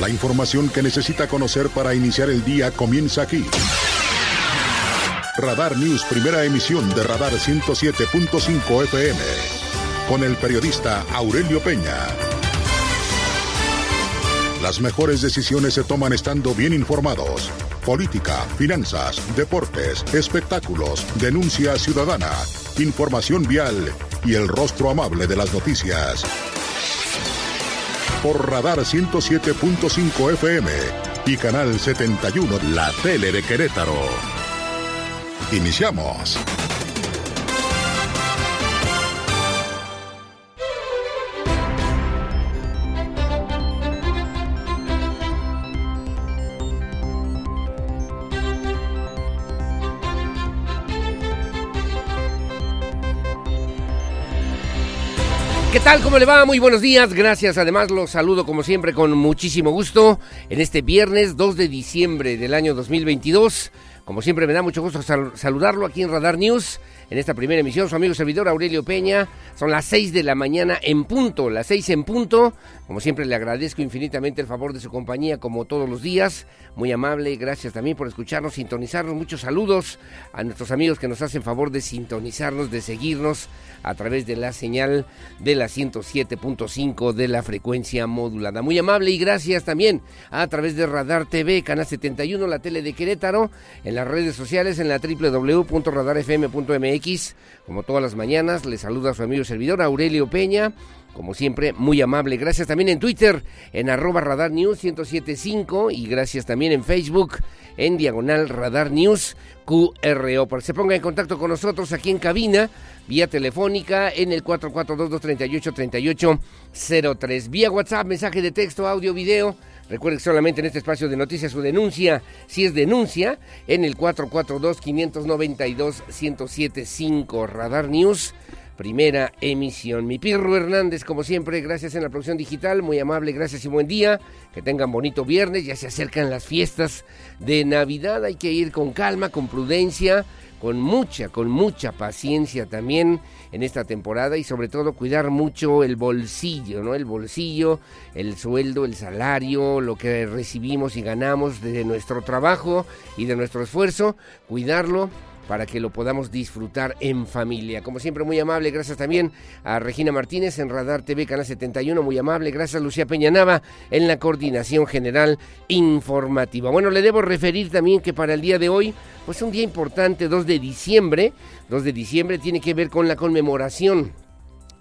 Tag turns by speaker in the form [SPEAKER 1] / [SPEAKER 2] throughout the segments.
[SPEAKER 1] La información que necesita conocer para iniciar el día comienza aquí. Radar News, primera emisión de Radar 107.5 FM. Con el periodista Aurelio Peña. Las mejores decisiones se toman estando bien informados. Política, finanzas, deportes, espectáculos, denuncia ciudadana, información vial y el rostro amable de las noticias por Radar 107.5 FM y Canal 71, la tele de Querétaro. Iniciamos.
[SPEAKER 2] ¿Qué tal? ¿Cómo le va? Muy buenos días. Gracias. Además, los saludo como siempre con muchísimo gusto en este viernes 2 de diciembre del año 2022. Como siempre, me da mucho gusto saludarlo aquí en Radar News en esta primera emisión. Su amigo servidor Aurelio Peña. Son las 6 de la mañana en punto, las 6 en punto. Como siempre, le agradezco infinitamente el favor de su compañía, como todos los días. Muy amable, gracias también por escucharnos, sintonizarnos. Muchos saludos a nuestros amigos que nos hacen favor de sintonizarnos, de seguirnos a través de la señal de la 107.5 de la frecuencia modulada. Muy amable y gracias también a través de Radar TV, Canal 71, la tele de Querétaro, en las redes sociales, en la www.radarfm.mx. Como todas las mañanas, le saluda a su amigo servidor Aurelio Peña. Como siempre, muy amable. Gracias también en Twitter, en arroba Radar News 1075 y gracias también en Facebook, en diagonal Radar News QRO. Para se ponga en contacto con nosotros aquí en cabina, vía telefónica en el 442-238-3803. Vía WhatsApp, mensaje de texto, audio, video. Recuerde que solamente en este espacio de noticias su denuncia, si es denuncia, en el 442-592-1075 Radar News primera emisión. Mi Pirro Hernández, como siempre, gracias en la producción digital, muy amable, gracias y buen día. Que tengan bonito viernes, ya se acercan las fiestas de Navidad, hay que ir con calma, con prudencia, con mucha, con mucha paciencia también en esta temporada y sobre todo cuidar mucho el bolsillo, ¿no? El bolsillo, el sueldo, el salario, lo que recibimos y ganamos de nuestro trabajo y de nuestro esfuerzo, cuidarlo para que lo podamos disfrutar en familia. Como siempre, muy amable, gracias también a Regina Martínez en Radar TV Canal 71, muy amable, gracias a Lucía Peñanava en la coordinación general informativa. Bueno, le debo referir también que para el día de hoy, pues un día importante, 2 de diciembre, 2 de diciembre tiene que ver con la conmemoración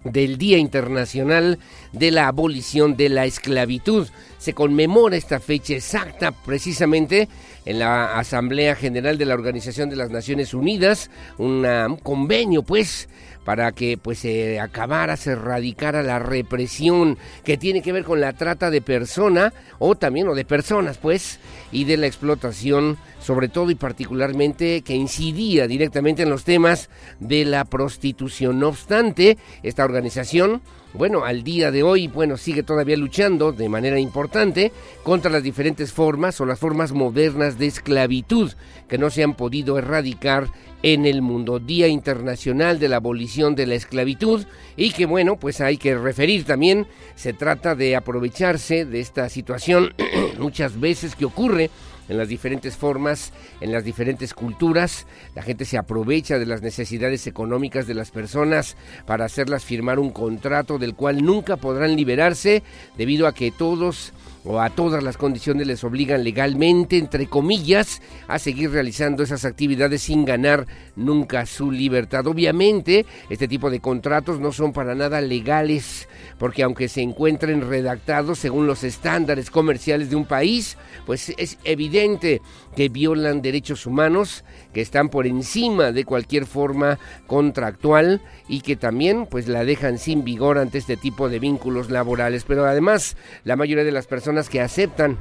[SPEAKER 2] del Día Internacional de la Abolición de la Esclavitud. Se conmemora esta fecha exacta precisamente en la Asamblea General de la Organización de las Naciones Unidas, un convenio pues para que pues se acabara, se erradicara la represión que tiene que ver con la trata de persona o también o de personas pues y de la explotación sobre todo y particularmente que incidía directamente en los temas de la prostitución. No obstante, esta organización bueno, al día de hoy, bueno, sigue todavía luchando de manera importante contra las diferentes formas o las formas modernas de esclavitud que no se han podido erradicar en el mundo. Día Internacional de la Abolición de la Esclavitud y que bueno, pues hay que referir también, se trata de aprovecharse de esta situación muchas veces que ocurre en las diferentes formas, en las diferentes culturas. La gente se aprovecha de las necesidades económicas de las personas para hacerlas firmar un contrato del cual nunca podrán liberarse debido a que todos o a todas las condiciones les obligan legalmente, entre comillas, a seguir realizando esas actividades sin ganar nunca su libertad. Obviamente, este tipo de contratos no son para nada legales, porque aunque se encuentren redactados según los estándares comerciales de un país, pues es evidente que violan derechos humanos, que están por encima de cualquier forma contractual y que también pues la dejan sin vigor ante este tipo de vínculos laborales. Pero además, la mayoría de las personas que aceptan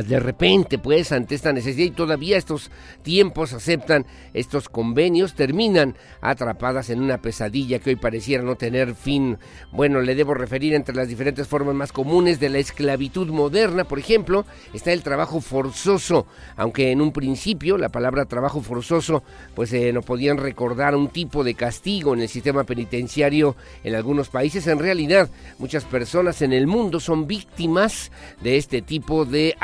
[SPEAKER 2] de repente, pues, ante esta necesidad y todavía estos tiempos aceptan estos convenios, terminan atrapadas en una pesadilla que hoy pareciera no tener fin. Bueno, le debo referir entre las diferentes formas más comunes de la esclavitud moderna, por ejemplo, está el trabajo forzoso, aunque en un principio la palabra trabajo forzoso, pues eh, no podían recordar un tipo de castigo en el sistema penitenciario en algunos países, en realidad muchas personas en el mundo son víctimas de este tipo de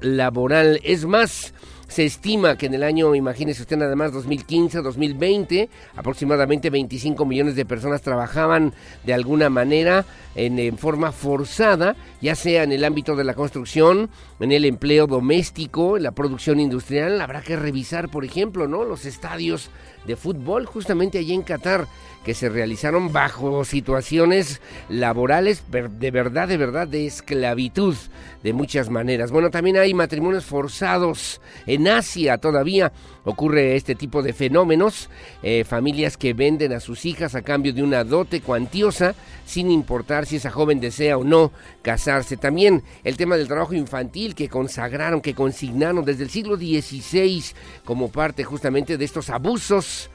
[SPEAKER 2] laboral. Es más, se estima que en el año, imagínese usted nada más, 2015-2020, aproximadamente 25 millones de personas trabajaban de alguna manera en, en, forma forzada, ya sea en el ámbito de la construcción, en el empleo doméstico, en la producción industrial. Habrá que revisar, por ejemplo, ¿no? los estadios de fútbol justamente allí en Qatar que se realizaron bajo situaciones laborales de verdad, de verdad, de esclavitud de muchas maneras. Bueno, también hay matrimonios forzados en Asia todavía ocurre este tipo de fenómenos, eh, familias que venden a sus hijas a cambio de una dote cuantiosa, sin importar si esa joven desea o no casarse. También el tema del trabajo infantil que consagraron, que consignaron desde el siglo XVI como parte justamente de estos abusos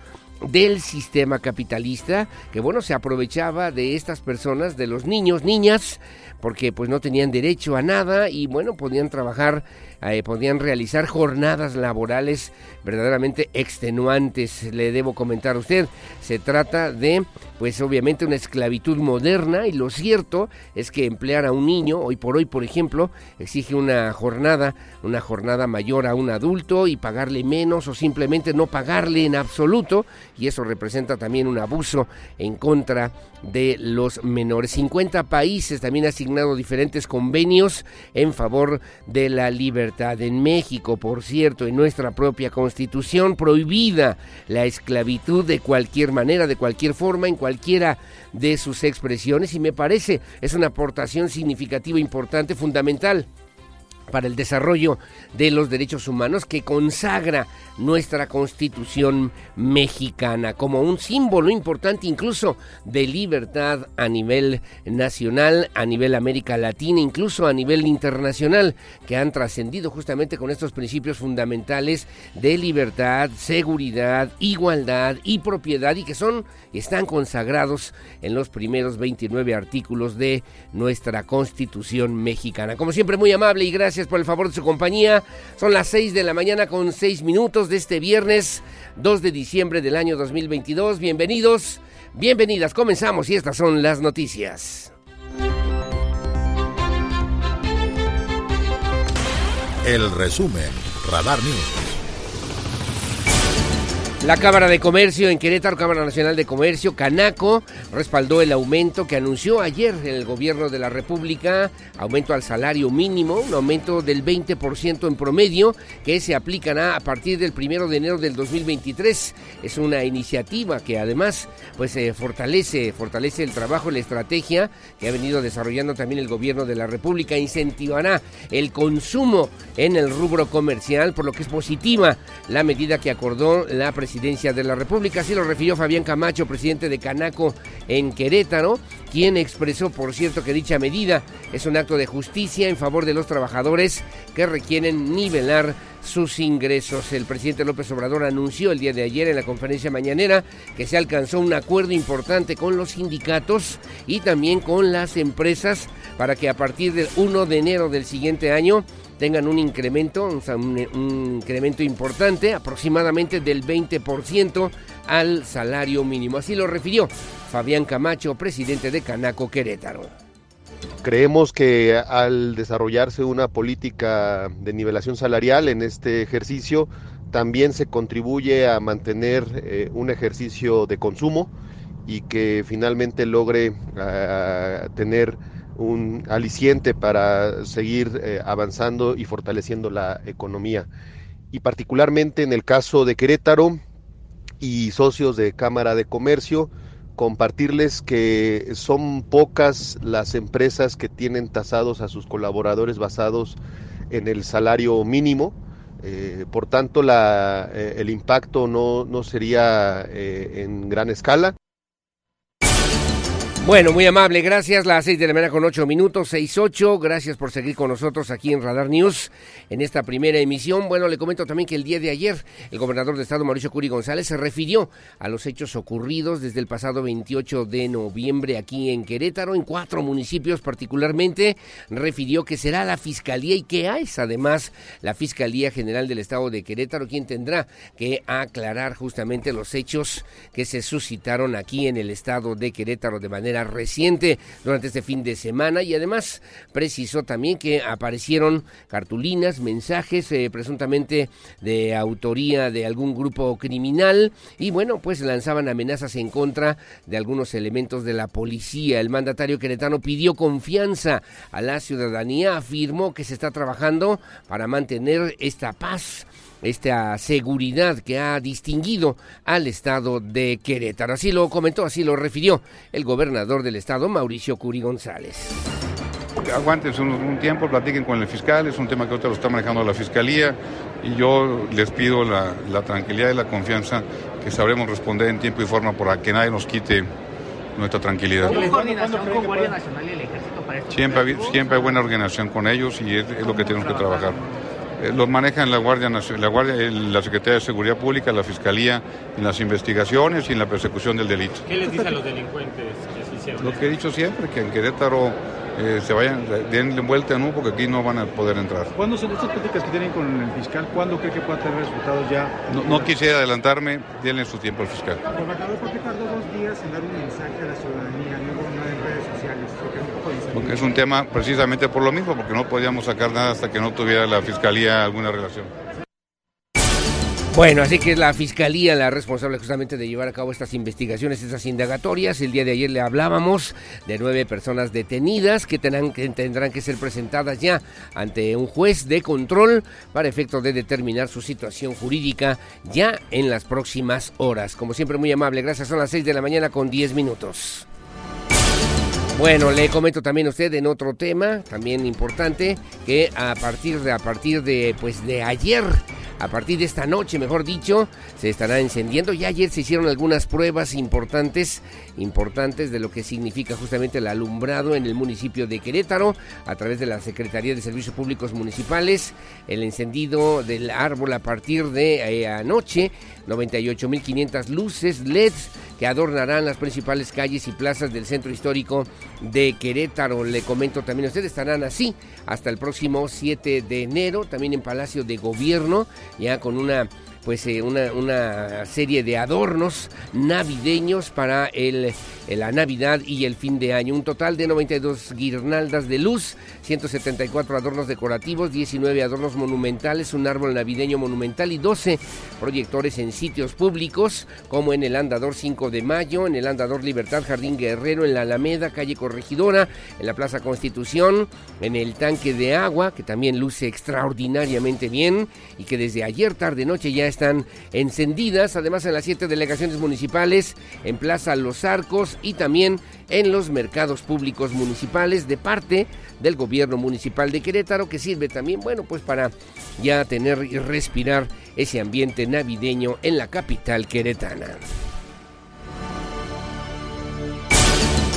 [SPEAKER 2] del sistema capitalista que bueno se aprovechaba de estas personas de los niños niñas porque pues no tenían derecho a nada y bueno podían trabajar eh, podían realizar jornadas laborales verdaderamente extenuantes. Le debo comentar a usted se trata de pues obviamente una esclavitud moderna y lo cierto es que emplear a un niño hoy por hoy por ejemplo exige una jornada una jornada mayor a un adulto y pagarle menos o simplemente no pagarle en absoluto y eso representa también un abuso en contra de los menores. 50 países también han asignado diferentes convenios en favor de la libertad. En México, por cierto, en nuestra propia constitución prohibida la esclavitud de cualquier manera, de cualquier forma, en cualquiera de sus expresiones y me parece es una aportación significativa, importante, fundamental para el desarrollo de los derechos humanos que consagra nuestra constitución mexicana como un símbolo importante incluso de libertad a nivel nacional, a nivel América Latina, incluso a nivel internacional, que han trascendido justamente con estos principios fundamentales de libertad, seguridad, igualdad y propiedad y que son están consagrados en los primeros 29 artículos de nuestra constitución mexicana. Como siempre muy amable y gracias por el favor de su compañía. Son las 6 de la mañana con 6 minutos de este viernes 2 de diciembre del año 2022. Bienvenidos, bienvenidas. Comenzamos y estas son las noticias.
[SPEAKER 1] El resumen, Radar News.
[SPEAKER 2] La Cámara de Comercio en Querétaro, Cámara Nacional de Comercio, Canaco, respaldó el aumento que anunció ayer el gobierno de la República, aumento al salario mínimo, un aumento del 20% en promedio que se aplicará a partir del primero de enero del 2023. Es una iniciativa que además pues eh, fortalece, fortalece el trabajo la estrategia que ha venido desarrollando también el gobierno de la República, incentivará el consumo en el rubro comercial, por lo que es positiva la medida que acordó la presidencia presidencia de la República. Así lo refirió Fabián Camacho, presidente de Canaco en Querétaro, quien expresó, por cierto, que dicha medida es un acto de justicia en favor de los trabajadores que requieren nivelar sus ingresos. El presidente López Obrador anunció el día de ayer en la conferencia mañanera que se alcanzó un acuerdo importante con los sindicatos y también con las empresas para que a partir del 1 de enero del siguiente año tengan un incremento, un, incremento importante, aproximadamente del 20% al salario mínimo. Así lo refirió Fabián Camacho, presidente de Canaco Querétaro.
[SPEAKER 3] Creemos que al desarrollarse una política de nivelación salarial en este ejercicio, también se contribuye a mantener eh, un ejercicio de consumo y que finalmente logre ah, tener un aliciente para seguir eh, avanzando y fortaleciendo la economía. Y particularmente en el caso de Querétaro y socios de Cámara de Comercio, compartirles que son pocas las empresas que tienen tasados a sus colaboradores basados en el salario mínimo. Eh, por tanto, la, eh, el impacto no, no sería en gran escala.
[SPEAKER 2] Bueno, muy amable, gracias. Las seis de la mañana con ocho minutos, seis ocho. Gracias por seguir con nosotros aquí en Radar News en esta primera emisión. Bueno, le comento también que el día de ayer el gobernador de Estado, Mauricio Curi González, se refirió a los hechos ocurridos desde el pasado 28 de noviembre aquí en Querétaro, en cuatro municipios particularmente. Refirió que será la Fiscalía y que es además la Fiscalía General del Estado de Querétaro quien tendrá que aclarar justamente los hechos que se suscitaron aquí en el Estado de Querétaro de manera reciente durante este fin de semana y además precisó también que aparecieron cartulinas, mensajes eh, presuntamente de autoría de algún grupo criminal y bueno, pues lanzaban amenazas en contra de algunos elementos de la policía. El mandatario queretano pidió confianza a la ciudadanía, afirmó que se está trabajando para mantener esta paz esta seguridad que ha distinguido al estado de Querétaro. Así lo comentó, así lo refirió el gobernador del estado, Mauricio Curi González.
[SPEAKER 4] Aguanten un, tiempo, platiquen con el fiscal, es un tema que ahorita lo está manejando la fiscalía y yo les pido la, tranquilidad y la confianza que sabremos responder en tiempo y forma para que nadie nos quite nuestra tranquilidad. Siempre, siempre hay buena organización con ellos y es lo que tenemos que trabajar. Eh, los manejan la Guardia Nacional, la, Guardia, la Secretaría de Seguridad Pública, la Fiscalía, en las investigaciones y en la persecución del delito.
[SPEAKER 5] ¿Qué les dice a los delincuentes
[SPEAKER 4] que hicieron? Lo que he dicho siempre, que en Querétaro eh, se vayan, den vuelta en un porque aquí no van a poder entrar.
[SPEAKER 5] ¿Cuándo son estas pláticas que tienen con el fiscal? ¿Cuándo cree que pueda tener resultados ya?
[SPEAKER 4] No, quisiera adelantarme, denle su tiempo al fiscal.
[SPEAKER 5] ¿por qué tardó dos días en dar un mensaje a la ciudadanía, luego en redes sociales?
[SPEAKER 4] Porque es un tema precisamente por lo mismo, porque no podíamos sacar nada hasta que no tuviera la fiscalía alguna relación.
[SPEAKER 2] Bueno, así que es la Fiscalía la responsable justamente de llevar a cabo estas investigaciones, estas indagatorias. El día de ayer le hablábamos de nueve personas detenidas que tendrán, que ser presentadas ya ante un juez de control para efecto de determinar su situación jurídica ya en las próximas horas. Como siempre, muy amable. Gracias. Son las seis de la mañana con diez minutos. Bueno, le comento también a usted en otro tema, también importante, que a partir de a partir de pues de ayer, a partir de esta noche, mejor dicho, se estará encendiendo. Ya ayer se hicieron algunas pruebas importantes, importantes de lo que significa justamente el alumbrado en el municipio de Querétaro a través de la Secretaría de Servicios Públicos Municipales, el encendido del árbol a partir de eh, anoche, 98.500 luces LEDs que adornarán las principales calles y plazas del centro histórico de Querétaro. Le comento también, ustedes estarán así hasta el próximo 7 de enero, también en Palacio de Gobierno, ya con una pues eh, una, una, serie de adornos navideños para el, la Navidad y el fin de año. Un total de 92 guirnaldas de luz, 174 adornos decorativos, 19 adornos monumentales, un árbol navideño monumental y 12 proyectores en sitios públicos como en el Andador 5 de Mayo, en el Andador Libertad, Jardín Guerrero, en la Alameda, calle Corregidora, en la Plaza Constitución, en el tanque de agua, que también luce extraordinariamente bien y que desde ayer tarde noche ya están encendidas, además en las siete delegaciones municipales, en Plaza Los Arcos y también en los mercados públicos municipales de parte del gobierno municipal de Querétaro, que sirve también, bueno, pues para ya tener y respirar ese ambiente navideño en la capital queretana.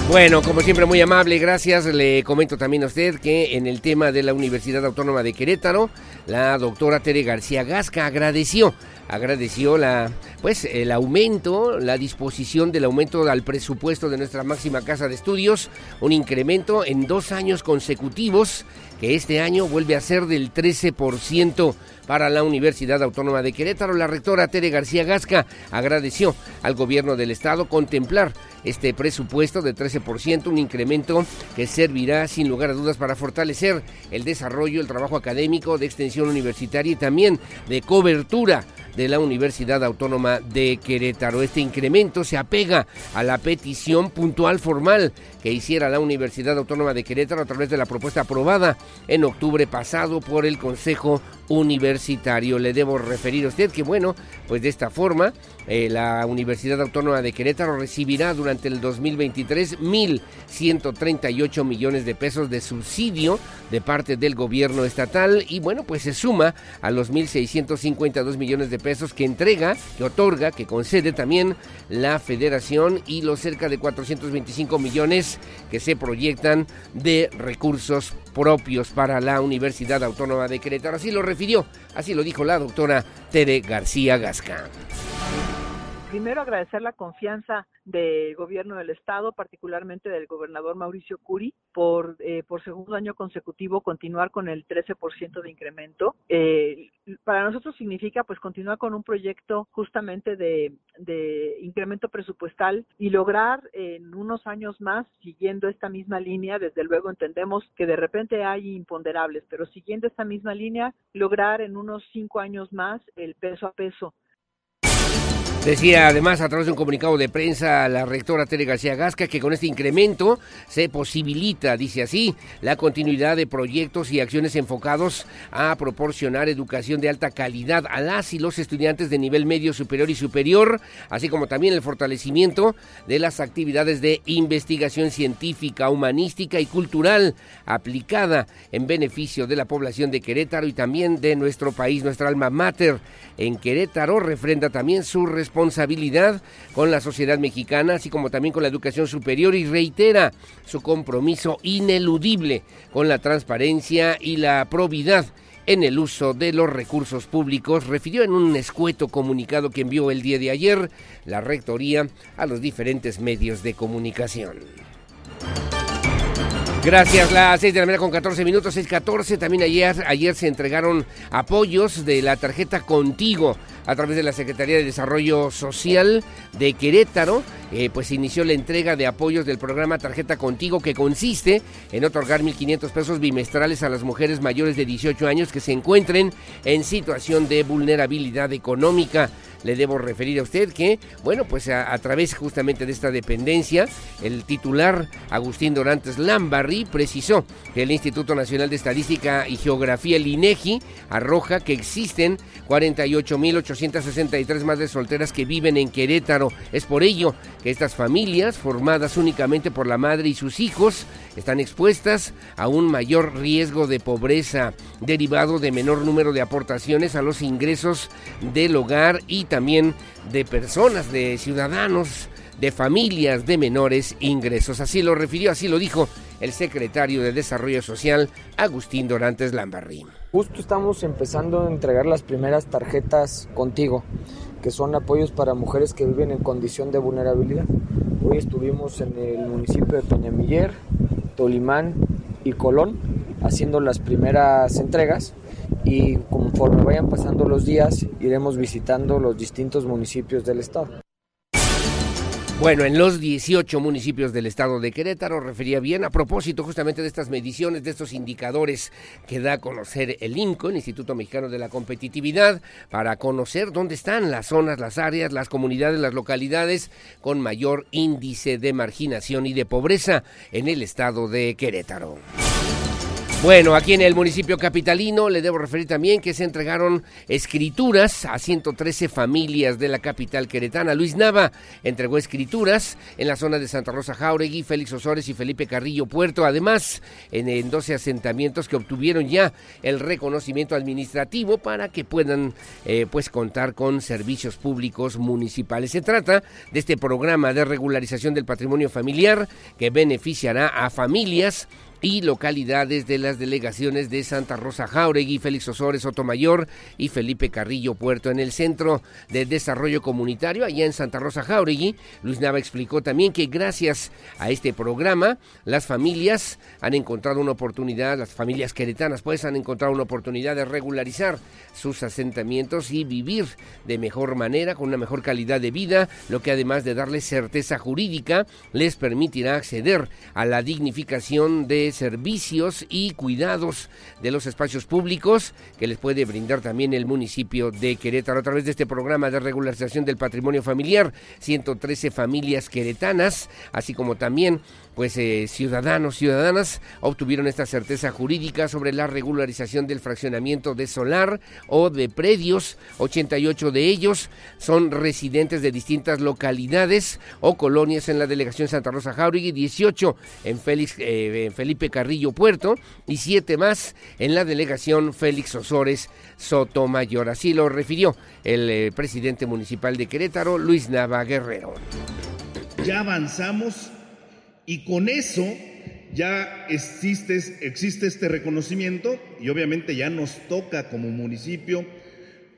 [SPEAKER 2] Bueno, como siempre muy amable, gracias. Le comento también a usted que en el tema de la Universidad Autónoma de Querétaro, la doctora Tere García Gasca agradeció agradeció la pues el aumento, la disposición del aumento al presupuesto de nuestra máxima casa de estudios, un incremento en dos años consecutivos que este año vuelve a ser del 13% para la Universidad Autónoma de Querétaro. La rectora Tere García Gasca agradeció al gobierno del estado contemplar este presupuesto de 13%, un incremento que servirá sin lugar a dudas para fortalecer el desarrollo, el trabajo académico de extensión universitaria y también de cobertura de la Universidad Autónoma de Querétaro. Este incremento se apega a la petición puntual formal que hiciera la Universidad Autónoma de Querétaro a través de la propuesta aprobada en octubre pasado por el Consejo universitario. Le debo referir a usted que, bueno, pues de esta forma, eh, la Universidad Autónoma de Querétaro recibirá durante el 2023 1.138 millones de pesos de subsidio de parte del gobierno estatal y, bueno, pues se suma a los 1.652 millones de pesos que entrega, que otorga, que concede también la federación y los cerca de 425 millones que se proyectan de recursos propios para la Universidad Autónoma de Querétaro. Así lo refirió, así lo dijo la doctora Tere García Gasca
[SPEAKER 6] primero agradecer la confianza del gobierno del estado, particularmente del gobernador Mauricio Curi, por eh, por segundo año consecutivo continuar con el 13% de incremento. Eh, para nosotros significa pues continuar con un proyecto justamente de, de incremento presupuestal y lograr en unos años más, siguiendo esta misma línea, desde luego entendemos que de repente hay imponderables, pero siguiendo esta misma línea, lograr en unos cinco años más el peso a peso
[SPEAKER 2] Decía además a través de un comunicado de prensa la rectora Tere García Gasca que con este incremento se posibilita, dice así, la continuidad de proyectos y acciones enfocados a proporcionar educación de alta calidad a las y los estudiantes de nivel medio superior y superior, así como también el fortalecimiento de las actividades de investigación científica, humanística y cultural aplicada en beneficio de la población de Querétaro y también de nuestro país, nuestra alma mater en Querétaro refrenda también su responsabilidad responsabilidad con la sociedad mexicana, así como también con la educación superior y reitera su compromiso ineludible con la transparencia y la probidad en el uso de los recursos públicos, refirió en un escueto comunicado que envió el día de ayer la Rectoría a los diferentes medios de comunicación. Gracias, las 6 de la mañana con 14 minutos, 6.14. También ayer, ayer se entregaron apoyos de la tarjeta Contigo a través de la Secretaría de Desarrollo Social de Querétaro. Eh, pues inició la entrega de apoyos del programa Tarjeta Contigo, que consiste en otorgar 1.500 pesos bimestrales a las mujeres mayores de 18 años que se encuentren en situación de vulnerabilidad económica le debo referir a usted que, bueno, pues a, través justamente de esta dependencia, el titular Agustín Dorantes Lambarri precisó que el Instituto Nacional de Estadística y Geografía, el INEGI, arroja que existen 48.863 madres solteras que viven en Querétaro. Es por ello que estas familias, formadas únicamente por la madre y sus hijos, están expuestas a un mayor riesgo de pobreza derivado de menor número de aportaciones a los ingresos del hogar y también de personas, de ciudadanos, de familias de menores ingresos. Así lo refirió, así lo dijo el secretario de Desarrollo Social, Agustín Dorantes Lambarrín.
[SPEAKER 7] Justo estamos empezando a entregar las primeras tarjetas contigo, que son apoyos para mujeres que viven en condición de vulnerabilidad. Hoy estuvimos en el municipio de Peñamiller, Tolimán y Colón haciendo las primeras entregas y conforme vayan pasando los días iremos visitando los distintos municipios del estado.
[SPEAKER 2] Bueno, en los 18 municipios del estado de Querétaro refería bien a propósito justamente de estas mediciones, de estos indicadores que da a conocer el INCO, el Instituto Mexicano de la Competitividad, para conocer dónde están las zonas, las áreas, las comunidades, las localidades con mayor índice de marginación y de pobreza en el estado de Querétaro. Bueno, aquí en el municipio capitalino le debo referir también que se entregaron escrituras a 113 familias de la capital queretana. Luis Nava entregó escrituras en la zona de Santa Rosa Jauregui, Félix Osores y Felipe Carrillo Puerto, además en, 12 asentamientos que obtuvieron ya el reconocimiento administrativo para que puedan eh, pues contar con servicios públicos municipales. Se trata de este programa de regularización del patrimonio familiar que beneficiará a familias y localidades de las delegaciones de Santa Rosa Jauregui, Félix Osores Sotomayor y Felipe Carrillo Puerto. En el Centro de Desarrollo Comunitario, allá en Santa Rosa Jauregui, Luis Nava explicó también que gracias a este programa, las familias han encontrado una oportunidad, las familias queretanas pues han encontrado una oportunidad de regularizar sus asentamientos y vivir de mejor manera, con una mejor calidad de vida, lo que además de darles certeza jurídica, les permitirá acceder a la dignificación de servicios y cuidados de los espacios públicos que les puede brindar también el municipio de Querétaro a través de este programa de regularización del patrimonio familiar. 113 familias queretanas, así como también pues eh, ciudadanos, ciudadanas obtuvieron esta certeza jurídica sobre la regularización del fraccionamiento de solar o de predios. 88 de ellos son residentes de distintas localidades o colonias en la delegación Santa Rosa Jauregui, 18 en, Félix, eh, Felipe Carrillo Puerto y 7 más en la delegación Félix Osores Sotomayor. Así lo refirió el eh, presidente municipal de Querétaro, Luis Nava Guerrero.
[SPEAKER 8] Ya avanzamos y con eso ya existe, este reconocimiento y obviamente ya nos toca como municipio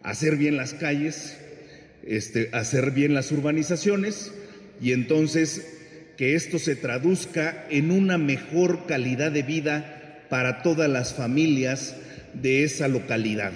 [SPEAKER 8] hacer bien las calles, este, hacer bien las urbanizaciones y entonces que esto se traduzca en una mejor calidad de vida para todas las familias de esa localidad.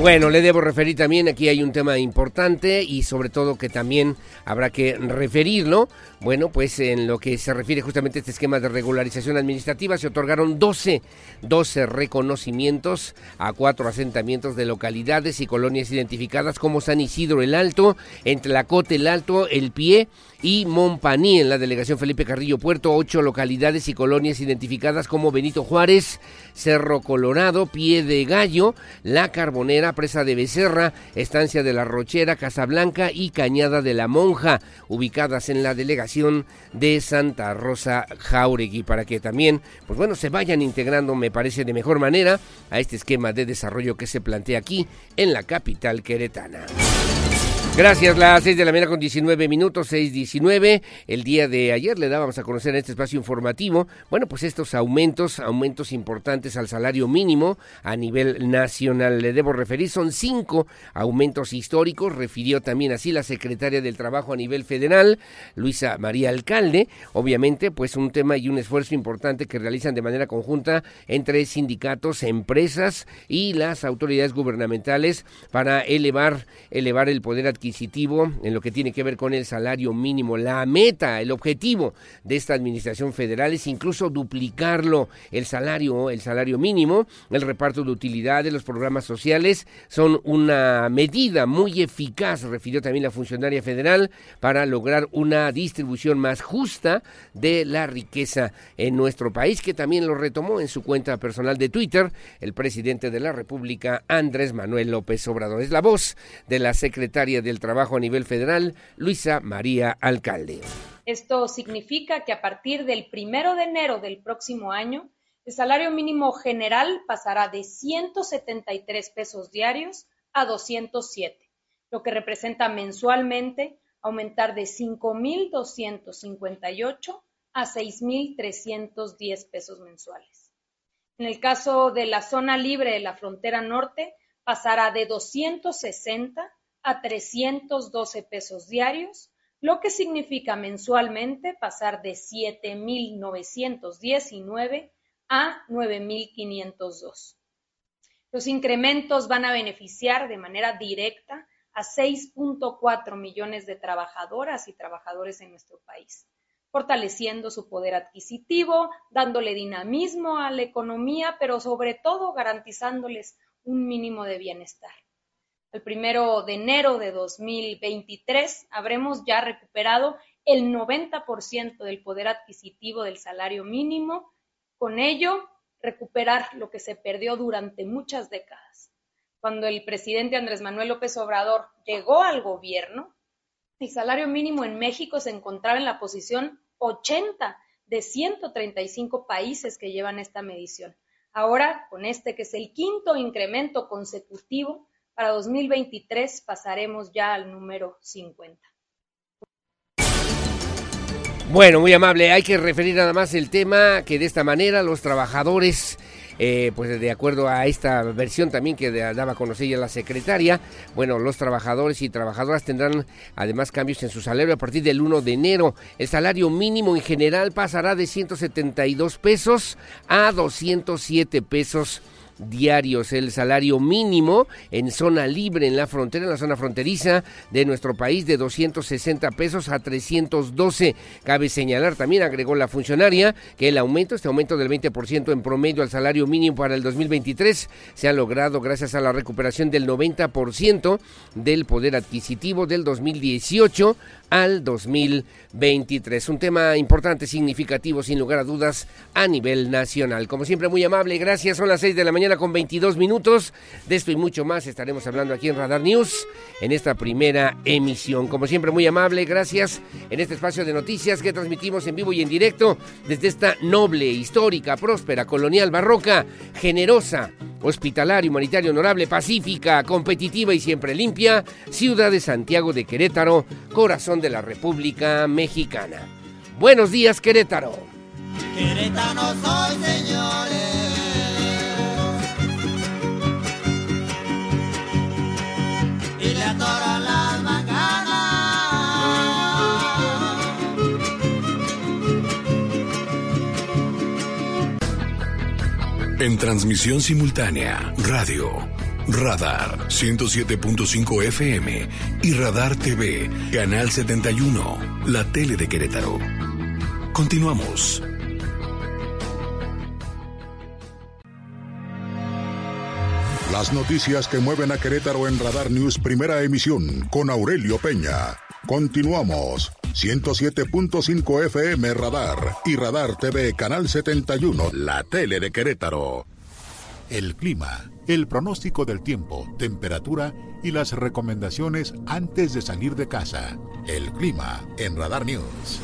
[SPEAKER 2] Bueno, le debo referir también, aquí hay un tema importante y sobre todo que también habrá que referirlo. Bueno, pues en lo que se refiere justamente a este esquema de regularización administrativa, se otorgaron 12, 12 reconocimientos a cuatro asentamientos de localidades y colonias identificadas como San Isidro el Alto, entre la Cote el Alto, El Pie y Montpaní en la delegación Felipe Carrillo Puerto, ocho localidades y colonias identificadas como Benito Juárez, Cerro Colorado, Pie de Gallo, La Carbonera, Presa de Becerra, Estancia de la Rochera, Casablanca y Cañada de la Monja, ubicadas en la delegación de Santa Rosa Jauregui, para que también, pues bueno, se vayan integrando, me parece, de mejor manera a este esquema de desarrollo que se plantea aquí en la capital queretana. Gracias, las 6 de la mañana con 19 minutos, 6.19. El día de ayer le dábamos a conocer en este espacio informativo, bueno, pues estos aumentos, aumentos importantes al salario mínimo a nivel nacional. Le debo referir, son cinco aumentos históricos, refirió también así la secretaria del Trabajo a nivel federal, Luisa María Alcalde. Obviamente, pues un tema y un esfuerzo importante que realizan de manera conjunta entre sindicatos, empresas y las autoridades gubernamentales para elevar, elevar el poder adquisitivo adquisitivo en lo que tiene que ver con el salario mínimo. La meta, el objetivo de esta administración federal es incluso duplicarlo, el salario, el salario mínimo, el reparto de utilidades, los programas sociales son una medida muy eficaz, refirió también la funcionaria federal, para lograr una distribución más justa de la riqueza en nuestro país, que también lo retomó en su cuenta personal de Twitter el presidente de la República, Andrés Manuel López Obrador. Es la voz de la secretaria de del Trabajo a nivel federal, Luisa María Alcalde.
[SPEAKER 9] Esto significa que a partir del primero de enero del próximo año, el salario mínimo general pasará de 173 pesos diarios a 207, lo que representa mensualmente aumentar de 5.258 a 6.310 pesos mensuales. En el caso de la zona libre de la frontera norte, pasará de 260 a 312 pesos diarios, lo que significa mensualmente pasar de 7.919 a 9.502. Los incrementos van a beneficiar de manera directa a 6.4 millones de trabajadoras y trabajadores en nuestro país, fortaleciendo su poder adquisitivo, dándole dinamismo a la economía, pero sobre todo garantizándoles un mínimo de bienestar el primero de enero de 2023 habremos ya recuperado el 90% del poder adquisitivo del salario mínimo. Con ello, recuperar lo que se perdió durante muchas décadas. Cuando el presidente Andrés Manuel López Obrador llegó al gobierno, el salario mínimo en México se encontraba en la posición 80 de 135 países que llevan esta medición. Ahora, con este que es el quinto incremento consecutivo, para 2023 pasaremos ya al número 50.
[SPEAKER 2] Bueno, muy amable. Hay que referir nada más el tema que de esta manera los trabajadores, eh, pues de acuerdo a esta versión también que daba a conocer ya la secretaria, bueno, los trabajadores y trabajadoras tendrán además cambios en su salario a partir del 1 de enero. El salario mínimo en general pasará de 172 pesos a 207 pesos diarios. El salario mínimo en zona libre en la frontera, en la zona fronteriza de nuestro país, de 260 pesos a 312. Cabe señalar, también agregó la funcionaria, que el aumento, este aumento del 20% en promedio al salario mínimo para el 2023, se ha logrado gracias a la recuperación del 90% del poder adquisitivo del 2018 al 2023. Un tema importante, significativo, sin lugar a dudas, a nivel nacional. Como siempre, muy amable, gracias. Son las 6 de la mañana con 22 minutos. De esto y mucho más estaremos hablando aquí en Radar News en esta primera emisión. Como siempre, muy amable, gracias en este espacio de noticias que transmitimos en vivo y en directo desde esta noble, histórica, próspera, colonial, barroca, generosa, hospitalaria, humanitaria, honorable, pacífica, competitiva y siempre limpia, ciudad de Santiago de Querétaro, corazón de la República Mexicana. Buenos días, Querétaro.
[SPEAKER 10] Querétaro soy, señores.
[SPEAKER 11] En transmisión simultánea, radio, Radar 107.5 FM y Radar TV, Canal 71, la tele de Querétaro. Continuamos.
[SPEAKER 1] Las noticias que mueven a Querétaro en Radar News Primera Emisión con Aurelio Peña. Continuamos. 107.5 FM Radar y Radar TV Canal 71, la tele de Querétaro. El clima, el pronóstico del tiempo, temperatura y las recomendaciones antes de salir de casa. El clima en Radar News.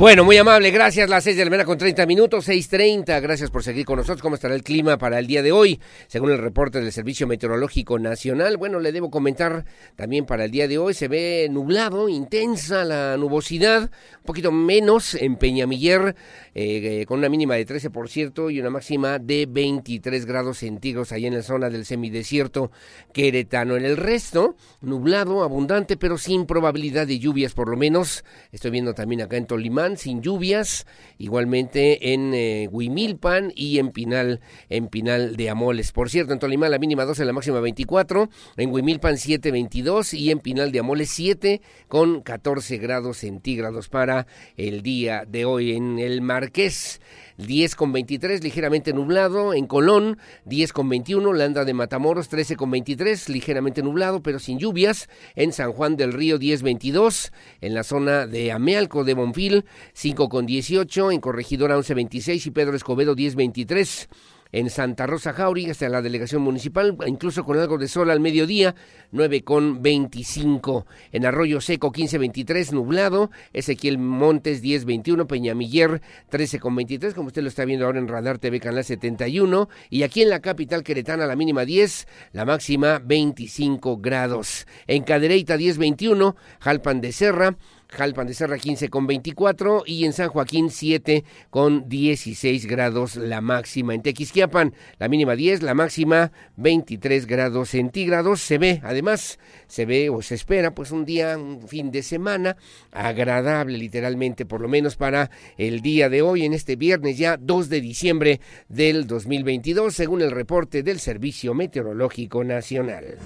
[SPEAKER 2] Bueno, muy amable, gracias. Las 6 de la mañana con 30 minutos, 6.30. Gracias por seguir con nosotros. ¿Cómo estará el clima para el día de hoy? Según el reporte del Servicio Meteorológico Nacional, bueno, le debo comentar también para el día de hoy, se ve nublado, intensa la nubosidad, un poquito menos en Peñamiller, eh, con una mínima de 13% y una máxima de 23 grados centígrados ahí en la zona del semidesierto queretano. En el resto, nublado, abundante, pero sin probabilidad de lluvias por lo menos. Estoy viendo también acá en Tolimán sin lluvias, igualmente en eh, Huimilpan y en Pinal, en Pinal de Amoles. Por cierto, en Tolimán la mínima 12, la máxima 24, en Huimilpan 7, 22 y en Pinal de Amoles 7 con 14 grados centígrados para el día de hoy. En el Marqués 10 con 23, ligeramente nublado. En Colón, 10 con 21. Landa de Matamoros, 13 con 23, ligeramente nublado, pero sin lluvias. En San Juan del Río, 10 22. En la zona de Amealco de Bonfil, 5 con 18. En Corregidora, 11 26. Y Pedro Escobedo, 10 23 en Santa Rosa Jauregui hasta la delegación municipal, incluso con algo de sol al mediodía, 9 con 25. En Arroyo Seco 15-23, nublado. Ezequiel Montes 10-21, Peñamiller 13 con 23, como usted lo está viendo ahora en Radar TV Canal 71. Y aquí en la capital queretana la mínima 10, la máxima 25 grados. En Cadereyta 10-21, Jalpan de Serra. Jalpan de Serra 15 con 24 y en San Joaquín 7 con 16 grados la máxima. En Tequisquiapan la mínima 10, la máxima 23 grados centígrados. Se ve, además, se ve o se espera pues un día, un fin de semana agradable literalmente, por lo menos para el día de hoy, en este viernes ya 2 de diciembre del 2022, según el reporte del Servicio Meteorológico Nacional.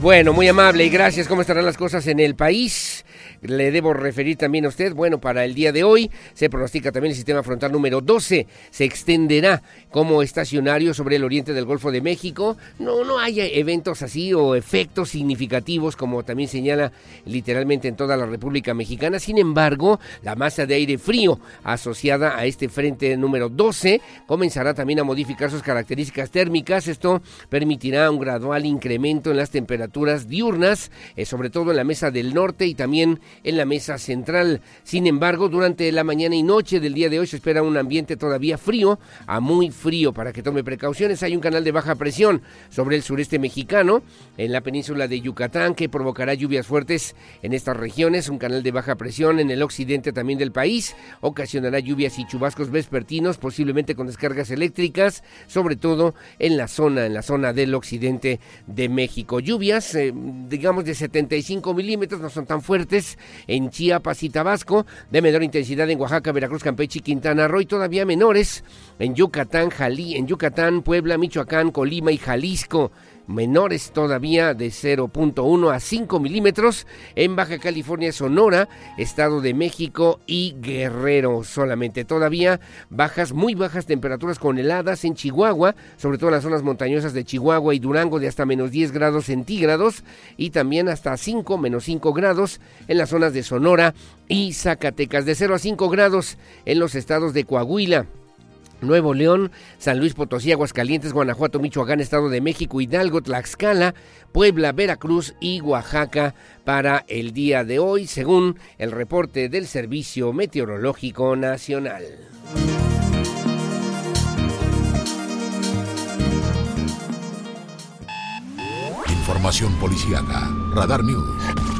[SPEAKER 2] Bueno, muy amable y gracias. ¿Cómo estarán las cosas en el país? Le debo referir también a usted, bueno, para el día de hoy se pronostica también el sistema frontal número 12, se extenderá como estacionario sobre el oriente del Golfo de México. No, no hay eventos así o efectos significativos como también señala literalmente en toda la República Mexicana. Sin embargo, la masa de aire frío asociada a este frente número 12 comenzará también a modificar sus características térmicas. Esto permitirá un gradual incremento en las temperaturas diurnas, eh, sobre todo en la mesa del norte y también en la mesa central. Sin embargo, durante la mañana y noche del día de hoy se espera un ambiente todavía frío a muy frío. Para que tome precauciones, hay un canal de baja presión sobre el sureste mexicano, en la península de Yucatán, que provocará lluvias fuertes en estas regiones. Un canal de baja presión en el occidente también del país ocasionará lluvias y chubascos vespertinos, posiblemente con descargas eléctricas, sobre todo en la zona, en la zona del occidente de México. Lluvias, eh, digamos, de 75 milímetros, no son tan fuertes, en Chiapas y Tabasco, de menor intensidad en Oaxaca, Veracruz, Campeche y Quintana Roo, y todavía menores en Yucatán, Jalí, en Yucatán, Puebla, Michoacán, Colima y Jalisco menores todavía de 0.1 a 5 milímetros en Baja California, Sonora, Estado de México y Guerrero solamente. Todavía bajas, muy bajas temperaturas con heladas en Chihuahua, sobre todo en las zonas montañosas de Chihuahua y Durango de hasta menos 10 grados centígrados y también hasta 5, menos 5 grados en las zonas de Sonora y Zacatecas, de 0 a 5 grados en los estados de Coahuila. Nuevo León, San Luis Potosí, Aguascalientes, Guanajuato, Michoacán, Estado de México, Hidalgo, Tlaxcala, Puebla, Veracruz y Oaxaca para el día de hoy, según el reporte del Servicio Meteorológico Nacional.
[SPEAKER 11] Información policiaca, Radar News.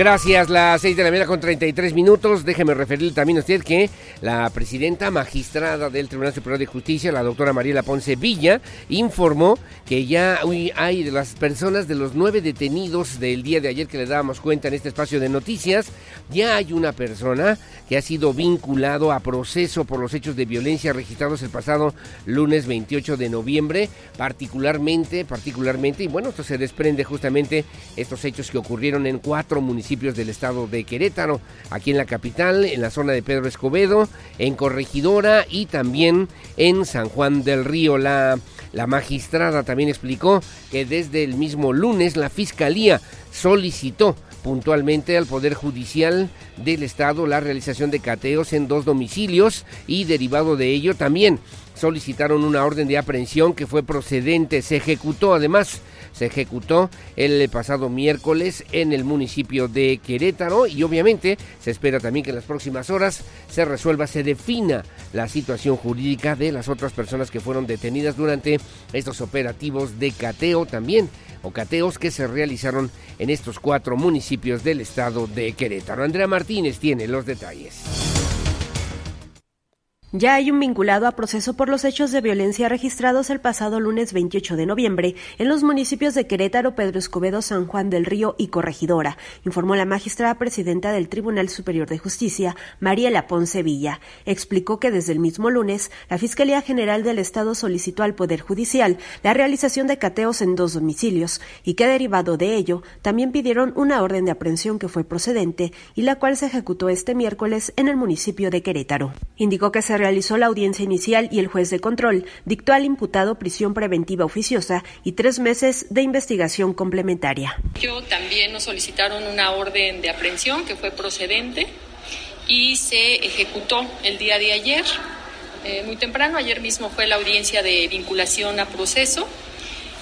[SPEAKER 2] Gracias, las 6 de la mañana con 33 minutos. Déjeme referirle también a usted que la presidenta magistrada del Tribunal Superior de Justicia, la doctora Mariela Ponce Villa, informó que ya hay de las personas, de los nueve detenidos del día de ayer que le dábamos cuenta en este espacio de noticias, ya hay una persona que ha sido vinculado a proceso por los hechos de violencia registrados el pasado lunes 28 de noviembre, particularmente, particularmente, y bueno, esto se desprende justamente estos hechos que ocurrieron en cuatro municipios del estado de Querétaro, aquí en la capital, en la zona de Pedro Escobedo, en Corregidora y también en San Juan del Río. La, la magistrada también explicó que desde el mismo lunes la Fiscalía solicitó puntualmente al Poder Judicial del Estado la realización de cateos en dos domicilios y derivado de ello también solicitaron una orden de aprehensión que fue procedente, se ejecutó además se ejecutó el pasado miércoles en el municipio de Querétaro y obviamente se espera también que en las próximas horas se resuelva, se defina la situación jurídica de las otras personas que fueron detenidas durante estos operativos de cateo también o cateos que se realizaron en estos cuatro municipios del estado de Querétaro. Andrea Martínez tiene los detalles.
[SPEAKER 12] Ya hay un vinculado a proceso por los hechos de violencia registrados el pasado lunes 28 de noviembre en los municipios de Querétaro, Pedro Escobedo, San Juan del Río y Corregidora, informó la magistrada presidenta del Tribunal Superior de Justicia, Mariela Ponce Villa. Explicó que desde el mismo lunes, la Fiscalía General del Estado solicitó al Poder Judicial la realización de cateos en dos domicilios y que derivado de ello, también pidieron una orden de aprehensión que fue procedente y la cual se ejecutó este miércoles en el municipio de Querétaro. Indicó que se realizó la audiencia inicial y el juez de control dictó al imputado prisión preventiva oficiosa y tres meses de investigación complementaria.
[SPEAKER 13] Yo también nos solicitaron una orden de aprehensión que fue procedente y se ejecutó el día de ayer, eh, muy temprano. Ayer mismo fue la audiencia de vinculación a proceso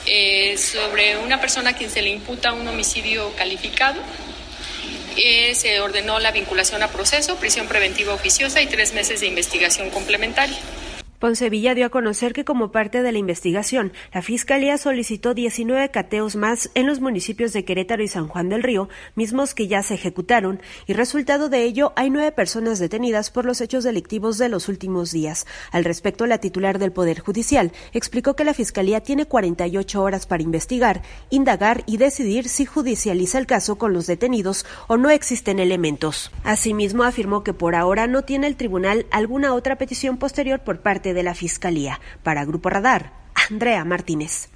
[SPEAKER 13] eh, sobre una persona a quien se le imputa un homicidio calificado eh, se ordenó la vinculación a proceso, prisión preventiva oficiosa y tres meses de investigación complementaria.
[SPEAKER 12] Poncevilla dio a conocer que como parte de la investigación, la Fiscalía solicitó 19 cateos más en los municipios de Querétaro y San Juan del Río, mismos que ya se ejecutaron, y resultado de ello hay nueve personas detenidas por los hechos delictivos de los últimos días. Al respecto, la titular del Poder Judicial explicó que la Fiscalía tiene 48 horas para investigar, indagar y decidir si judicializa el caso con los detenidos o no existen elementos. Asimismo, afirmó que por ahora no tiene el tribunal alguna otra petición posterior por parte de la Fiscalía. Para Grupo Radar, Andrea Martínez.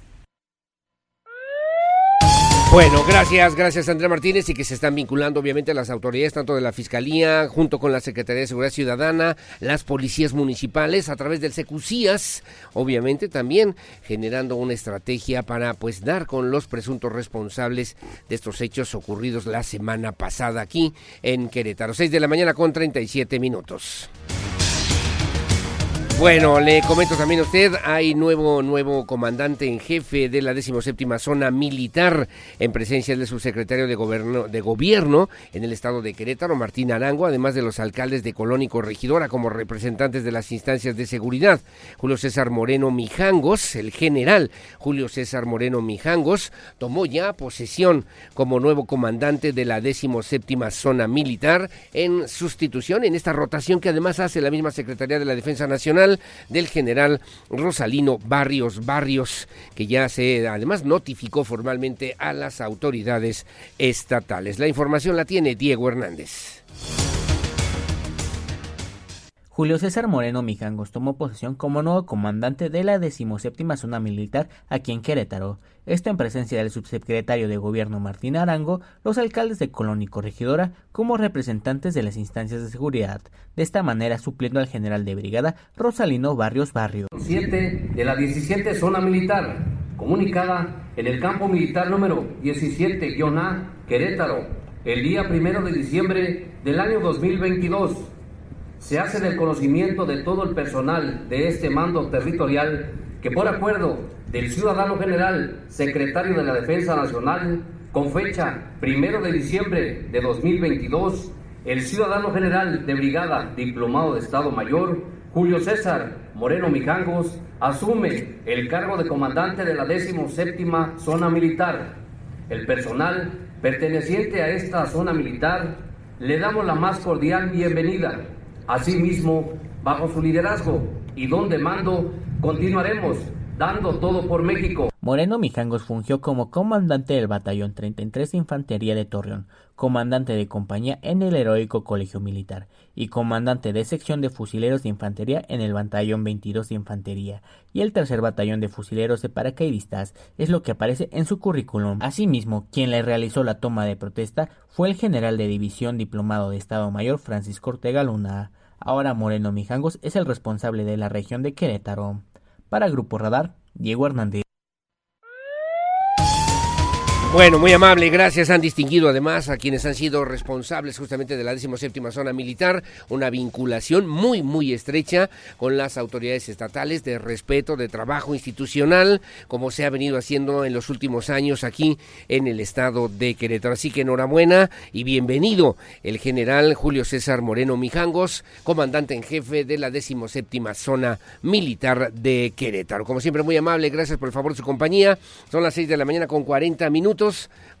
[SPEAKER 2] Bueno, gracias, gracias Andrea Martínez y que se están vinculando obviamente las autoridades tanto de la Fiscalía junto con la Secretaría de Seguridad Ciudadana, las policías municipales a través del Secucías, obviamente también generando una estrategia para pues dar con los presuntos responsables de estos hechos ocurridos la semana pasada aquí en Querétaro. 6 de la mañana con 37 minutos. Bueno, le comento también a usted, hay nuevo nuevo comandante en jefe de la 17 zona militar en presencia del subsecretario de gobierno, de gobierno en el estado de Querétaro, Martín Arango, además de los alcaldes de Colón y Corregidora como representantes de las instancias de seguridad. Julio César Moreno Mijangos, el general Julio César Moreno Mijangos, tomó ya posesión como nuevo comandante de la 17 zona militar en sustitución en esta rotación que además hace la misma Secretaría de la Defensa Nacional del general Rosalino Barrios Barrios, que ya se además notificó formalmente a las autoridades estatales. La información la tiene Diego Hernández.
[SPEAKER 14] Julio César Moreno Mijangos tomó posesión como nuevo comandante de la decimoséptima zona militar aquí en Querétaro. Esto en presencia del subsecretario de Gobierno Martín Arango, los alcaldes de Colón y Corregidora, como representantes de las instancias de seguridad. De esta manera, supliendo al general de brigada Rosalino Barrios Barrios.
[SPEAKER 15] 7 de la 17 zona militar, comunicada en el campo militar número 17-A, Querétaro, el día primero de diciembre del año 2022 se hace del conocimiento de todo el personal de este mando territorial que por acuerdo del ciudadano general, secretario de la Defensa Nacional, con fecha primero de diciembre de 2022, el ciudadano general de brigada diplomado de Estado Mayor, Julio César Moreno Mijangos, asume el cargo de comandante de la 17 Zona Militar. El personal perteneciente a esta zona militar le damos la más cordial bienvenida Asimismo, bajo su liderazgo y donde mando, continuaremos dando todo por México.
[SPEAKER 14] Moreno Mijangos fungió como comandante del Batallón 33 de Infantería de Torreón, comandante de compañía en el Heroico Colegio Militar y comandante de sección de fusileros de infantería en el Batallón 22 de Infantería y el tercer Batallón de Fusileros de Paracaidistas, es lo que aparece en su currículum. Asimismo, quien le realizó la toma de protesta fue el general de división diplomado de Estado Mayor Francisco Ortega Luna. Ahora Moreno Mijangos es el responsable de la región de Querétaro. Para Grupo Radar, Diego Hernández.
[SPEAKER 2] Bueno, muy amable, gracias. Han distinguido además a quienes han sido responsables justamente de la 17 zona militar, una vinculación muy, muy estrecha con las autoridades estatales de respeto, de trabajo institucional, como se ha venido haciendo en los últimos años aquí en el estado de Querétaro. Así que enhorabuena y bienvenido el general Julio César Moreno Mijangos, comandante en jefe de la 17 zona militar de Querétaro. Como siempre, muy amable, gracias por el favor de su compañía. Son las 6 de la mañana con 40 minutos.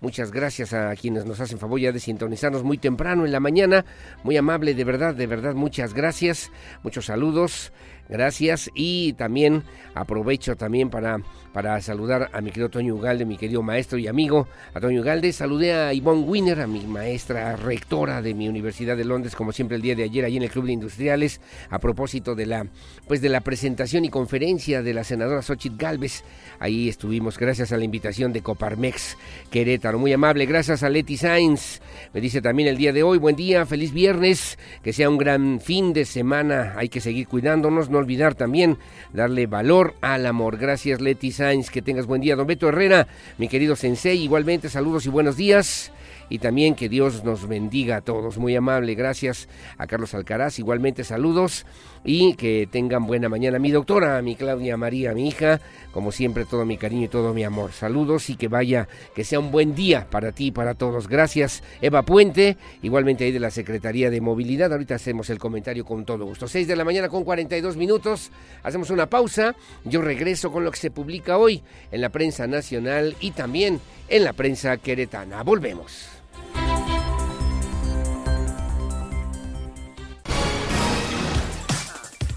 [SPEAKER 2] Muchas gracias a quienes nos hacen favor ya de sintonizarnos muy temprano en la mañana. Muy amable, de verdad, de verdad, muchas gracias. Muchos saludos. Gracias y también aprovecho también para, para saludar a mi querido Toño Ugalde, mi querido maestro y amigo, a Toño Ugalde. Saludé a Yvonne Winner, a mi maestra rectora de mi Universidad de Londres, como siempre el día de ayer allí en el Club de Industriales, a propósito de la, pues de la presentación y conferencia de la senadora Xochitl Galvez. Ahí estuvimos gracias a la invitación de Coparmex Querétaro. Muy amable, gracias a Leti Sainz. Me dice también el día de hoy, buen día, feliz viernes, que sea un gran fin de semana. Hay que seguir cuidándonos no olvidar también darle valor al amor. Gracias Leti Sainz, que tengas buen día. Don Beto Herrera, mi querido Sensei, igualmente saludos y buenos días y también que Dios nos bendiga a todos. Muy amable, gracias a Carlos Alcaraz, igualmente saludos y que tengan buena mañana. Mi doctora, mi Claudia María, mi hija, como siempre todo mi cariño y todo mi amor. Saludos y que vaya, que sea un buen día para ti y para todos. Gracias, Eva Puente, igualmente ahí de la Secretaría de Movilidad. Ahorita hacemos el comentario con todo gusto. 6 de la mañana con 42 minutos. Hacemos una pausa. Yo regreso con lo que se publica hoy en la prensa nacional y también en la prensa queretana. Volvemos.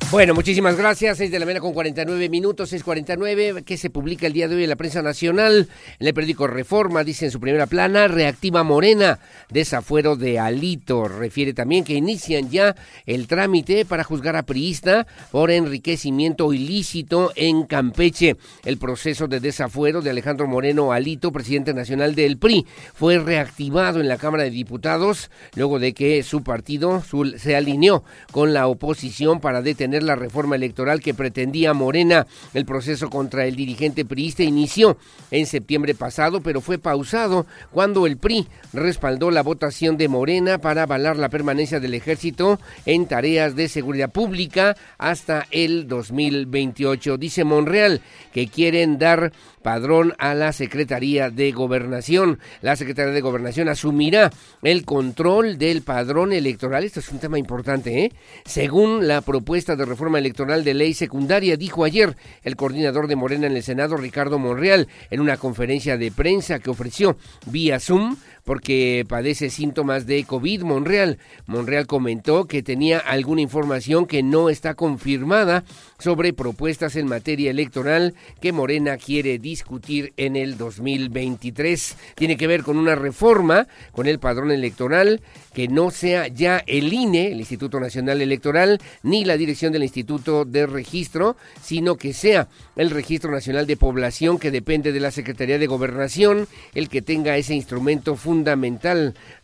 [SPEAKER 2] Bueno, muchísimas gracias. 6 de la mañana con 49 minutos, 6.49, que se publica el día de hoy en la prensa nacional. En el periódico Reforma dice en su primera plana, reactiva Morena, desafuero de Alito. Refiere también que inician ya el trámite para juzgar a Priista por enriquecimiento ilícito en Campeche. El proceso de desafuero de Alejandro Moreno Alito, presidente nacional del PRI, fue reactivado en la Cámara de Diputados luego de que su partido se alineó con la oposición para detener la reforma electoral que pretendía Morena. El proceso contra el dirigente priista inició en septiembre pasado, pero fue pausado cuando el PRI respaldó la votación de Morena para avalar la permanencia del ejército en tareas de seguridad pública hasta el 2028. Dice Monreal que quieren dar padrón a la Secretaría de Gobernación. La Secretaría de Gobernación asumirá el control del padrón electoral. Esto es un tema importante, ¿eh? Según la propuesta de reforma electoral de ley secundaria, dijo ayer el coordinador de Morena en el Senado, Ricardo Monreal, en una conferencia de prensa que ofreció vía Zoom porque padece síntomas de COVID. Monreal, Monreal comentó que tenía alguna información que no está confirmada sobre propuestas en materia electoral que Morena quiere discutir en el 2023. Tiene que ver con una reforma con el padrón electoral que no sea ya el INE, el Instituto Nacional Electoral, ni la dirección del Instituto de Registro, sino que sea el Registro Nacional de Población que depende de la Secretaría de Gobernación, el que tenga ese instrumento fundamental,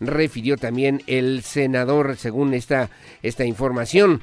[SPEAKER 2] refirió también el senador según esta, esta información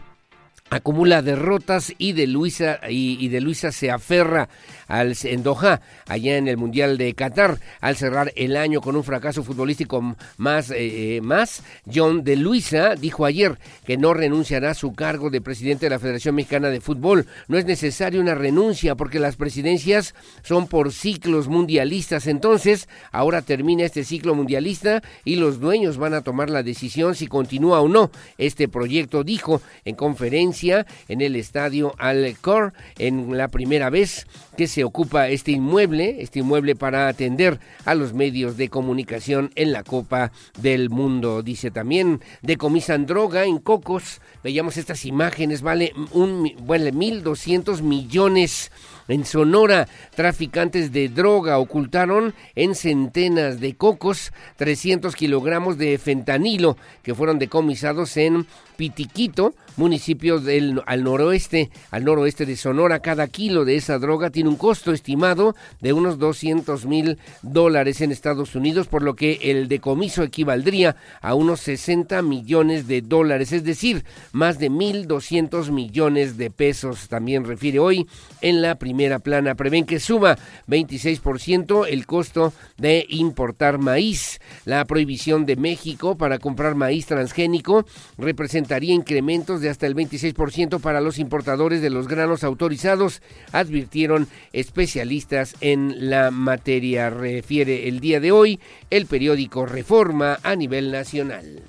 [SPEAKER 2] acumula derrotas y de Luisa y, de Luisa se aferra al en Doha, allá en el Mundial de Qatar, al cerrar el año con un fracaso futbolístico más eh, eh, más. John de Luisa dijo ayer que no renunciará a su cargo de presidente de la Federación Mexicana de Fútbol. No es necesaria una renuncia porque las presidencias son por ciclos mundialistas. Entonces, ahora termina este ciclo mundialista y los dueños van a tomar la decisión si continúa o no este proyecto, dijo en conferencia en el estadio Alcor en la primera vez que se ocupa este inmueble, este inmueble para atender a los medios de comunicación en la Copa del Mundo. Dice también, decomisan droga en Cocos. Veíamos estas imágenes, vale un, bueno, 1.200 millones en Sonora, traficantes de droga ocultaron en centenas de cocos 300 kilogramos de fentanilo que fueron decomisados en Pitiquito, municipio del, al noroeste, al noroeste de Sonora. Cada kilo de esa droga tiene un costo estimado de unos 200 mil dólares en Estados Unidos, por lo que el decomiso equivaldría a unos 60 millones de dólares, es decir, más de 1.200 millones de pesos. También refiere hoy en la primera plana. Prevén que suba 26% el costo de importar maíz. La prohibición de México para comprar maíz transgénico representa daría incrementos de hasta el 26% para los importadores de los granos autorizados, advirtieron especialistas en la materia. Refiere el día de hoy el periódico Reforma a nivel nacional.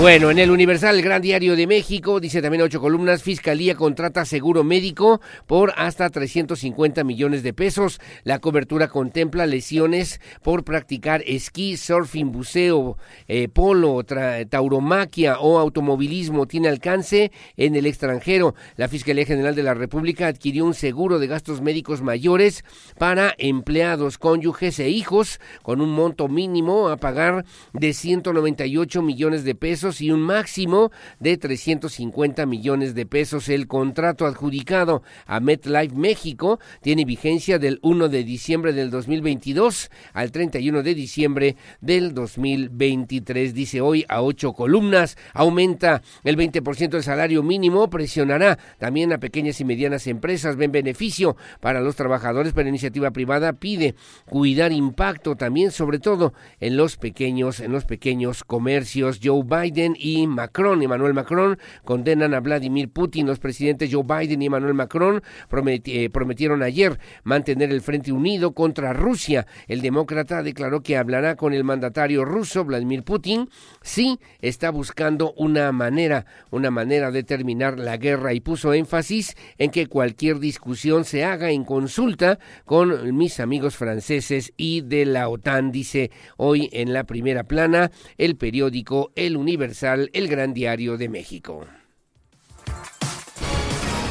[SPEAKER 2] Bueno, en el Universal, el Gran Diario de México, dice también ocho columnas, Fiscalía contrata seguro médico por hasta 350 millones de pesos. La cobertura contempla lesiones por practicar esquí, surfing, buceo, eh, polo, tauromaquia o automovilismo. Tiene alcance en el extranjero. La Fiscalía General de la República adquirió un seguro de gastos médicos mayores para empleados, cónyuges e hijos con un monto mínimo a pagar de 198 millones de pesos y un máximo de 350 millones de pesos. El contrato adjudicado a MetLife México tiene vigencia del 1 de diciembre del 2022 al 31 de diciembre del 2023. Dice hoy a ocho columnas, aumenta el 20% del salario mínimo, presionará también a pequeñas y medianas empresas, ven beneficio para los trabajadores, pero iniciativa privada pide cuidar impacto también, sobre todo en los pequeños, en los pequeños comercios. Joe Biden y Macron, Emmanuel Macron, condenan a Vladimir Putin. Los presidentes Joe Biden y Emmanuel Macron eh, prometieron ayer mantener el frente unido contra Rusia. El demócrata declaró que hablará con el mandatario ruso, Vladimir Putin, si está buscando una manera, una manera de terminar la guerra y puso énfasis en que cualquier discusión se haga en consulta con mis amigos franceses y de la OTAN, dice hoy en la primera plana el periódico El Universal el Gran Diario de México.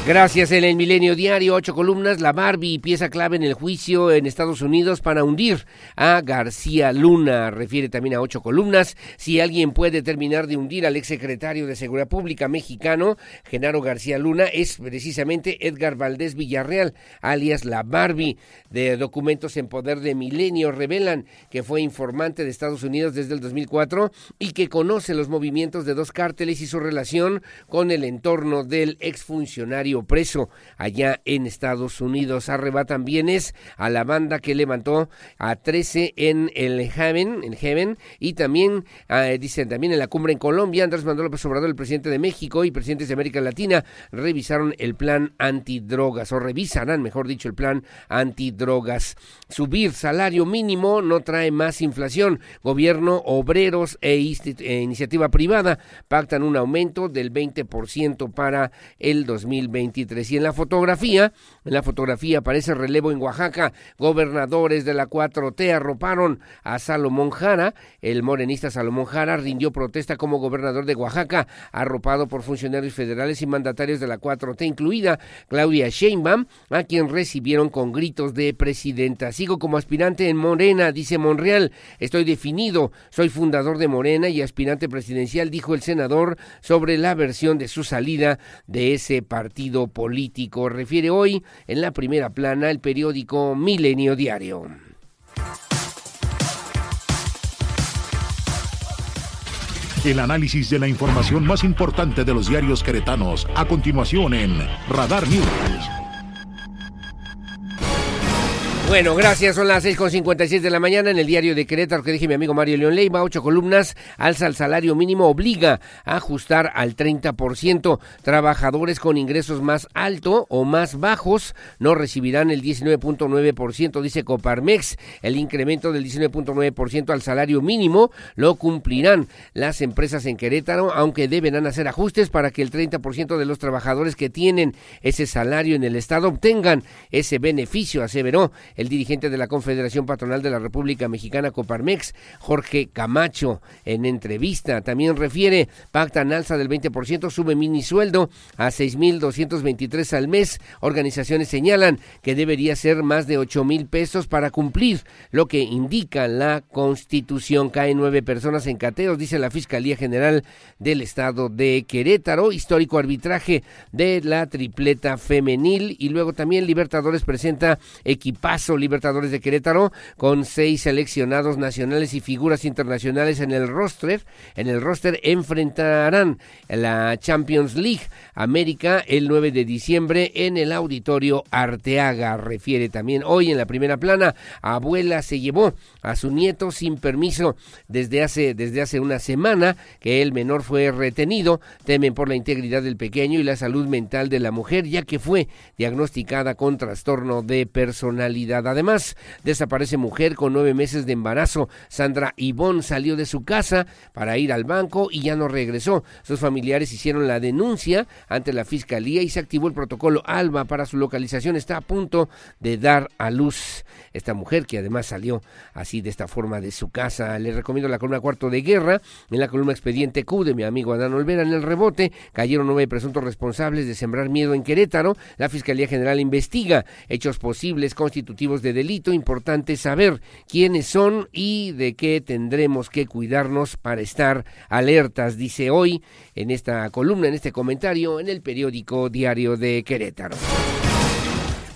[SPEAKER 2] Gracias en el Milenio Diario, ocho columnas, la Barbie, pieza clave en el juicio en Estados Unidos para hundir a García Luna. Refiere también a ocho columnas. Si alguien puede terminar de hundir al exsecretario de Seguridad Pública mexicano, Genaro García Luna, es precisamente Edgar Valdés Villarreal, alias la Barbie. De documentos en poder de Milenio revelan que fue informante de Estados Unidos desde el 2004 y que conoce los movimientos de dos cárteles y su relación con el entorno del exfuncionario preso allá en Estados Unidos. Arrebatan bienes a la banda que levantó a 13 en el Heaven, en Heaven y también, eh, dicen también en la cumbre en Colombia, Andrés Manuel López Obrador, el presidente de México y presidentes de América Latina revisaron el plan antidrogas o revisarán, mejor dicho, el plan antidrogas. Subir salario mínimo no trae más inflación. Gobierno, obreros e, e iniciativa privada pactan un aumento del 20% para el 2020 2023. Y en la fotografía, en la fotografía aparece relevo en Oaxaca. Gobernadores de la 4T arroparon a Salomón Jara. El morenista Salomón Jara rindió protesta como gobernador de Oaxaca, arropado por funcionarios federales y mandatarios de la 4T, incluida Claudia Sheinbaum, a quien recibieron con gritos de presidenta. Sigo como aspirante en Morena, dice Monreal. Estoy definido, soy fundador de Morena y aspirante presidencial, dijo el senador sobre la versión de su salida de ese partido político. Refiere hoy en la primera plana el periódico Milenio Diario.
[SPEAKER 11] El análisis de la información más importante de los diarios queretanos a continuación en Radar News.
[SPEAKER 2] Bueno, gracias. Son las 6.56 de la mañana en el diario de Querétaro que dije mi amigo Mario León Leiva. Ocho columnas. Alza el salario mínimo. Obliga a ajustar al 30%. Trabajadores con ingresos más alto o más bajos no recibirán el 19.9%, dice Coparmex. El incremento del 19.9% al salario mínimo lo cumplirán las empresas en Querétaro, aunque deberán hacer ajustes para que el 30% de los trabajadores que tienen ese salario en el Estado obtengan ese beneficio, aseveró el dirigente de la Confederación Patronal de la República Mexicana Coparmex, Jorge Camacho, en entrevista. También refiere, pactan alza del 20%, sube mini sueldo a 6.223 al mes. Organizaciones señalan que debería ser más de 8 mil pesos para cumplir lo que indica la Constitución. Caen nueve personas en cateos, dice la Fiscalía General del Estado de Querétaro. Histórico arbitraje de la tripleta femenil. Y luego también Libertadores presenta equipazo Libertadores de Querétaro con seis seleccionados nacionales y figuras internacionales en el roster. En el roster enfrentarán la Champions League América el 9 de diciembre en el Auditorio Arteaga. Refiere también hoy en la primera plana, abuela se llevó a su nieto sin permiso desde hace, desde hace una semana que el menor fue retenido. Temen por la integridad del pequeño y la salud mental de la mujer, ya que fue diagnosticada con trastorno de personalidad. Además, desaparece mujer con nueve meses de embarazo. Sandra Ivón salió de su casa para ir al banco y ya no regresó. Sus familiares hicieron la denuncia ante la fiscalía y se activó el protocolo ALBA para su localización. Está a punto de dar a luz esta mujer que además salió así de esta forma de su casa. Les recomiendo la columna cuarto de guerra, en la columna expediente Q de mi amigo Adán Olvera. En el rebote cayeron nueve presuntos responsables de sembrar miedo en Querétaro. La Fiscalía General investiga hechos posibles constitutivos de delito. Importante saber quiénes son y de qué tendremos que cuidarnos para estar alertas, dice hoy en esta columna, en este comentario, en el periódico Diario de Querétaro.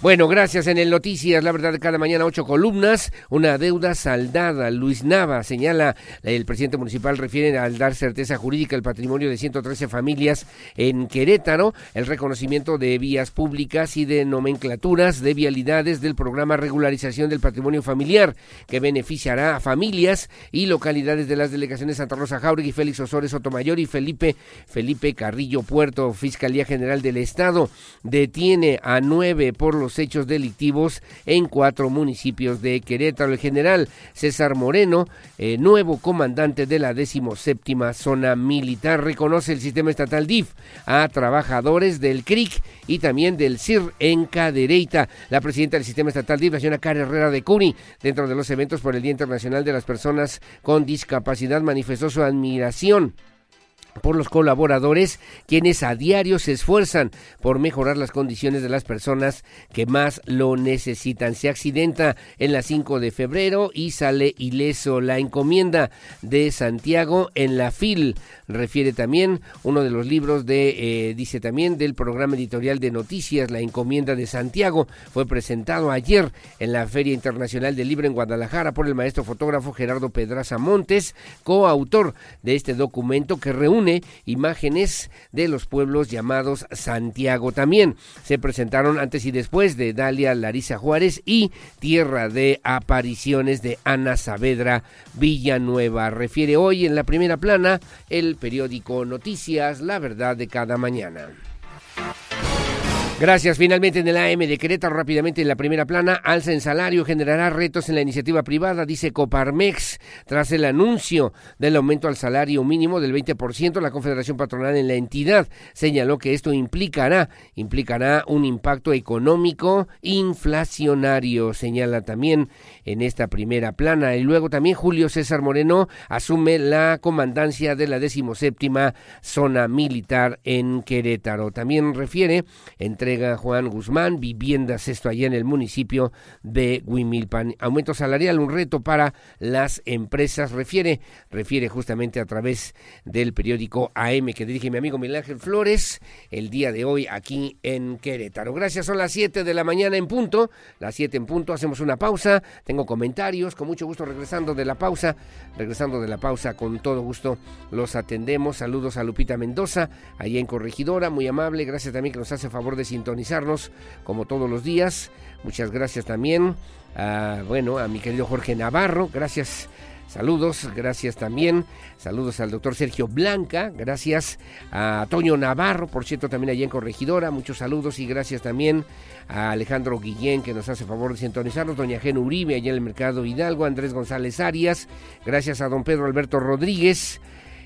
[SPEAKER 2] Bueno, gracias en el Noticias, la verdad, cada mañana ocho columnas, una deuda saldada. Luis Nava señala, el presidente municipal refiere al dar certeza jurídica al patrimonio de 113 familias en Querétaro, el reconocimiento de vías públicas y de nomenclaturas de vialidades del programa Regularización del Patrimonio Familiar, que beneficiará a familias y localidades de las delegaciones Santa Rosa Jauregui, Félix Osores Sotomayor y Felipe, Felipe Carrillo Puerto. Fiscalía General del Estado detiene a nueve por los hechos delictivos en cuatro municipios de Querétaro. El general César Moreno, eh, nuevo comandante de la decimoséptima zona militar, reconoce el sistema estatal DIF a trabajadores del CRIC y también del CIR en Cadereyta. La presidenta del sistema estatal DIF, la señora Cara Herrera de Cuni, dentro de los eventos por el Día Internacional de las Personas con Discapacidad, manifestó su admiración por los colaboradores quienes a diario se esfuerzan por mejorar las condiciones de las personas que más lo necesitan. Se accidenta en la 5 de febrero y sale ileso. La encomienda de Santiago en la FIL refiere también uno de los libros de, eh, dice también, del programa editorial de noticias, La encomienda de Santiago. Fue presentado ayer en la Feria Internacional del Libro en Guadalajara por el maestro fotógrafo Gerardo Pedraza Montes, coautor de este documento que reúne imágenes de los pueblos llamados Santiago. También se presentaron antes y después de Dalia Larisa Juárez y Tierra de Apariciones de Ana Saavedra Villanueva. Refiere hoy en la primera plana el periódico Noticias, la verdad de cada mañana. Gracias. Finalmente en el AM de Querétaro, rápidamente en la primera plana, alza en salario generará retos en la iniciativa privada, dice Coparmex. Tras el anuncio del aumento al salario mínimo del 20%, la Confederación Patronal en la entidad señaló que esto implicará, implicará un impacto económico inflacionario, señala también en esta primera plana. Y luego también Julio César Moreno asume la comandancia de la decimoséptima zona militar en Querétaro. También refiere entre entrega Juan Guzmán, viviendas, esto allá en el municipio de Huimilpan. Aumento salarial, un reto para las empresas, refiere, refiere justamente a través del periódico AM que dirige mi amigo Miguel Ángel Flores el día de hoy aquí en Querétaro. Gracias, son las 7 de la mañana en punto, las 7 en punto, hacemos una pausa, tengo comentarios, con mucho gusto regresando de la pausa, regresando de la pausa, con todo gusto los atendemos. Saludos a Lupita Mendoza, allá en Corregidora, muy amable, gracias también que nos hace favor de sintonizarnos como todos los días. Muchas gracias también a, bueno, a mi querido Jorge Navarro. Gracias. Saludos, gracias también. Saludos al doctor Sergio Blanca, gracias a Toño Navarro, por cierto, también allá en Corregidora. Muchos saludos y gracias también a Alejandro Guillén, que nos hace favor de sintonizarnos. Doña Gen Uribe, allá en el Mercado Hidalgo. Andrés González Arias. Gracias a don Pedro Alberto Rodríguez.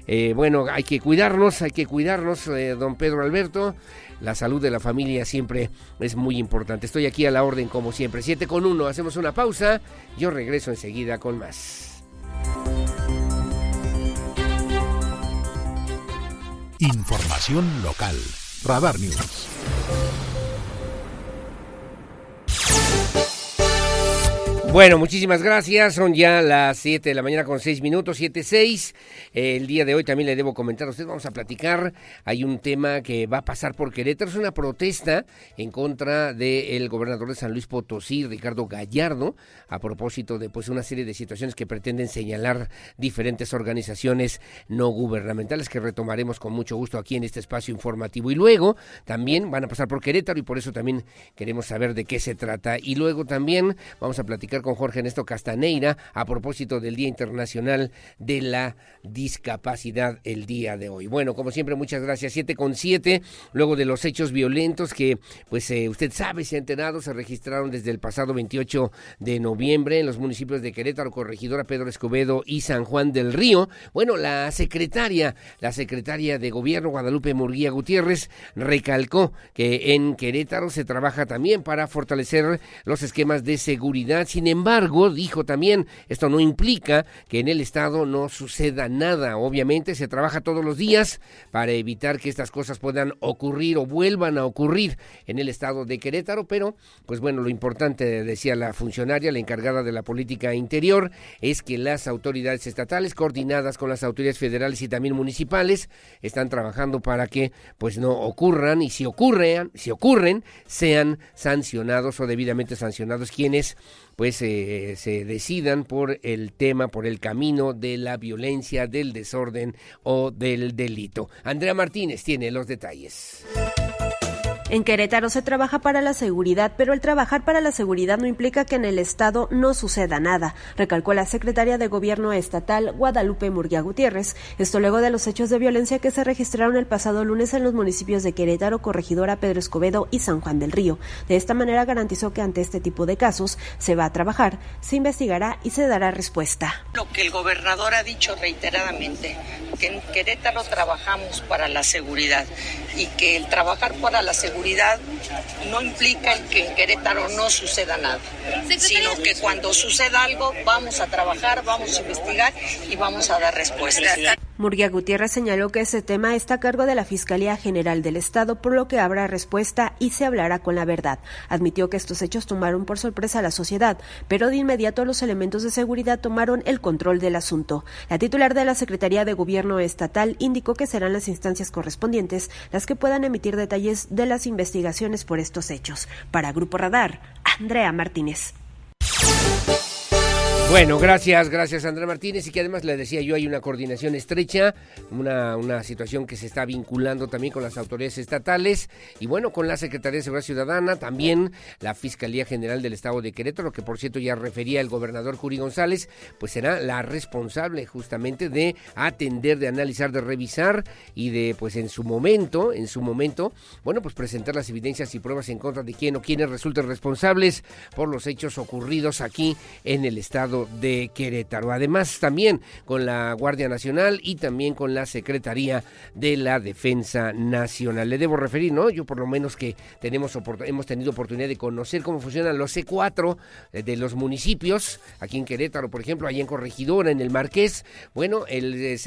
[SPEAKER 2] Eh, bueno, hay que cuidarnos, hay que cuidarnos, eh, don Pedro Alberto. La salud de la familia siempre es muy importante. Estoy aquí a la orden como siempre. 7 con 1, hacemos una pausa. Yo regreso enseguida con más.
[SPEAKER 11] Información local. Radar News.
[SPEAKER 2] Bueno, muchísimas gracias. Son ya las 7 de la mañana con 6 minutos, 7, 6. el día de hoy también le debo comentar a usted, vamos a platicar. Hay un tema que va a pasar por Querétaro. Es una protesta en contra del gobernador de San Luis Potosí, Ricardo Gallardo, a propósito de pues una serie de situaciones que pretenden señalar diferentes organizaciones no gubernamentales que retomaremos con mucho gusto aquí en este espacio informativo. Y luego también van a pasar por Querétaro y por eso también queremos saber de qué se trata. Y luego también vamos a platicar con Jorge Ernesto Castaneira a propósito del Día Internacional de la Discapacidad el día de hoy. Bueno, como siempre, muchas gracias. Siete con siete, luego de los hechos violentos que, pues, eh, usted sabe, se ha enterado, se registraron desde el pasado 28 de noviembre en los municipios de Querétaro, Corregidora, Pedro Escobedo y San Juan del Río. Bueno, la secretaria, la secretaria de Gobierno, Guadalupe Murguía Gutiérrez, recalcó que en Querétaro se trabaja también para fortalecer los esquemas de seguridad. Sin embargo, dijo también, esto no implica que en el Estado no suceda nada. Obviamente se trabaja todos los días para evitar que estas cosas puedan ocurrir o vuelvan a ocurrir en el Estado de Querétaro, pero pues bueno, lo importante, decía la funcionaria, la encargada de la política interior, es que las autoridades estatales, coordinadas con las autoridades federales y también municipales, están trabajando para que pues no ocurran y si ocurren, si ocurren, sean sancionados o debidamente sancionados quienes pues eh, se decidan por el tema, por el camino de la violencia, del desorden o del delito. Andrea Martínez tiene los detalles.
[SPEAKER 12] En Querétaro se trabaja para la seguridad, pero el trabajar para la seguridad no implica que en el Estado no suceda nada, recalcó la secretaria de Gobierno Estatal, Guadalupe Murguía Gutiérrez. Esto luego de los hechos de violencia que se registraron el pasado lunes en los municipios de Querétaro, Corregidora, Pedro Escobedo y San Juan del Río. De esta manera garantizó que ante este tipo de casos se va a trabajar, se investigará y se dará respuesta.
[SPEAKER 16] Lo que el gobernador ha dicho reiteradamente, que en Querétaro trabajamos para la seguridad y que el trabajar para la seguridad no implica que en Querétaro no suceda nada, sino que cuando suceda algo vamos a trabajar, vamos a investigar y vamos a dar respuesta.
[SPEAKER 12] Murguía Gutiérrez señaló que ese tema está a cargo de la Fiscalía General del Estado, por lo que habrá respuesta y se hablará con la verdad. Admitió que estos hechos tomaron por sorpresa a la sociedad, pero de inmediato los elementos de seguridad tomaron el control del asunto. La titular de la Secretaría de Gobierno Estatal indicó que serán las instancias correspondientes las que puedan emitir detalles de las investigaciones por estos hechos. Para Grupo Radar, Andrea Martínez.
[SPEAKER 2] Bueno, gracias, gracias Andrés Martínez. Y que además le decía yo hay una coordinación estrecha, una, una situación que se está vinculando también con las autoridades estatales y bueno, con la Secretaría de Seguridad Ciudadana, también la Fiscalía General del Estado de Querétaro, que por cierto ya refería el gobernador Curi González, pues será la responsable justamente de atender, de analizar, de revisar y de pues en su momento, en su momento, bueno, pues presentar las evidencias y pruebas en contra de quién o quienes resulten responsables por los hechos ocurridos aquí en el estado de Querétaro. Además, también con la Guardia Nacional y también con la Secretaría de la Defensa Nacional. Le debo referir, ¿no? Yo por lo menos que tenemos hemos tenido oportunidad de conocer cómo funcionan los C4 eh, de los municipios, aquí en Querétaro, por ejemplo, allá en Corregidora, en el Marqués. Bueno, el eh,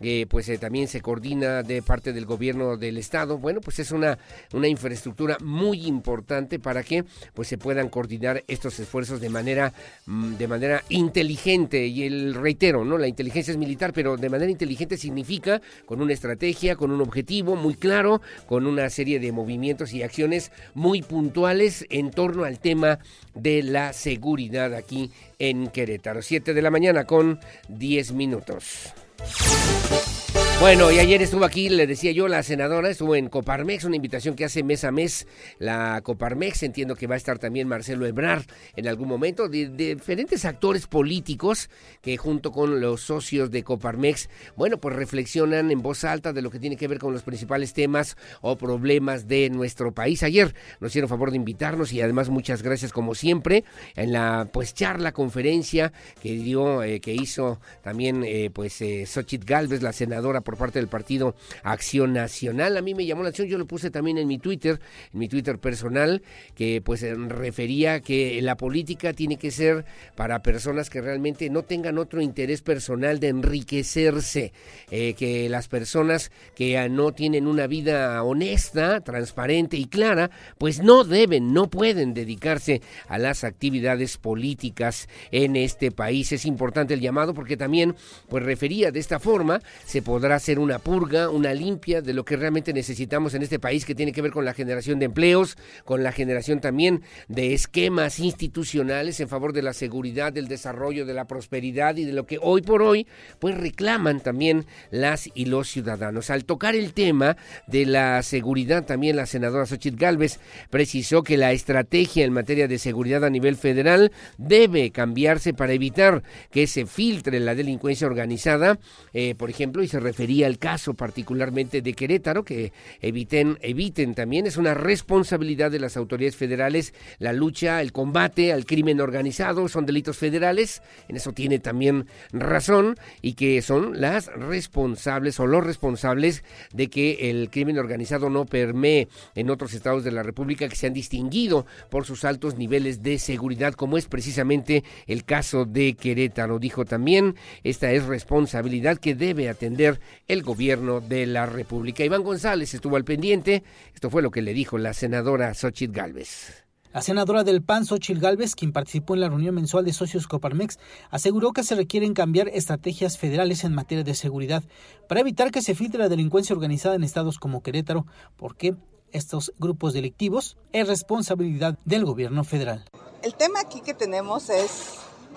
[SPEAKER 2] CQCIAS pues eh, también se coordina de parte del gobierno del estado. Bueno, pues es una, una infraestructura muy importante para que pues se puedan coordinar estos esfuerzos de manera, mm, de manera inteligente. Y el reitero, ¿no? La inteligencia es militar, pero de manera inteligente significa con una estrategia, con un objetivo muy claro, con una serie de movimientos y acciones muy puntuales en torno al tema de la seguridad aquí en Querétaro. Siete de la mañana con 10 minutos. Música Bueno, y ayer estuvo aquí, le decía yo, la senadora, estuvo en Coparmex, una invitación que hace mes a mes la Coparmex. Entiendo que va a estar también Marcelo Ebrard en algún momento, de, diferentes actores políticos que junto con los socios de Coparmex, bueno, pues reflexionan en voz alta de lo que tiene que ver con los principales temas o problemas de nuestro país. Ayer nos hicieron favor de invitarnos y además muchas gracias como siempre en la pues charla, conferencia que dio, eh, que hizo también eh, pues eh, Xochitl Galvez, la senadora parte del partido Acción Nacional. A mí me llamó la atención, yo lo puse también en mi Twitter, en mi Twitter personal, que pues refería que la política tiene que ser para personas que realmente no tengan otro interés personal de enriquecerse, eh, que las personas que no tienen una vida honesta, transparente y clara, pues no deben, no pueden dedicarse a las actividades políticas en este país. Es importante el llamado porque también pues refería de esta forma se podrá hacer una purga, una limpia de lo que realmente necesitamos en este país que tiene que ver con la generación de empleos, con la generación también de esquemas institucionales en favor de la seguridad, del desarrollo, de la prosperidad y de lo que hoy por hoy pues reclaman también las y los ciudadanos. Al tocar el tema de la seguridad también la senadora Xochitl Galvez precisó que la estrategia en materia de seguridad a nivel federal debe cambiarse para evitar que se filtre la delincuencia organizada, eh, por ejemplo, y se refiere el caso particularmente de Querétaro, que eviten, eviten también, es una responsabilidad de las autoridades federales la lucha, el combate al crimen organizado, son delitos federales, en eso tiene también razón, y que son las responsables o los responsables de que el crimen organizado no permee en otros estados de la República que se han distinguido por sus altos niveles de seguridad, como es precisamente el caso de Querétaro. Dijo también, esta es responsabilidad que debe atender el gobierno de la República. Iván González estuvo al pendiente. Esto fue lo que le dijo la senadora Xochitl Galvez.
[SPEAKER 17] La senadora del PAN, Xochitl Galvez, quien participó en la reunión mensual de socios Coparmex, aseguró que se requieren cambiar estrategias federales en materia de seguridad para evitar que se filtre la delincuencia organizada en estados como Querétaro, porque estos grupos delictivos es responsabilidad del gobierno federal.
[SPEAKER 18] El tema aquí que tenemos es,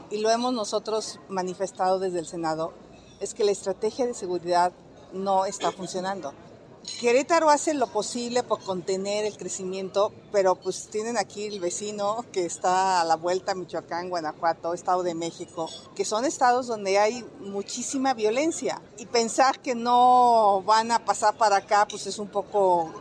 [SPEAKER 18] y lo hemos nosotros manifestado desde el Senado, es que la estrategia de seguridad no está funcionando. Querétaro hace lo posible por contener el crecimiento, pero pues tienen aquí el vecino que está a la vuelta, Michoacán, Guanajuato, Estado de México, que son estados donde hay muchísima violencia. Y pensar que no van a pasar para acá, pues es un poco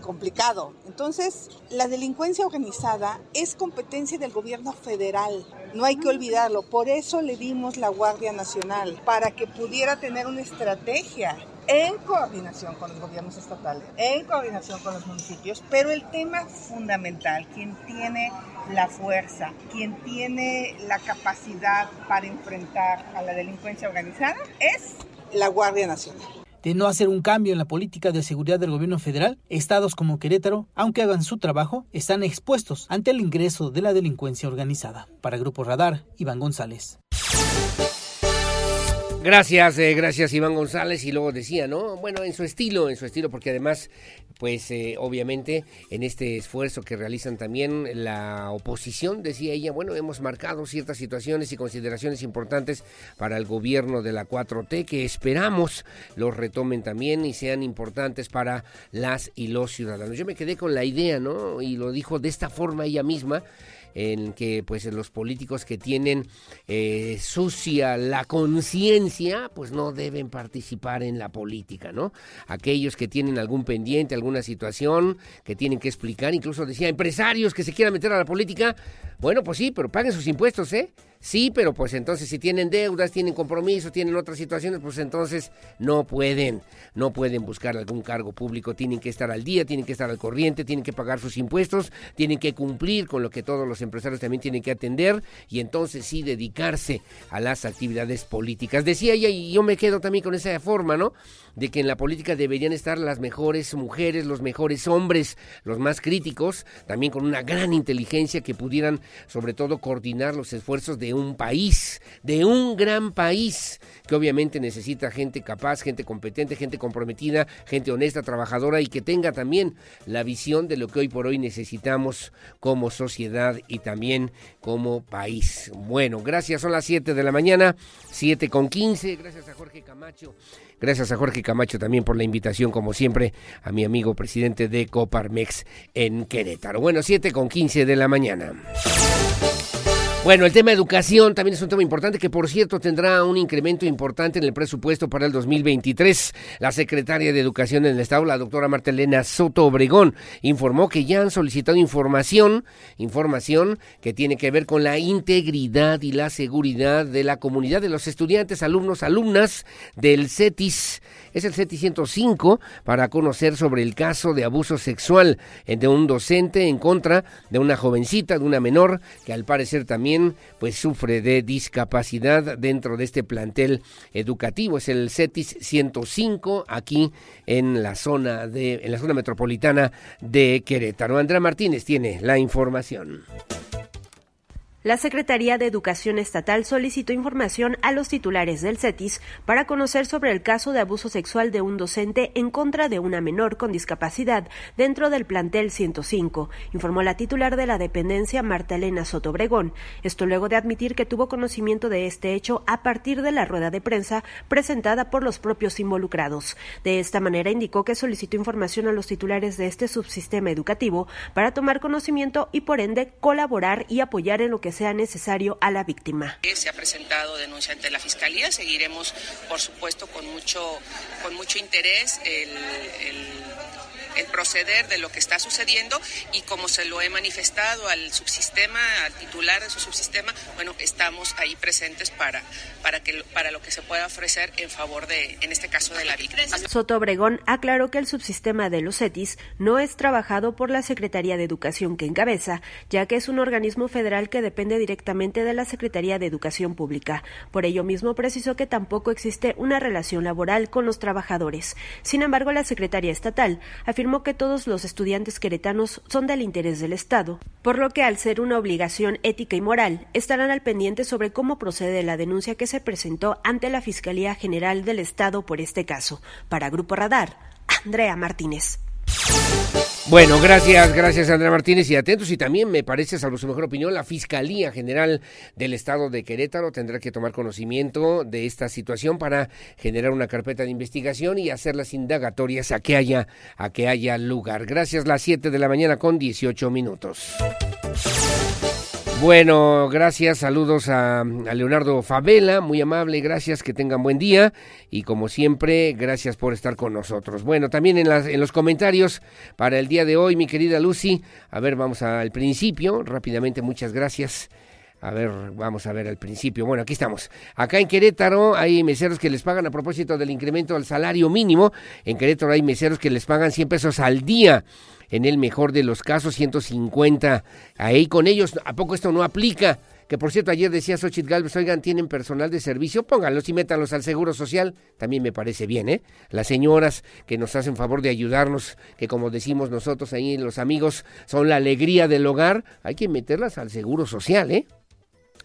[SPEAKER 18] complicado. Entonces, la delincuencia organizada es competencia del gobierno federal. No hay que olvidarlo. Por eso le dimos la Guardia Nacional, para que pudiera tener una estrategia en coordinación con los gobiernos estatales, en coordinación con los municipios, pero el tema fundamental, quien tiene la fuerza, quien tiene la capacidad para enfrentar a la delincuencia organizada es la Guardia Nacional
[SPEAKER 17] de no hacer un cambio en la política de seguridad del gobierno federal, estados como Querétaro, aunque hagan su trabajo, están expuestos ante el ingreso de la delincuencia organizada. Para Grupo Radar, Iván González.
[SPEAKER 2] Gracias, eh, gracias Iván González. Y luego decía, ¿no? Bueno, en su estilo, en su estilo, porque además, pues eh, obviamente en este esfuerzo que realizan también la oposición, decía ella, bueno, hemos marcado ciertas situaciones y consideraciones importantes para el gobierno de la 4T que esperamos los retomen también y sean importantes para las y los ciudadanos. Yo me quedé con la idea, ¿no? Y lo dijo de esta forma ella misma en que pues los políticos que tienen eh, sucia la conciencia pues no deben participar en la política, ¿no? Aquellos que tienen algún pendiente, alguna situación que tienen que explicar, incluso decía empresarios que se quieran meter a la política, bueno pues sí, pero paguen sus impuestos, ¿eh? Sí, pero pues entonces si tienen deudas, tienen compromisos, tienen otras situaciones, pues entonces no pueden, no pueden buscar algún cargo público, tienen que estar al día, tienen que estar al corriente, tienen que pagar sus impuestos, tienen que cumplir con lo que todos los empresarios también tienen que atender y entonces sí dedicarse a las actividades políticas. Decía ella, y yo me quedo también con esa forma, ¿no? De que en la política deberían estar las mejores mujeres, los mejores hombres, los más críticos, también con una gran inteligencia que pudieran sobre todo coordinar los esfuerzos de un país, de un gran país, que obviamente necesita gente capaz, gente competente, gente comprometida, gente honesta, trabajadora y que tenga también la visión de lo que hoy por hoy necesitamos como sociedad y también como país. Bueno, gracias, son las 7 de la mañana, 7 con 15, gracias a Jorge Camacho. Gracias a Jorge Camacho también por la invitación, como siempre, a mi amigo presidente de Coparmex en Querétaro. Bueno, 7 con 15 de la mañana. Bueno, el tema de educación también es un tema importante que, por cierto, tendrá un incremento importante en el presupuesto para el 2023. La secretaria de Educación en el Estado, la doctora Marta Elena Soto Obregón, informó que ya han solicitado información, información que tiene que ver con la integridad y la seguridad de la comunidad de los estudiantes, alumnos, alumnas del CETIS. Es el CETIS 105 para conocer sobre el caso de abuso sexual de un docente en contra de una jovencita, de una menor, que al parecer también pues sufre de discapacidad dentro de este plantel educativo. Es el CETIS 105 aquí en la zona de en la zona metropolitana de Querétaro. Andrea Martínez tiene la información.
[SPEAKER 12] La Secretaría de Educación Estatal solicitó información a los titulares del CETIS para conocer sobre el caso de abuso sexual de un docente en contra de una menor con discapacidad dentro del plantel 105, informó la titular de la dependencia Marta Elena Sotobregón. Esto luego de admitir que tuvo conocimiento de este hecho a partir de la rueda de prensa presentada por los propios involucrados. De esta manera indicó que solicitó información a los titulares de este subsistema educativo para tomar conocimiento y por ende colaborar y apoyar en lo que sea necesario a la víctima.
[SPEAKER 19] Se ha presentado denuncia ante la Fiscalía, seguiremos, por supuesto, con mucho, con mucho interés el, el el proceder de lo que está sucediendo y como se lo he manifestado al subsistema, al titular de su subsistema, bueno, estamos ahí presentes para, para, que, para lo que se pueda ofrecer en favor de, en este caso, de la víctima.
[SPEAKER 12] Soto Obregón aclaró que el subsistema de los CETIS no es trabajado por la Secretaría de Educación que encabeza, ya que es un organismo federal que depende directamente de la Secretaría de Educación Pública. Por ello mismo precisó que tampoco existe una relación laboral con los trabajadores. Sin embargo, la Secretaría Estatal afirmó que todos los estudiantes queretanos son del interés del Estado, por lo que al ser una obligación ética y moral, estarán al pendiente sobre cómo procede la denuncia que se presentó ante la Fiscalía General del Estado por este caso. Para Grupo Radar, Andrea Martínez.
[SPEAKER 2] Bueno, gracias, gracias Andrea Martínez y atentos y también me parece, salvo su mejor opinión, la Fiscalía General del Estado de Querétaro tendrá que tomar conocimiento de esta situación para generar una carpeta de investigación y hacer las indagatorias a que haya, a que haya lugar. Gracias, las 7 de la mañana con 18 minutos. Bueno, gracias, saludos a, a, Leonardo Favela, muy amable, gracias, que tengan buen día y como siempre, gracias por estar con nosotros. Bueno, también en, las, en los comentarios para el día de hoy, mi querida Lucy, a ver, vamos al principio, rápidamente, muchas gracias. A ver, vamos a ver al principio. Bueno, aquí estamos. Acá en Querétaro hay meseros que les pagan a propósito del incremento al salario mínimo. En Querétaro hay meseros que les pagan 100 pesos al día en el mejor de los casos, 150. Ahí con ellos, ¿a poco esto no aplica? Que por cierto, ayer decía Xochitl Galvez, oigan, tienen personal de servicio, pónganlos y métanlos al Seguro Social. También me parece bien, ¿eh? Las señoras que nos hacen favor de ayudarnos, que como decimos nosotros ahí, los amigos, son la alegría del hogar, hay que meterlas al Seguro Social, ¿eh?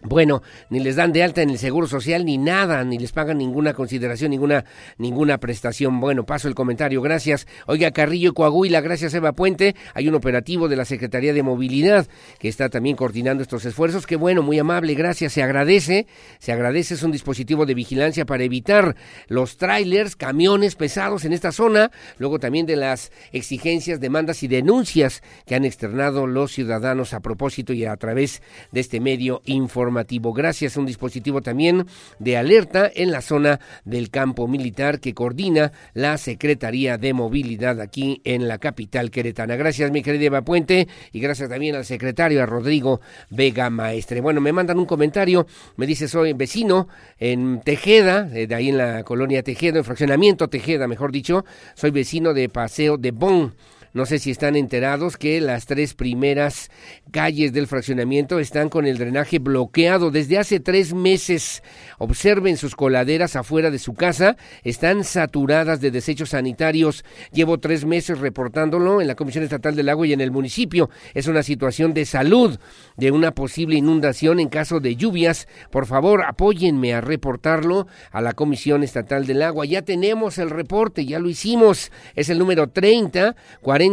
[SPEAKER 2] Bueno, ni les dan de alta en el Seguro Social ni nada, ni les pagan ninguna consideración, ninguna ninguna prestación. Bueno, paso el comentario, gracias. Oiga, Carrillo Coahuila, gracias Eva Puente. Hay un operativo de la Secretaría de Movilidad que está también coordinando estos esfuerzos. Qué bueno, muy amable, gracias. Se agradece, se agradece, es un dispositivo de vigilancia para evitar los trailers, camiones pesados en esta zona, luego también de las exigencias, demandas y denuncias que han externado los ciudadanos a propósito y a través de este medio informativo gracias a un dispositivo también de alerta en la zona del campo militar que coordina la Secretaría de Movilidad aquí en la capital queretana. Gracias, mi querida Eva Puente, y gracias también al secretario, a Rodrigo Vega Maestre. Bueno, me mandan un comentario, me dice, soy vecino en Tejeda, eh, de ahí en la colonia Tejeda, en fraccionamiento Tejeda, mejor dicho, soy vecino de Paseo de Bon no sé si están enterados que las tres primeras calles del fraccionamiento están con el drenaje bloqueado desde hace tres meses. Observen sus coladeras afuera de su casa, están saturadas de desechos sanitarios. Llevo tres meses reportándolo en la Comisión Estatal del Agua y en el municipio. Es una situación de salud, de una posible inundación en caso de lluvias. Por favor, apóyenme a reportarlo a la Comisión Estatal del Agua. Ya tenemos el reporte, ya lo hicimos. Es el número 30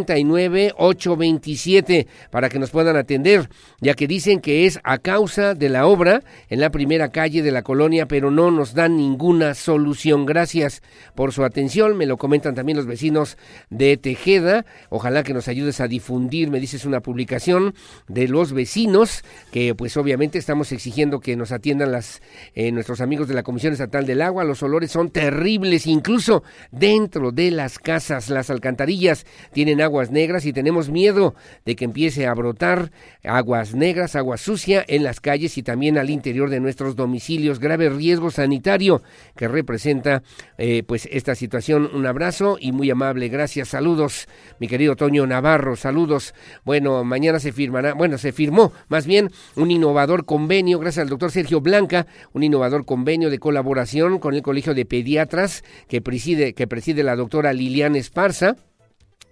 [SPEAKER 2] 827 para que nos puedan atender, ya que dicen que es a causa de la obra en la primera calle de la colonia, pero no nos dan ninguna solución. Gracias por su atención, me lo comentan también los vecinos de Tejeda. Ojalá que nos ayudes a difundir, me dices una publicación de los vecinos que pues obviamente estamos exigiendo que nos atiendan las eh, nuestros amigos de la Comisión Estatal del Agua. Los olores son terribles, incluso dentro de las casas, las alcantarillas tienen aguas negras y tenemos miedo de que empiece a brotar aguas negras, agua sucia en las calles y también al interior de nuestros domicilios. Grave riesgo sanitario que representa eh, pues esta situación. Un abrazo y muy amable. Gracias. Saludos, mi querido Toño Navarro. Saludos. Bueno, mañana se firmará, bueno, se firmó más bien un innovador convenio, gracias al doctor Sergio Blanca, un innovador convenio de colaboración con el Colegio de Pediatras que preside, que preside la doctora Liliana Esparza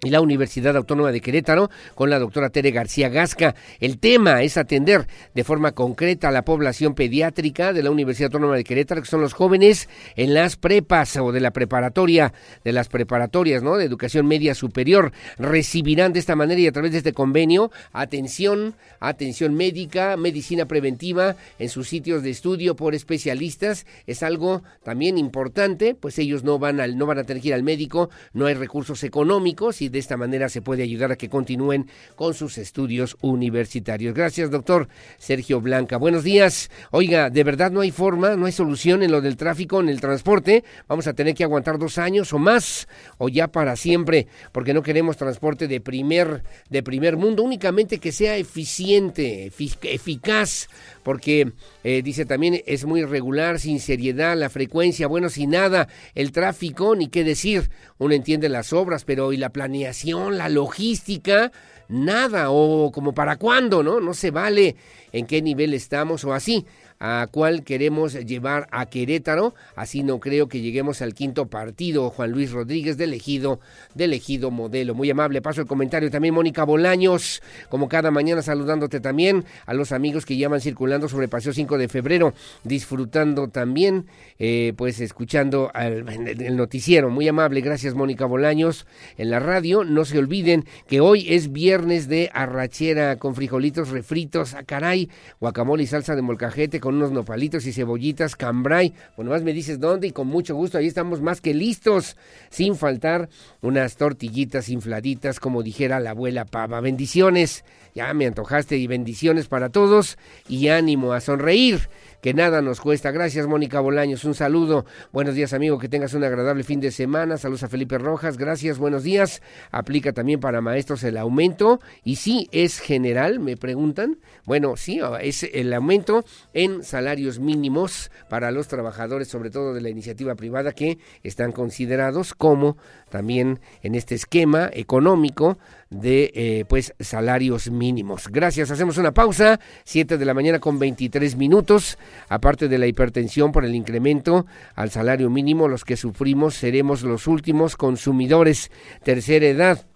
[SPEAKER 2] y la Universidad Autónoma de Querétaro con la doctora Tere García Gasca. El tema es atender de forma concreta a la población pediátrica de la Universidad Autónoma de Querétaro, que son los jóvenes en las prepas o de la preparatoria, de las preparatorias, ¿no? De educación media superior. Recibirán de esta manera y a través de este convenio atención, atención médica, medicina preventiva en sus sitios de estudio por especialistas. Es algo también importante, pues ellos no van al, no van a tener que ir al médico, no hay recursos económicos y de esta manera se puede ayudar a que continúen con sus estudios universitarios. Gracias, doctor Sergio Blanca. Buenos días. Oiga, de verdad no hay forma, no hay solución en lo del tráfico, en el transporte. Vamos a tener que aguantar dos años o más, o ya para siempre, porque no queremos transporte de primer, de primer mundo, únicamente que sea eficiente, eficaz porque eh, dice también es muy irregular, sin seriedad, la frecuencia, bueno, sin nada, el tráfico, ni qué decir, uno entiende las obras, pero y la planeación, la logística, nada, o como para cuándo, ¿no? No se vale en qué nivel estamos o así a cuál queremos llevar a Querétaro. Así no creo que lleguemos al quinto partido. Juan Luis Rodríguez de elegido, de elegido modelo. Muy amable. Paso el comentario también Mónica Bolaños, como cada mañana saludándote también a los amigos que llaman circulando sobre Paseo 5 de febrero, disfrutando también, eh, pues escuchando el noticiero. Muy amable. Gracias Mónica Bolaños en la radio. No se olviden que hoy es viernes de arrachera con frijolitos refritos. a ah, caray, guacamole y salsa de molcajete con unos nopalitos y cebollitas, cambray. Bueno, más me dices dónde y con mucho gusto, ahí estamos más que listos, sin faltar unas tortillitas infladitas, como dijera la abuela Pava. Bendiciones, ya me antojaste y bendiciones para todos y ánimo a sonreír que nada nos cuesta. Gracias, Mónica Bolaños. Un saludo. Buenos días, amigo. Que tengas un agradable fin de semana. Saludos a Felipe Rojas. Gracias, buenos días. Aplica también para maestros el aumento. Y sí, es general, me preguntan. Bueno, sí, es el aumento en salarios mínimos para los trabajadores, sobre todo de la iniciativa privada, que están considerados como también en este esquema económico de eh, pues salarios mínimos. Gracias, hacemos una pausa, 7 de la mañana con 23 minutos. Aparte de la hipertensión por el incremento al salario mínimo, los que sufrimos seremos los últimos consumidores. Tercera edad,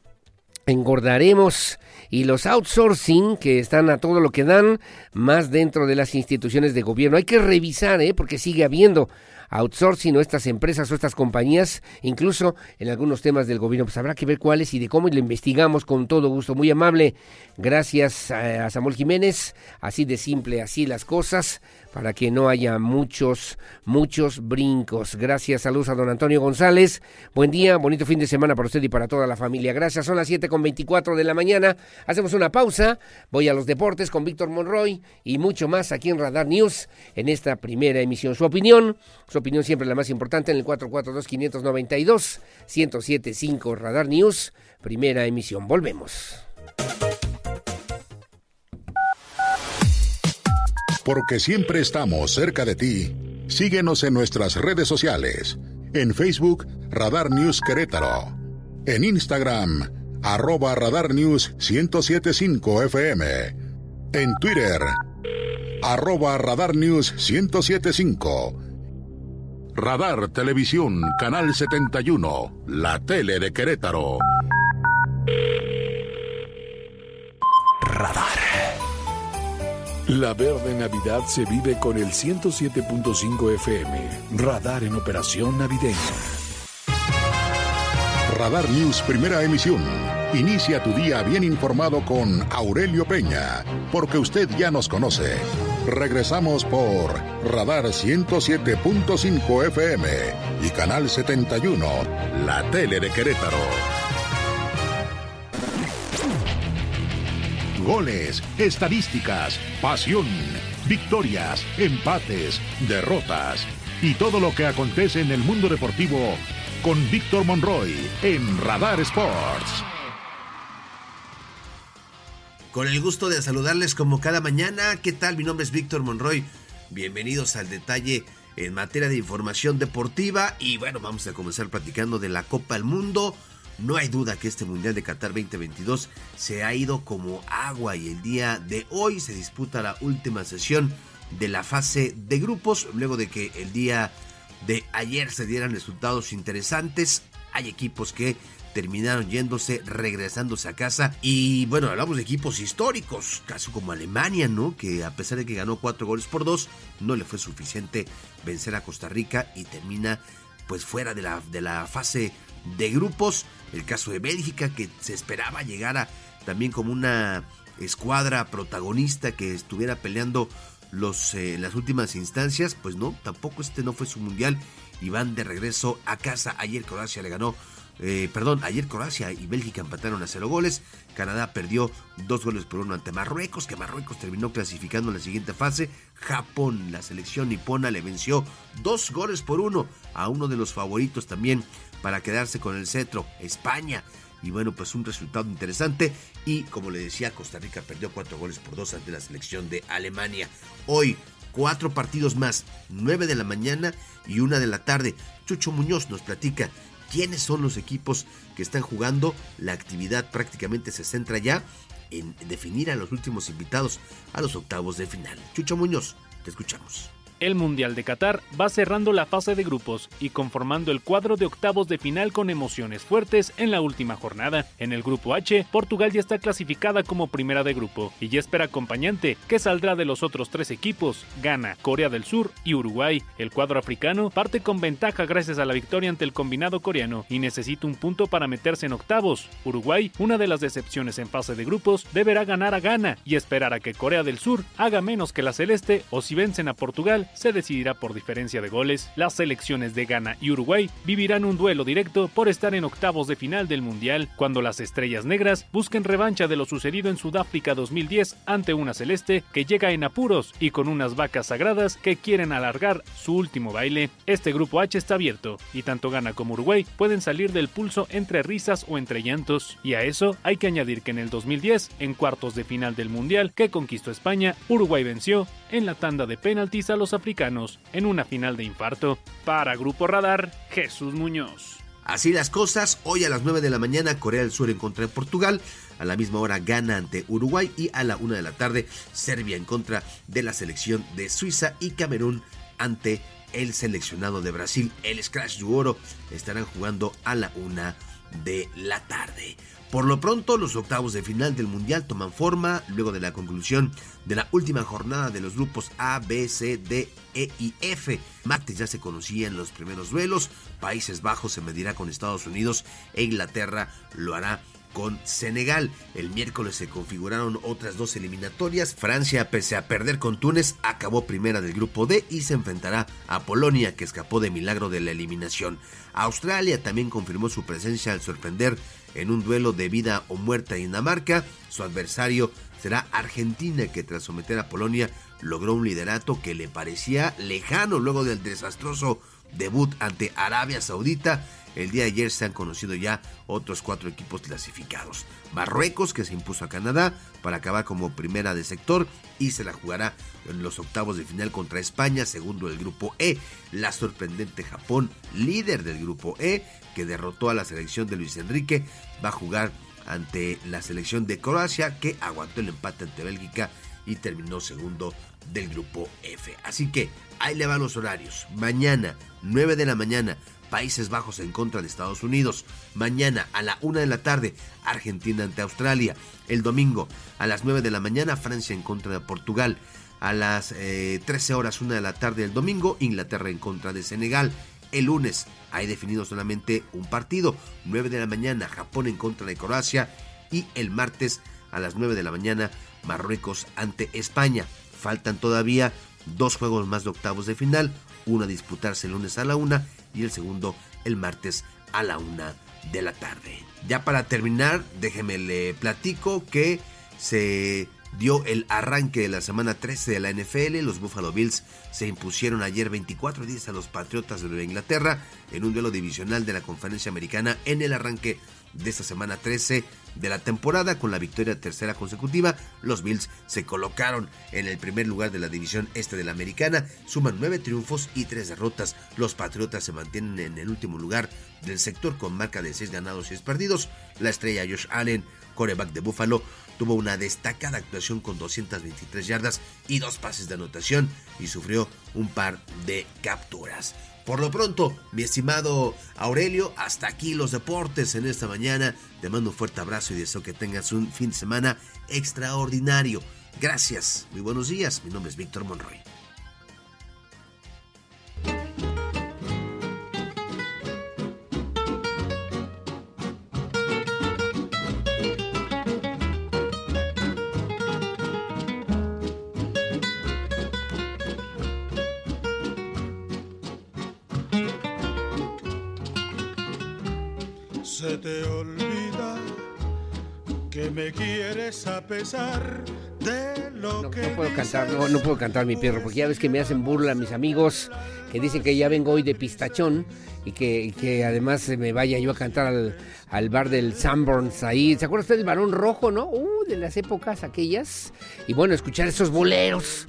[SPEAKER 2] engordaremos y los outsourcing que están a todo lo que dan, más dentro de las instituciones de gobierno. Hay que revisar, ¿eh? porque sigue habiendo outsourcing o estas empresas o estas compañías, incluso en algunos temas del gobierno. Pues habrá que ver cuáles y de cómo y lo investigamos con todo gusto. Muy amable. Gracias a Samuel Jiménez. Así de simple, así las cosas para que no haya muchos, muchos brincos. Gracias, saludos a don Antonio González. Buen día, bonito fin de semana para usted y para toda la familia. Gracias, son las 7 con 24 de la mañana. Hacemos una pausa, voy a los deportes con Víctor Monroy y mucho más aquí en Radar News en esta primera emisión. Su opinión, su opinión siempre la más importante en el 442-592-1075 Radar News, primera emisión. Volvemos.
[SPEAKER 1] Porque siempre estamos cerca de ti. Síguenos en nuestras redes sociales. En Facebook, Radar News Querétaro. En Instagram, arroba Radar News 1075 FM. En Twitter, arroba Radar News 1075. Radar Televisión, Canal 71, la tele de Querétaro.
[SPEAKER 20] Radar. La verde Navidad se vive con el 107.5 FM. Radar en operación navideña.
[SPEAKER 1] Radar News Primera Emisión. Inicia tu día bien informado con Aurelio Peña, porque usted ya nos conoce. Regresamos por Radar 107.5 FM y Canal 71, la tele de Querétaro. Goles, estadísticas, pasión, victorias, empates, derrotas y todo lo que acontece en el mundo deportivo con Víctor Monroy en Radar Sports.
[SPEAKER 21] Con el gusto de saludarles como cada mañana. ¿Qué tal? Mi nombre es Víctor Monroy. Bienvenidos al detalle en materia de información deportiva. Y bueno, vamos a comenzar platicando de la Copa del Mundo. No hay duda que este Mundial de Qatar 2022 se ha ido como agua y el día de hoy se disputa la última sesión de la fase de grupos, luego de que el día de ayer se dieran resultados interesantes. Hay equipos que terminaron yéndose, regresándose a casa. Y bueno, hablamos de equipos históricos, caso como Alemania, ¿no? Que a pesar de que ganó cuatro goles por dos, no le fue suficiente vencer a Costa Rica y termina pues fuera de la, de la fase de grupos. El caso de Bélgica, que se esperaba llegar a también como una escuadra protagonista que estuviera peleando los, eh, las últimas instancias, pues no, tampoco este no fue su mundial y van de regreso a casa. Ayer Croacia le ganó, eh, perdón, ayer Croacia y Bélgica empataron a cero goles. Canadá perdió dos goles por uno ante Marruecos, que Marruecos terminó clasificando en la siguiente fase. Japón, la selección nipona, le venció dos goles por uno a uno de los favoritos también para quedarse con el cetro, España. Y bueno, pues un resultado interesante. Y como le decía, Costa Rica perdió cuatro goles por dos ante la selección de Alemania. Hoy, cuatro partidos más, nueve de la mañana y una de la tarde. Chucho Muñoz nos platica quiénes son los equipos que están jugando. La actividad prácticamente se centra ya en definir a los últimos invitados a los octavos de final. Chucho Muñoz, te escuchamos.
[SPEAKER 22] El Mundial de Qatar va cerrando la fase de grupos y conformando el cuadro de octavos de final con emociones fuertes en la última jornada. En el grupo H, Portugal ya está clasificada como primera de grupo y ya espera acompañante que saldrá de los otros tres equipos, Ghana, Corea del Sur y Uruguay. El cuadro africano parte con ventaja gracias a la victoria ante el combinado coreano y necesita un punto para meterse en octavos. Uruguay, una de las decepciones en fase de grupos, deberá ganar a Ghana y esperar a que Corea del Sur haga menos que la celeste o si vencen a Portugal se decidirá por diferencia de goles. Las selecciones de Ghana y Uruguay vivirán un duelo directo por estar en octavos de final del Mundial, cuando las estrellas negras busquen revancha de lo sucedido en Sudáfrica 2010 ante una celeste que llega en apuros y con unas vacas sagradas que quieren alargar su último baile. Este grupo H está abierto y tanto Ghana como Uruguay pueden salir del pulso entre risas o entre llantos. Y a eso hay que añadir que en el 2010, en cuartos de final del Mundial que conquistó España, Uruguay venció en la tanda de penaltis a los africanos en una final de infarto. Para Grupo Radar, Jesús Muñoz.
[SPEAKER 21] Así las cosas, hoy a las 9 de la mañana Corea del Sur en contra de Portugal, a la misma hora Ghana ante Uruguay y a la 1 de la tarde Serbia en contra de la selección de Suiza y Camerún ante el seleccionado de Brasil. El Scratch Oro estarán jugando a la una de la tarde. Por lo pronto, los octavos de final del Mundial toman forma luego de la conclusión de la última jornada de los grupos A, B, C, D, E y F. Martes ya se conocían los primeros duelos. Países Bajos se medirá con Estados Unidos e Inglaterra lo hará con Senegal. El miércoles se configuraron otras dos eliminatorias. Francia, pese a perder con Túnez, acabó primera del grupo D y se enfrentará a Polonia, que escapó de milagro de la eliminación. Australia también confirmó su presencia al sorprender en un duelo de vida o muerte a Dinamarca. Su adversario será Argentina, que tras someter a Polonia logró un liderato que le parecía lejano luego del desastroso debut ante Arabia Saudita. El día de ayer se han conocido ya otros cuatro equipos clasificados. Marruecos, que se impuso a Canadá para acabar como primera de sector y se la jugará en los octavos de final contra España, segundo del grupo E. La sorprendente Japón, líder del grupo E, que derrotó a la selección de Luis Enrique, va a jugar ante la selección de Croacia, que aguantó el empate ante Bélgica y terminó segundo del grupo F. Así que ahí le van los horarios. Mañana, 9 de la mañana, Países Bajos en contra de Estados Unidos. Mañana a la 1 de la tarde, Argentina ante Australia. El domingo a las 9 de la mañana, Francia en contra de Portugal. A las 13 horas 1 de la tarde el domingo, Inglaterra en contra de Senegal. El lunes hay definido solamente un partido, 9 de la mañana Japón en contra de Croacia y el martes a las 9 de la mañana Marruecos ante España. Faltan todavía dos juegos más de octavos de final, uno a disputarse el lunes a la una y el segundo el martes a la una de la tarde. Ya para terminar, déjeme le platico que se dio el arranque de la semana 13 de la NFL. Los Buffalo Bills se impusieron ayer 24 días a los Patriotas de Nueva Inglaterra en un duelo divisional de la conferencia americana en el arranque de esta semana 13 de la temporada con la victoria tercera consecutiva. Los Bills se colocaron en el primer lugar de la división este de la americana, suman nueve triunfos y tres derrotas. Los Patriotas se mantienen en el último lugar del sector con marca de seis ganados y 6 perdidos. La estrella Josh Allen, coreback de Buffalo, tuvo una destacada actuación con 223 yardas y dos pases de anotación y sufrió un par de capturas. Por lo pronto, mi estimado Aurelio, hasta aquí los deportes en esta mañana. Te mando un fuerte abrazo y deseo que tengas un fin de semana extraordinario. Gracias, muy buenos días. Mi nombre es Víctor Monroy.
[SPEAKER 23] Quieres a pesar de lo
[SPEAKER 2] No,
[SPEAKER 23] que
[SPEAKER 2] no puedo cantar, no puedo cantar mi perro, porque ya ves que me hacen burla mis amigos que dicen que ya vengo hoy de pistachón y que, y que además me vaya yo a cantar al, al bar del Sanborns ahí. ¿Se acuerda usted del varón rojo, no? Uh, de las épocas aquellas. Y bueno, escuchar esos boleros.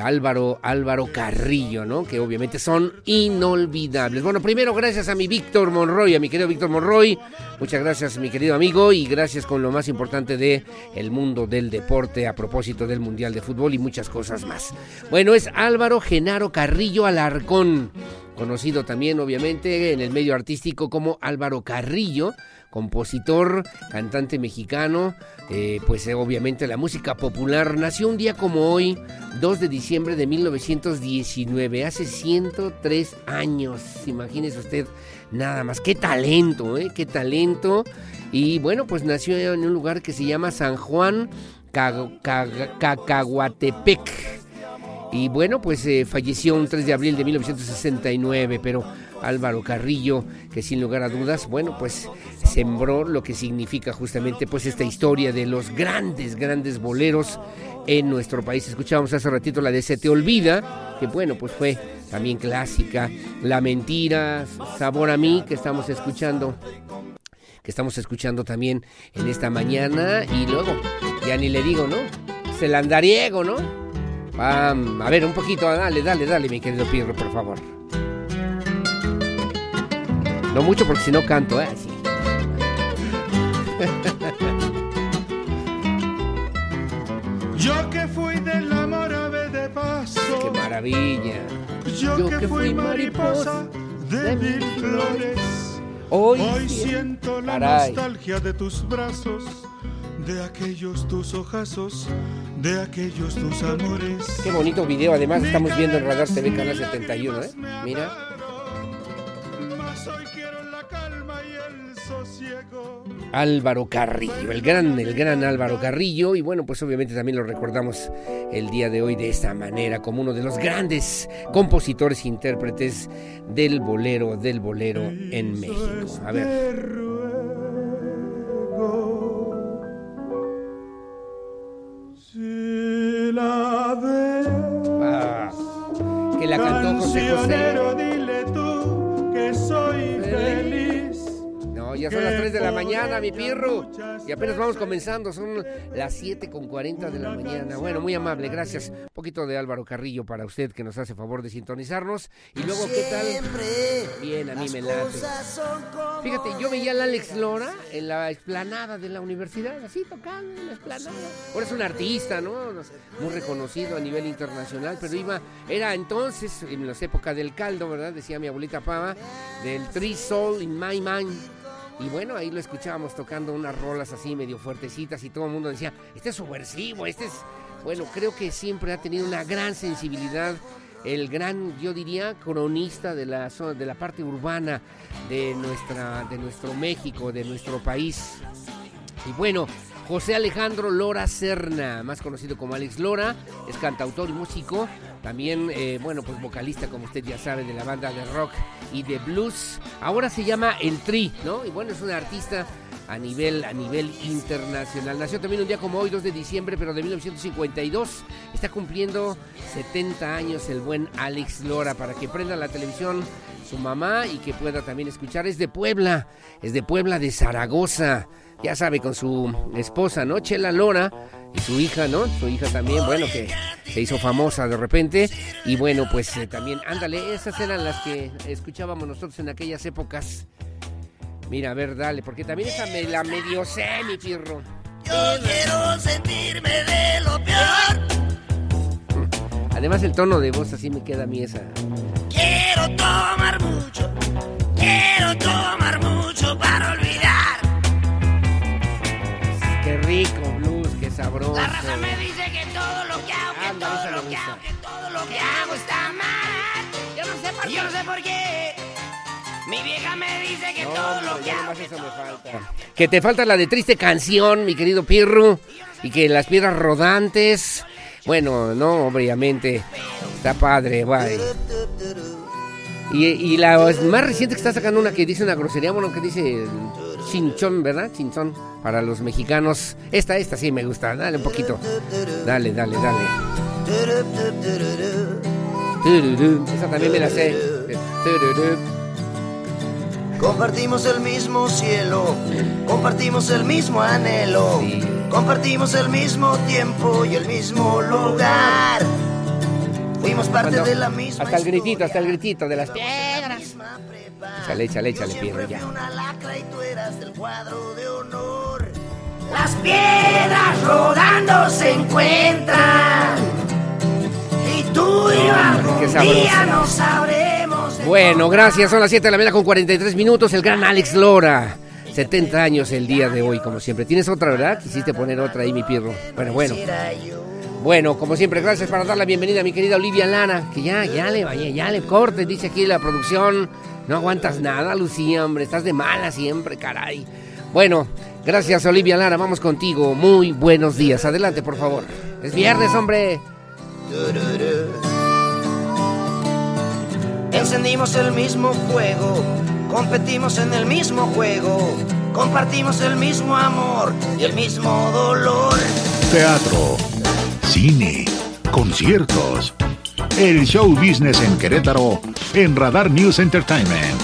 [SPEAKER 2] Álvaro, Álvaro Carrillo, ¿no? Que obviamente son inolvidables. Bueno, primero gracias a mi Víctor Monroy, a mi querido Víctor Monroy. Muchas gracias, mi querido amigo, y gracias con lo más importante de el mundo del deporte a propósito del Mundial de Fútbol y muchas cosas más. Bueno, es Álvaro Genaro Carrillo Alarcón, conocido también obviamente en el medio artístico como Álvaro Carrillo, compositor, cantante mexicano, eh, pues eh, obviamente la música popular. Nació un día como hoy, 2 de diciembre de 1919, hace 103 años. Imagínese usted nada más, qué talento, ¿eh? Qué talento. Y bueno, pues nació en un lugar que se llama San Juan Ca- Ca- Cacahuatepec. Y bueno, pues eh, falleció un 3 de abril de 1969, pero Álvaro Carrillo, que sin lugar a dudas, bueno, pues sembró lo que significa justamente pues esta historia de los grandes, grandes boleros en nuestro país. Escuchábamos hace ratito la de Se te olvida, que bueno, pues fue también clásica. La mentira, sabor a mí, que estamos escuchando que estamos escuchando también en esta mañana y luego, ya ni le digo, ¿no? Es el andariego, ¿no? Pam, a ver, un poquito, dale, dale, dale, mi querido Pirro, por favor. No mucho porque si no canto, ¿eh? Sí.
[SPEAKER 23] Yo que fui del amor ave de paso.
[SPEAKER 2] Qué maravilla.
[SPEAKER 23] Yo, que fui mariposa de mil flores.
[SPEAKER 2] Hoy,
[SPEAKER 23] Hoy siento la
[SPEAKER 2] Caray.
[SPEAKER 23] nostalgia de tus brazos, de aquellos tus ojazos, de aquellos tus amores.
[SPEAKER 2] Qué bonito video, además estamos viendo en Radar TV Canal 71, ¿eh? Mira. Álvaro Carrillo, el gran, el gran Álvaro Carrillo, y bueno, pues obviamente también lo recordamos el día de hoy de esta manera, como uno de los grandes compositores e intérpretes del bolero, del bolero en México. A ver. Ah, que la cantó José José.
[SPEAKER 23] cancionero, dile tú que soy feliz.
[SPEAKER 2] No, ya son las 3 de la mañana, mi pirro. Y apenas vamos comenzando, son las 7 con 40 de la mañana. Bueno, muy amable, gracias. Un poquito de Álvaro Carrillo para usted que nos hace favor de sintonizarnos. Y luego, ¿qué tal? Bien, a mí me late. Fíjate, yo veía al Alex Lora en la explanada de la universidad, así tocando en la explanada. Ahora es un artista, ¿no? Muy reconocido a nivel internacional, pero iba, era entonces, en las épocas del caldo, ¿verdad? Decía mi abuelita Pava, del Three Soul in My Mind. Y bueno, ahí lo escuchábamos tocando unas rolas así medio fuertecitas y todo el mundo decía, este es subversivo, este es... Bueno, creo que siempre ha tenido una gran sensibilidad el gran, yo diría, cronista de la zona, de la parte urbana de nuestra, de nuestro México, de nuestro país. Y bueno, José Alejandro Lora Serna, más conocido como Alex Lora, es cantautor y músico, también, eh, bueno, pues vocalista, como usted ya sabe, de la banda de rock y de blues. Ahora se llama El Tri, ¿no? Y bueno, es un artista a nivel, a nivel internacional. Nació también un día como hoy, 2 de diciembre, pero de 1952. Está cumpliendo 70 años el buen Alex Lora para que prenda la televisión su mamá y que pueda también escuchar. Es de Puebla, es de Puebla de Zaragoza. Ya sabe, con su esposa, ¿no? Chela Lora y su hija, ¿no? Su hija también, bueno, que se hizo famosa de repente. Y bueno, pues eh, también, ándale, esas eran las que escuchábamos nosotros en aquellas épocas. Mira, a ver, dale, porque también esa me la medio sé, mi pirro.
[SPEAKER 10] Yo quiero sentirme de lo peor.
[SPEAKER 2] Además el tono de voz así me queda a mí esa.
[SPEAKER 10] Quiero tomar mucho. Quiero tomar mucho para olvidar.
[SPEAKER 2] Qué rico blues, qué sabroso.
[SPEAKER 10] La raza me dice que todo lo que hago, que
[SPEAKER 2] esa
[SPEAKER 10] todo lo que hago, que todo lo que hago está mal. Yo no sé por qué. Yo no sé por qué. Mi vieja me dice que todo lo que hago.
[SPEAKER 2] Que te falta la de triste canción, mi querido Pirro. Y que las piedras rodantes. Bueno, no, obviamente. Está padre, guay. Y, y la más reciente que está sacando una que dice una grosería, bueno, que dice chinchón, ¿verdad? Chinchón para los mexicanos. Esta, esta sí me gusta. Dale un poquito. Dale, dale, dale. Esa también me la sé.
[SPEAKER 10] Compartimos el mismo cielo, compartimos el mismo anhelo, compartimos el mismo tiempo y el mismo lugar. Fuimos parte
[SPEAKER 2] Cuando-
[SPEAKER 10] de la misma
[SPEAKER 2] Hasta el gritito, hasta el gritito de las piedras. Échale, échale, échale, Pirro, ya.
[SPEAKER 10] una lacra y tú eras del cuadro de honor. Las piedras rodando se encuentran y tú y yo día no sabremos. de
[SPEAKER 2] Bueno, gracias. Son las 7 de la mañana con 43 minutos. El gran Alex Lora. 70 años el día de hoy, como siempre. ¿Tienes otra, verdad? Quisiste poner otra ahí, mi pirro. Bueno, bueno. Bueno, como siempre, gracias para dar la bienvenida a mi querida Olivia Lana. Que ya, ya le vaya, ya le corte, dice aquí la producción. No aguantas nada, Lucía, hombre. Estás de mala siempre, caray. Bueno, gracias, Olivia Lara. Vamos contigo. Muy buenos días. Adelante, por favor. Es viernes, hombre.
[SPEAKER 10] Encendimos el mismo fuego, competimos en el mismo juego, compartimos el mismo amor y el mismo dolor.
[SPEAKER 11] Teatro, cine, conciertos. El show business en Querétaro en Radar News Entertainment.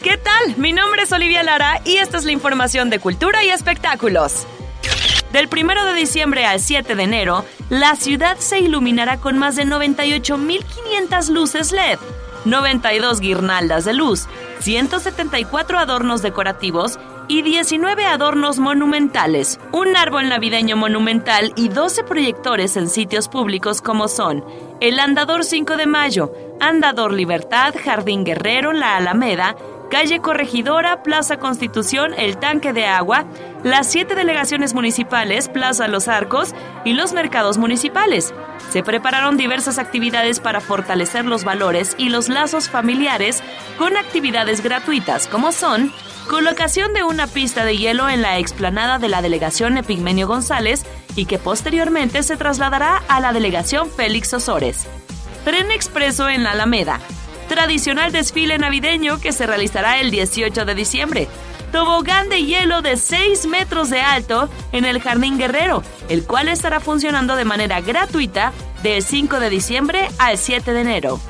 [SPEAKER 24] ¿Qué tal? Mi nombre es Olivia Lara y esta es la información de cultura y espectáculos. Del 1 de diciembre al 7 de enero, la ciudad se iluminará con más de 98.500 luces LED, 92 guirnaldas de luz, 174 adornos decorativos y 19 adornos monumentales, un árbol navideño monumental y 12 proyectores en sitios públicos como son el Andador 5 de Mayo, Andador Libertad, Jardín Guerrero, La Alameda, Calle Corregidora, Plaza Constitución, El Tanque de Agua, las siete delegaciones municipales, Plaza Los Arcos y los mercados municipales. Se prepararon diversas actividades para fortalecer los valores y los lazos familiares con actividades gratuitas como son colocación de una pista de hielo en la explanada de la delegación Epigmenio González y que posteriormente se trasladará a la delegación Félix Osores. Tren expreso en la Alameda, tradicional desfile navideño que se realizará el 18 de diciembre. Tobogán de hielo de 6 metros de alto en el Jardín Guerrero, el cual estará funcionando de manera gratuita del 5 de diciembre al 7 de enero.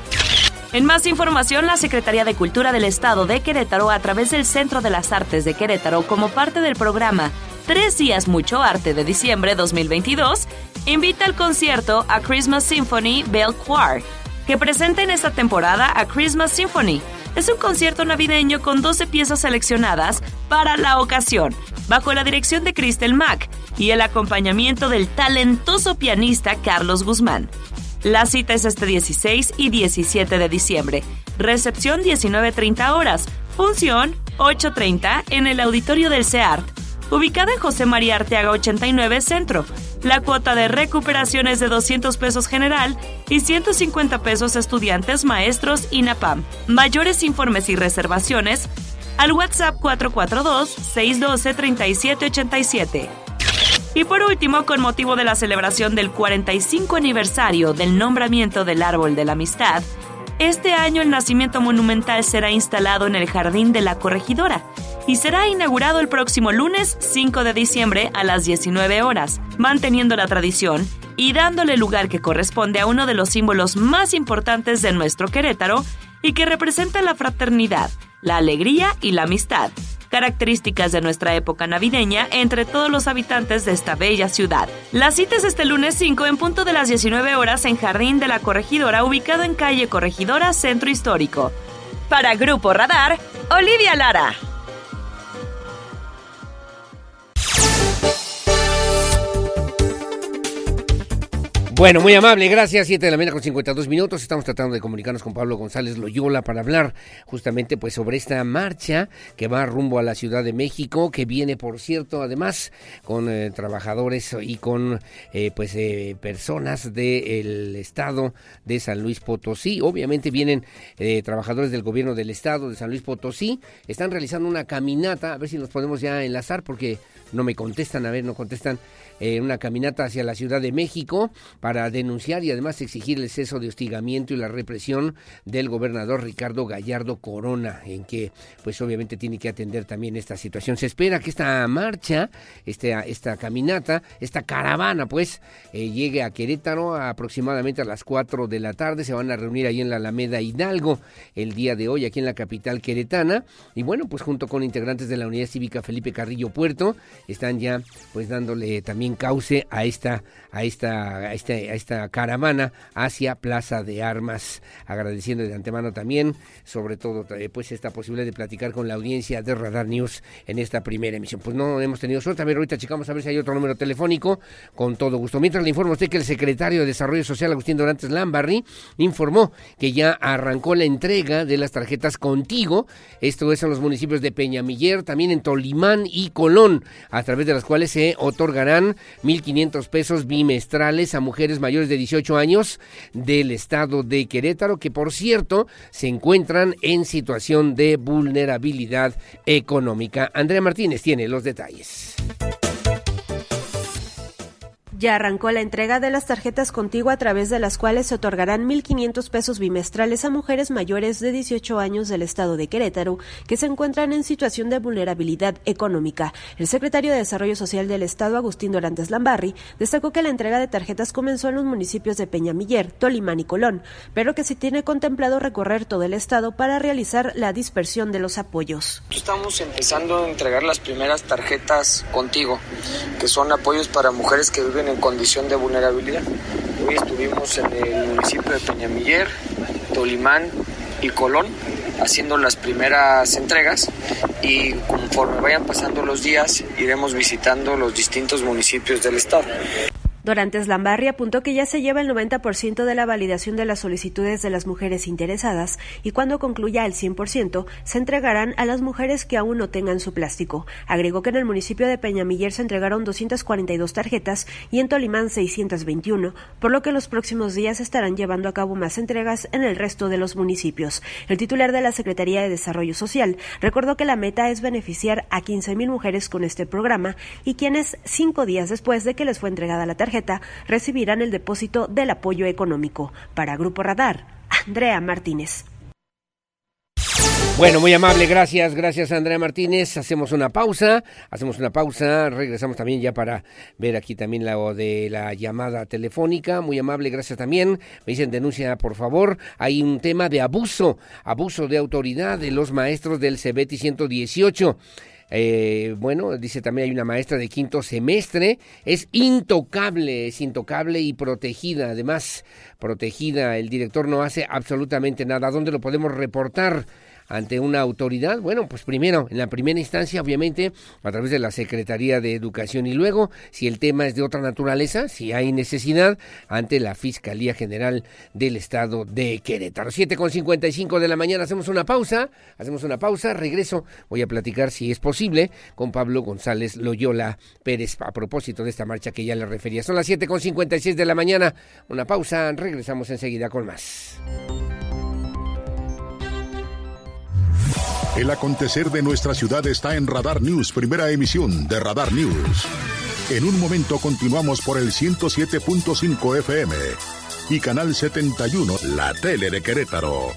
[SPEAKER 24] En más información, la Secretaría de Cultura del Estado de Querétaro, a través del Centro de las Artes de Querétaro, como parte del programa Tres Días Mucho Arte de diciembre 2022, invita al concierto a Christmas Symphony Bell Choir, que presenta en esta temporada a Christmas Symphony. Es un concierto navideño con 12 piezas seleccionadas para la ocasión, bajo la dirección de Crystal Mack y el acompañamiento del talentoso pianista Carlos Guzmán. La cita es este 16 y 17 de diciembre. Recepción 19.30 horas. Función 8.30 en el auditorio del CEART ubicada en José María Arteaga 89 Centro. La cuota de recuperación es de 200 pesos general y 150 pesos estudiantes, maestros y NAPAM. Mayores informes y reservaciones al WhatsApp 442-612-3787. Y por último, con motivo de la celebración del 45 aniversario del nombramiento del Árbol de la Amistad, este año el nacimiento monumental será instalado en el Jardín de la Corregidora y será inaugurado el próximo lunes 5 de diciembre a las 19 horas, manteniendo la tradición y dándole lugar que corresponde a uno de los símbolos más importantes de nuestro Querétaro y que representa la fraternidad, la alegría y la amistad, características de nuestra época navideña entre todos los habitantes de esta bella ciudad. La cita es este lunes 5 en punto de las 19 horas en Jardín de la Corregidora, ubicado en calle Corregidora, Centro Histórico. Para Grupo Radar, Olivia Lara.
[SPEAKER 2] Bueno, muy amable, gracias. Siete de la mañana con 52 minutos. Estamos tratando de comunicarnos con Pablo González Loyola para hablar justamente pues sobre esta marcha que va rumbo a la Ciudad de México, que viene, por cierto, además con eh, trabajadores y con eh, pues eh, personas del estado de San Luis Potosí. Obviamente vienen trabajadores del gobierno del estado de San Luis Potosí. Están realizando una caminata, a ver si nos podemos ya enlazar porque no me contestan, a ver, no contestan eh, una caminata hacia la Ciudad de México para denunciar y además exigir el exceso de hostigamiento y la represión del gobernador Ricardo Gallardo Corona, en que pues obviamente tiene que atender también esta situación. Se espera que esta marcha, esta, esta caminata, esta caravana pues eh, llegue a Querétaro aproximadamente a las 4 de la tarde. Se van a reunir ahí en la Alameda Hidalgo el día de hoy aquí en la capital queretana y bueno pues junto con integrantes de la Unidad Cívica Felipe Carrillo Puerto están ya pues dándole también cauce a esta, a esta, a esta, a esta caravana hacia Plaza de Armas, agradeciendo de antemano también, sobre todo, eh, pues esta posibilidad de platicar con la audiencia de Radar News en esta primera emisión. Pues no hemos tenido suerte, a ver, ahorita checamos a ver si hay otro número telefónico, con todo gusto. Mientras le informo a usted que el secretario de Desarrollo Social, Agustín Dorantes Lambarri, informó que ya arrancó la entrega de las tarjetas Contigo, esto es en los municipios de Peñamiller, también en Tolimán y Colón, a través de las cuales se otorgarán 1.500 pesos bimestrales a mujeres mayores de 18 años del estado de Querétaro, que por cierto se encuentran en situación de vulnerabilidad económica. Andrea Martínez tiene los detalles.
[SPEAKER 12] Ya arrancó la entrega de las tarjetas contigo a través de las cuales se otorgarán 1.500 pesos bimestrales a mujeres mayores de 18 años del estado de Querétaro que se encuentran en situación de vulnerabilidad económica. El secretario de Desarrollo Social del estado, Agustín Dorantes Lambarri, destacó que la entrega de tarjetas comenzó en los municipios de Peñamiller, Tolimán y Colón, pero que se tiene contemplado recorrer todo el estado para realizar la dispersión de los apoyos.
[SPEAKER 7] Estamos empezando a entregar las primeras tarjetas contigo, que son apoyos para mujeres que viven en condición de vulnerabilidad. Hoy estuvimos en el municipio de Peñamiller, Tolimán y Colón haciendo las primeras entregas y conforme vayan pasando los días iremos visitando los distintos municipios del estado.
[SPEAKER 12] Dorantes Lambarri apuntó que ya se lleva el 90% de la validación de las solicitudes de las mujeres interesadas y cuando concluya el 100% se entregarán a las mujeres que aún no tengan su plástico. Agregó que en el municipio de Peñamiller se entregaron 242 tarjetas y en Tolimán 621, por lo que los próximos días estarán llevando a cabo más entregas en el resto de los municipios. El titular de la Secretaría de Desarrollo Social recordó que la meta es beneficiar a 15.000 mujeres con este programa y quienes cinco días después de que les fue entregada la tarjeta recibirán el depósito del apoyo económico. Para Grupo Radar, Andrea Martínez.
[SPEAKER 2] Bueno, muy amable, gracias, gracias Andrea Martínez. Hacemos una pausa, hacemos una pausa, regresamos también ya para ver aquí también la de la llamada telefónica. Muy amable, gracias también. Me dicen denuncia, por favor. Hay un tema de abuso, abuso de autoridad de los maestros del CBT 118. Eh, bueno, dice también hay una maestra de quinto semestre, es intocable, es intocable y protegida, además protegida, el director no hace absolutamente nada. ¿Dónde lo podemos reportar? Ante una autoridad? Bueno, pues primero, en la primera instancia, obviamente, a través de la Secretaría de Educación y luego, si el tema es de otra naturaleza, si hay necesidad, ante la Fiscalía General del Estado de Querétaro. 7 con 55 de la mañana, hacemos una pausa, hacemos una pausa, regreso, voy a platicar si es posible con Pablo González Loyola Pérez a propósito de esta marcha que ya le refería. Son las 7 con 56 de la mañana, una pausa, regresamos enseguida con más.
[SPEAKER 1] El acontecer de nuestra ciudad está en Radar News, primera emisión de Radar News. En un momento continuamos por el 107.5 FM y Canal 71, la tele de Querétaro.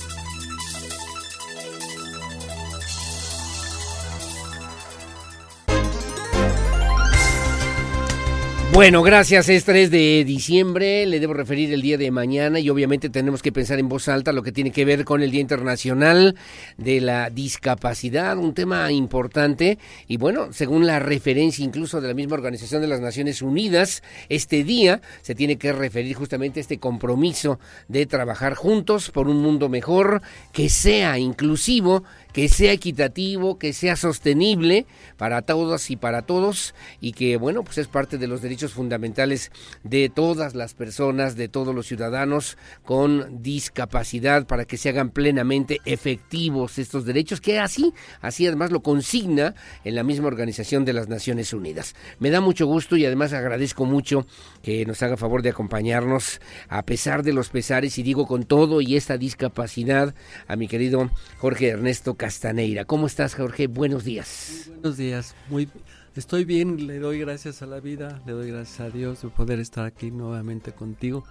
[SPEAKER 2] Bueno, gracias. Es 3 de diciembre. Le debo referir el día de mañana y obviamente tenemos que pensar en voz alta lo que tiene que ver con el Día Internacional de la Discapacidad, un tema importante. Y bueno, según la referencia incluso de la misma Organización de las Naciones Unidas, este día se tiene que referir justamente a este compromiso de trabajar juntos por un mundo mejor, que sea inclusivo que sea equitativo, que sea sostenible para todas y para todos y que bueno, pues es parte de los derechos fundamentales de todas las personas, de todos los ciudadanos con discapacidad para que se hagan plenamente efectivos estos derechos, que así, así además lo consigna en la misma Organización de las Naciones Unidas. Me da mucho gusto y además agradezco mucho que nos haga favor de acompañarnos a pesar de los pesares y digo con todo y esta discapacidad a mi querido Jorge Ernesto Castaneira. ¿Cómo estás, Jorge? Buenos días.
[SPEAKER 25] buenos días. Muy, estoy bien, le doy gracias a la vida, le doy gracias a Dios de poder estar aquí nuevamente contigo.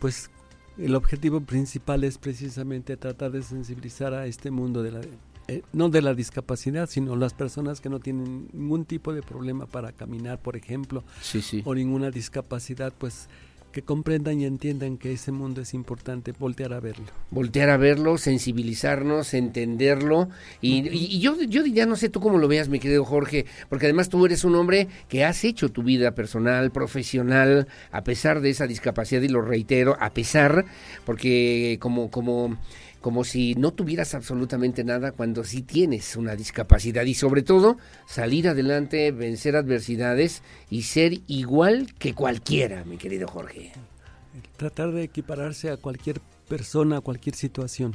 [SPEAKER 25] Pues el objetivo principal es precisamente tratar de sensibilizar a este mundo de la eh, no de la discapacidad, sino las personas que no tienen ningún tipo de problema para caminar, por ejemplo,
[SPEAKER 2] sí, sí.
[SPEAKER 25] o ninguna discapacidad, pues que comprendan y entiendan que ese mundo es importante, voltear a verlo.
[SPEAKER 2] Voltear a verlo, sensibilizarnos, entenderlo. Y, yo, yo ya no sé tú cómo lo veas, mi querido Jorge, porque además tú eres un hombre que has hecho tu vida personal, profesional, a pesar de esa discapacidad, y lo reitero, a pesar, porque como, como como si no tuvieras absolutamente nada cuando sí tienes una discapacidad y sobre todo salir adelante, vencer adversidades y ser igual que cualquiera, mi querido Jorge.
[SPEAKER 25] Tratar de equipararse a cualquier persona, a cualquier situación.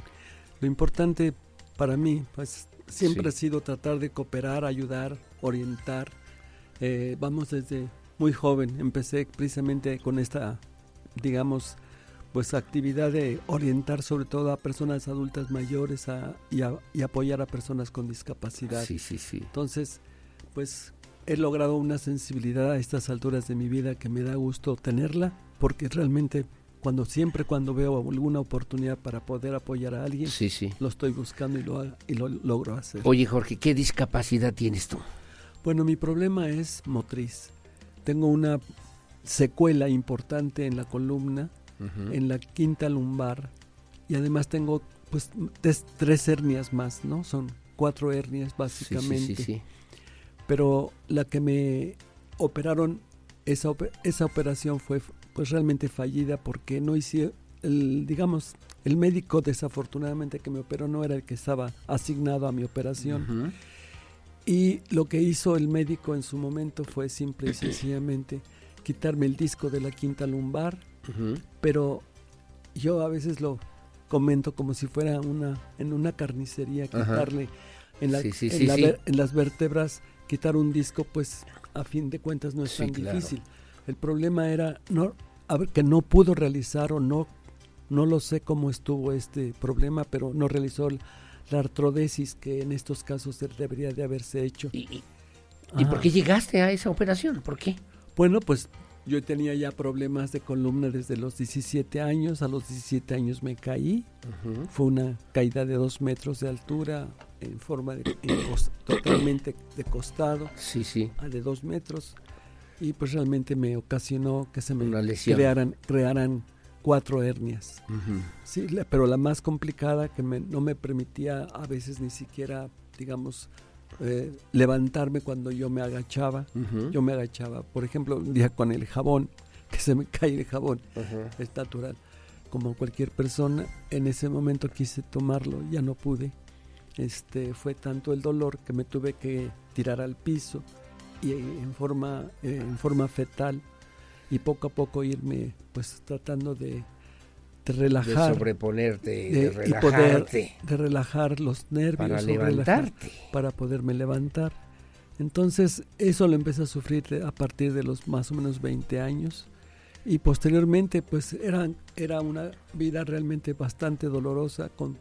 [SPEAKER 25] Lo importante para mí, pues siempre ha sido tratar de cooperar, ayudar, orientar. Eh, vamos desde muy joven, empecé precisamente con esta, digamos, pues actividad de orientar sobre todo a personas adultas mayores y, apoyar a personas con discapacidad.
[SPEAKER 2] Sí, sí, sí.
[SPEAKER 25] Entonces, pues he logrado una sensibilidad a estas alturas de mi vida que me da gusto tenerla, porque realmente cuando siempre cuando veo alguna oportunidad para poder apoyar a alguien,
[SPEAKER 2] sí, sí.
[SPEAKER 25] lo estoy buscando y lo, y lo logro hacer.
[SPEAKER 2] Oye Jorge, ¿qué discapacidad tienes tú?
[SPEAKER 25] Bueno, mi problema es motriz. Tengo una secuela importante en la columna en la quinta lumbar y además tengo pues tres, hernias más, ¿no? Son cuatro hernias básicamente. Sí, sí, Pero la que me operaron, esa, esa operación fue pues realmente fallida porque no hice, el, digamos, el médico desafortunadamente que me operó no era el que estaba asignado a mi operación. Y lo que hizo el médico en su momento fue simple y sencillamente quitarme el disco de la quinta lumbar, pero yo a veces lo comento como si fuera una en una carnicería quitarle en, en, las vértebras quitar un disco pues a fin de cuentas no es tan difícil. El problema era no a ver, que no pudo realizar o no no lo sé cómo estuvo este problema pero no realizó la artrodesis que en estos casos debería de haberse hecho.
[SPEAKER 2] Y, y por qué llegaste a esa operación por qué
[SPEAKER 25] bueno pues yo tenía ya problemas de columna desde los 17 años. A los 17 años me caí. Fue una caída de dos metros de altura en forma de totalmente de costado.
[SPEAKER 2] Sí, sí.
[SPEAKER 25] A de dos metros. Y pues realmente me ocasionó que se me crearan, crearan cuatro hernias. Sí, pero la más complicada que no me permitía a veces ni siquiera, digamos, eh, levantarme cuando yo me agachaba. Yo me agachaba, por ejemplo, un día con el jabón, que se me cae el jabón, es natural. Como cualquier persona, en ese momento quise tomarlo, ya no pude. Este, fue tanto el dolor que me tuve que tirar al piso y en forma, eh, en forma fetal y poco a poco irme pues tratando de relajar.
[SPEAKER 2] De sobreponerte, de, relajarte.
[SPEAKER 25] de relajar los nervios.
[SPEAKER 2] Para levantarte.
[SPEAKER 25] para poderme levantar. Entonces, eso lo empecé a sufrir a partir de los más o menos 20 años. Y posteriormente, pues era, era una vida realmente bastante dolorosa, con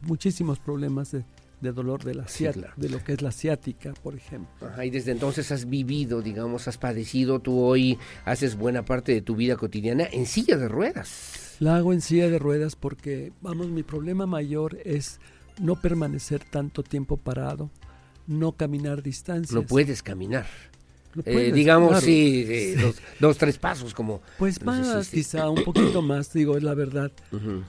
[SPEAKER 25] muchísimos problemas de, de dolor de la ciática, de lo que es la ciática, por ejemplo.
[SPEAKER 2] y desde entonces has vivido, digamos, has padecido, tú hoy haces buena parte de tu vida cotidiana en silla de ruedas.
[SPEAKER 25] La hago en silla de ruedas porque, vamos, mi problema mayor es no permanecer tanto tiempo parado, no caminar distancias.
[SPEAKER 2] No puedes caminar. Eh, digamos, sí, Dos, tres pasos como...
[SPEAKER 25] Pues más, quizá un poquito más, digo, es la verdad.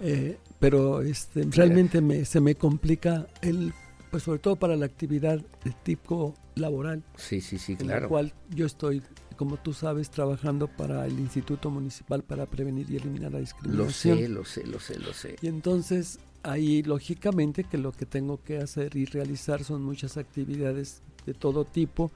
[SPEAKER 25] Eh, pero este, realmente me, se me complica el pues sobre todo para la actividad de tipo laboral.
[SPEAKER 2] Sí, sí, sí,
[SPEAKER 25] en
[SPEAKER 2] claro.
[SPEAKER 25] la cual yo estoy como tú sabes, trabajando para el Instituto Municipal para Prevenir y Eliminar la Discriminación.
[SPEAKER 2] Lo sé, lo sé, lo sé, lo sé.
[SPEAKER 25] Y entonces ahí lógicamente que lo que tengo que hacer y realizar son muchas actividades de todo tipo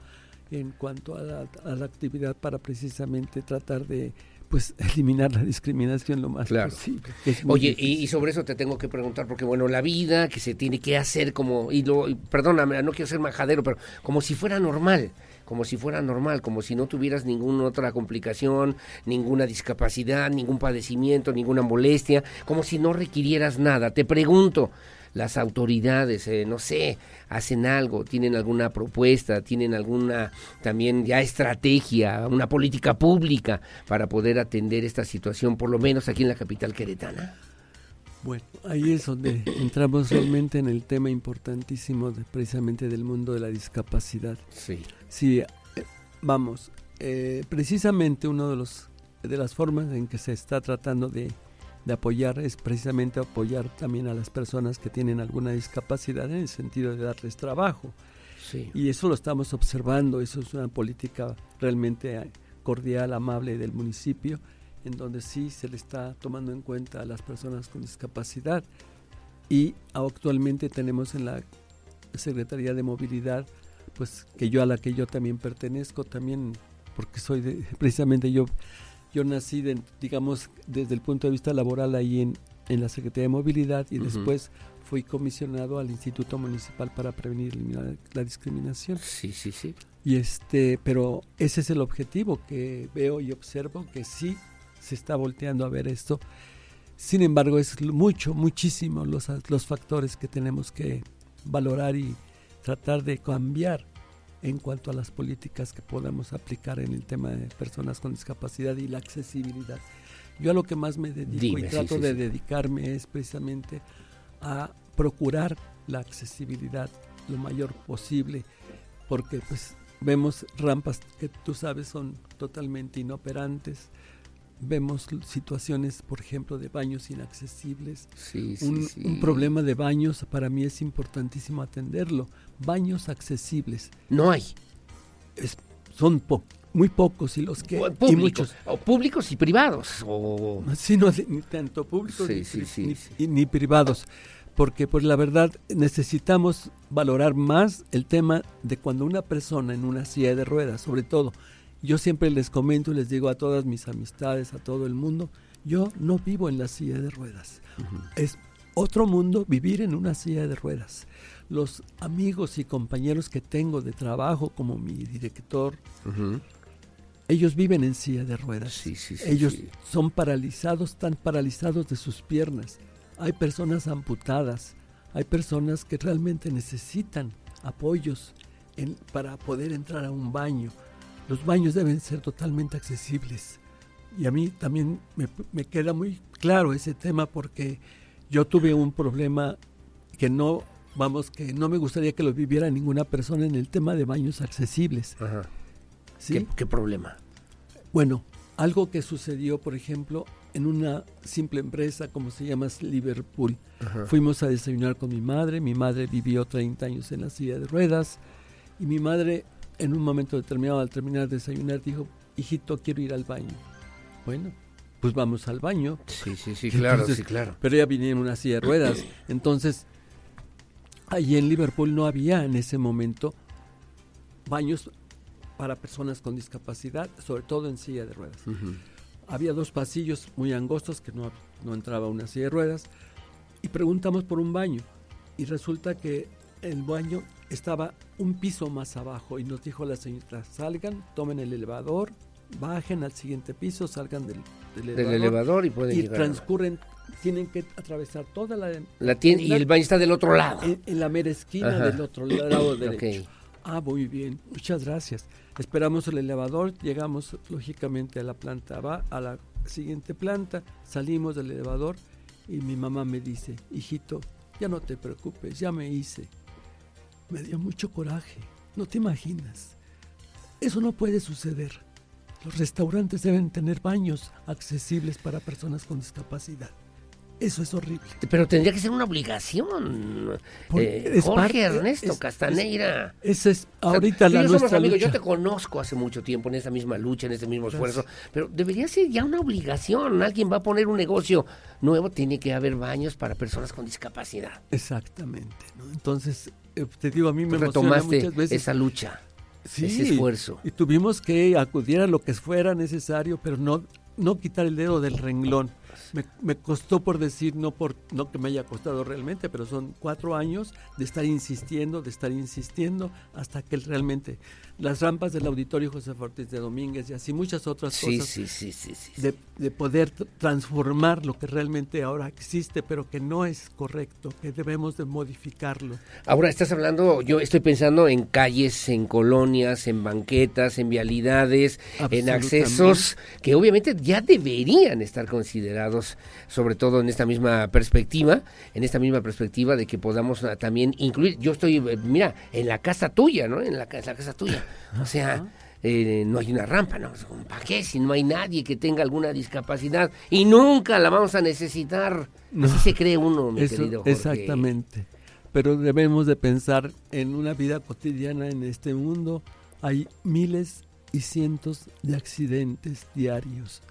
[SPEAKER 25] en cuanto a la, actividad para precisamente tratar de pues eliminar la discriminación lo más posible.
[SPEAKER 2] Oye, y, sobre eso te tengo que preguntar, porque bueno, la vida que se tiene que hacer como, y lo, perdóname, no quiero ser majadero, pero como si fuera normal como si fuera normal, como si no tuvieras ninguna otra complicación, ninguna discapacidad, ningún padecimiento, ninguna molestia, como si no requirieras nada. Te pregunto, las autoridades, eh, no sé, hacen algo, tienen alguna propuesta, tienen alguna también ya estrategia, una política pública para poder atender esta situación, por lo menos aquí en la capital queretana.
[SPEAKER 25] Bueno, ahí es donde entramos realmente en el tema importantísimo de, precisamente del mundo de la discapacidad.
[SPEAKER 2] Sí.
[SPEAKER 25] Sí, eh, vamos, eh, precisamente uno de los de las formas en que se está tratando de, de, apoyar es precisamente apoyar también a las personas que tienen alguna discapacidad en el sentido de darles trabajo.
[SPEAKER 2] Sí.
[SPEAKER 25] Y eso lo estamos observando, eso es una política realmente cordial, amable del municipio en donde sí se le está tomando en cuenta a las personas con discapacidad. Y actualmente tenemos en la Secretaría de Movilidad, pues que yo a la que yo también pertenezco, también porque soy de, precisamente yo, yo nací, digamos, desde el punto de vista laboral ahí en, en la Secretaría de Movilidad y después fui comisionado al Instituto Municipal para Prevenir y Eliminar la Discriminación.
[SPEAKER 2] Sí, sí, sí.
[SPEAKER 25] Y este, pero ese es el objetivo que veo y observo que sí se está volteando a ver esto. Sin embargo, es mucho, muchísimo los, los factores que tenemos que valorar y tratar de cambiar en cuanto a las políticas que podamos aplicar en el tema de personas con discapacidad y la accesibilidad. Yo a lo que más me dedico y trato de dedicarme es precisamente a procurar la accesibilidad lo mayor posible, porque pues vemos rampas que tú sabes son totalmente inoperantes, vemos situaciones, por ejemplo, de baños inaccesibles.
[SPEAKER 2] Sí,
[SPEAKER 25] un, un, problema de baños para mí es importantísimo atenderlo. Baños accesibles.
[SPEAKER 2] No hay.
[SPEAKER 25] Es, son muy pocos y los que
[SPEAKER 2] públicos, y muchos o públicos y privados o
[SPEAKER 25] sí no ni tanto públicos ni, ni, privados porque pues la verdad necesitamos valorar más el tema de cuando una persona en una silla de ruedas sobre todo yo siempre les comento y les digo a todas mis amistades, a todo el mundo, yo no vivo en la silla de ruedas. Es otro mundo vivir en una silla de ruedas. Los amigos y compañeros que tengo de trabajo, como mi director, ellos viven en silla de ruedas. ellos son paralizados, están paralizados de sus piernas. Hay personas amputadas, hay personas que realmente necesitan apoyos para poder entrar a un baño. Los baños deben ser totalmente accesibles. Y a mí también me, queda muy claro ese tema porque yo tuve un problema que no, vamos, que no me gustaría que lo viviera ninguna persona en el tema de baños accesibles.
[SPEAKER 2] ¿Qué, problema?
[SPEAKER 25] Bueno, algo que sucedió, por ejemplo, en una simple empresa como se llama Liverpool. Fuimos a desayunar con mi madre, mi madre vivió 30 años en la silla de ruedas y mi madre en un momento determinado al terminar de desayunar dijo, hijito, quiero ir al baño. Bueno, pues vamos al baño.
[SPEAKER 2] Sí, sí, sí, claro, sí, claro.
[SPEAKER 25] Pero ella venía en una silla de ruedas. Entonces, allí en Liverpool no había en ese momento baños para personas con discapacidad, sobre todo en silla de ruedas. Había dos pasillos muy angostos que no, no entraba una silla de ruedas y preguntamos por un baño y resulta que el baño estaba un piso más abajo y nos dijo la señorita, salgan, tomen el elevador, bajen al siguiente piso, salgan del,
[SPEAKER 2] elevador, y pueden
[SPEAKER 25] y transcurren, tienen que atravesar toda la,
[SPEAKER 2] la tienda y el baño está del otro lado.
[SPEAKER 25] En, la mera esquina del otro lado derecho. Ah, muy bien, muchas gracias. Esperamos el elevador, llegamos lógicamente a la planta, va a la siguiente planta, salimos del elevador y mi mamá me dice, hijito, ya no te preocupes, ya me hice me dio mucho coraje. No te imaginas. Eso no puede suceder. Los restaurantes deben tener baños accesibles para personas con discapacidad. Eso es horrible.
[SPEAKER 2] Pero tendría que ser una obligación. Eh, Jorge Ernesto Castaneira.
[SPEAKER 25] Esa es ahorita la nuestra lucha.
[SPEAKER 2] Yo te conozco hace mucho tiempo en esa misma lucha, en ese mismo esfuerzo. Pero debería ser ya una obligación. Alguien va a poner un negocio nuevo, tiene que haber baños para personas con discapacidad.
[SPEAKER 25] Exactamente. Entonces, eh, te digo, a mí me
[SPEAKER 2] Retomaste
[SPEAKER 25] muchas veces.
[SPEAKER 2] esa lucha, ese esfuerzo.
[SPEAKER 25] Y tuvimos que acudir a lo que fuera necesario, pero no, no quitar el dedo del renglón. Me, me, costó por decir, no por no que me haya costado realmente, pero son cuatro años de estar insistiendo, de estar insistiendo, hasta que realmente las rampas del auditorio José Ortiz de Domínguez y así muchas otras cosas de, de, poder transformar lo que realmente ahora existe pero que no es correcto que debemos de modificarlo.
[SPEAKER 2] Ahora estás hablando yo estoy pensando en calles en colonias en banquetas en vialidades en accesos que obviamente ya deberían estar considerados sobre todo en esta misma perspectiva en esta misma perspectiva de que podamos ah, también incluir yo estoy eh, mira en la casa tuya no en la, en la casa tuya o sea, eh, no hay una rampa, ¿no? ¿Para qué? Si no hay nadie que tenga alguna discapacidad y nunca la vamos a necesitar. Así se cree uno, mi querido Jorge.
[SPEAKER 25] Exactamente. Pero debemos de pensar en una vida cotidiana en este mundo. Hay miles y cientos de accidentes diarios.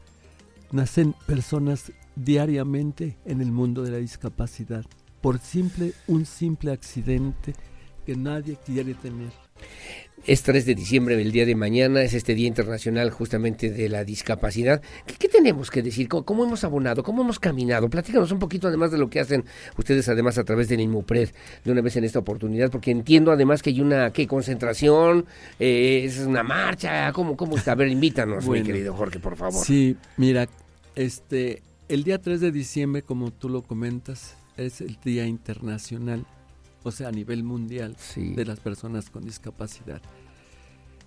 [SPEAKER 25] Nacen personas diariamente en el mundo de la discapacidad por simple un simple accidente que nadie quiere tener.
[SPEAKER 2] Es 3 de diciembre del día de mañana, es este Día Internacional justamente de la Discapacidad. ¿Qué, tenemos que decir? ¿Cómo, hemos abonado? ¿Cómo hemos caminado? Platícanos un poquito además de lo que hacen ustedes además a través del INMUPRED de una vez en esta oportunidad, porque entiendo además que hay una ¿qué, concentración, eh, es una marcha, ¿cómo, cómo está? A ver, invítanos, mi querido Jorge, por favor.
[SPEAKER 25] Sí, mira, este, el día 3 de diciembre, como tú lo comentas, es el Día Internacional o sea, a nivel mundial de las personas con discapacidad.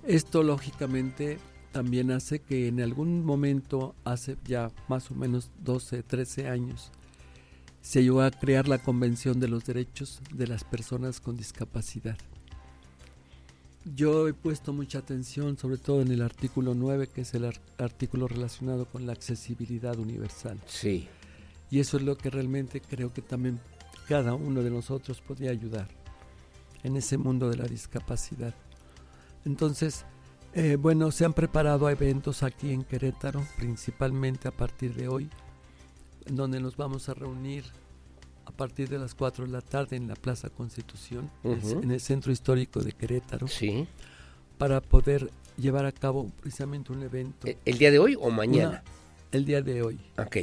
[SPEAKER 25] Esto lógicamente también hace que en algún momento, hace ya más o menos 12, 13 años, se llegó a crear la Convención de los Derechos de las Personas con Discapacidad. Yo he puesto mucha atención, sobre todo en el artículo 9, que es el artículo relacionado con la accesibilidad universal.
[SPEAKER 2] Sí.
[SPEAKER 25] Y eso es lo que realmente creo que también cada uno de nosotros podía ayudar en ese mundo de la discapacidad. Entonces, eh, bueno, se han preparado eventos aquí en Querétaro, principalmente a partir de hoy, en donde nos vamos a reunir a partir de las 4 de la tarde en la Plaza Constitución, en el centro histórico de Querétaro,
[SPEAKER 2] sí.
[SPEAKER 25] para poder llevar a cabo precisamente un evento.
[SPEAKER 2] ¿E-, ¿El día de hoy o mañana?
[SPEAKER 25] Una- el día de hoy.
[SPEAKER 2] Ok.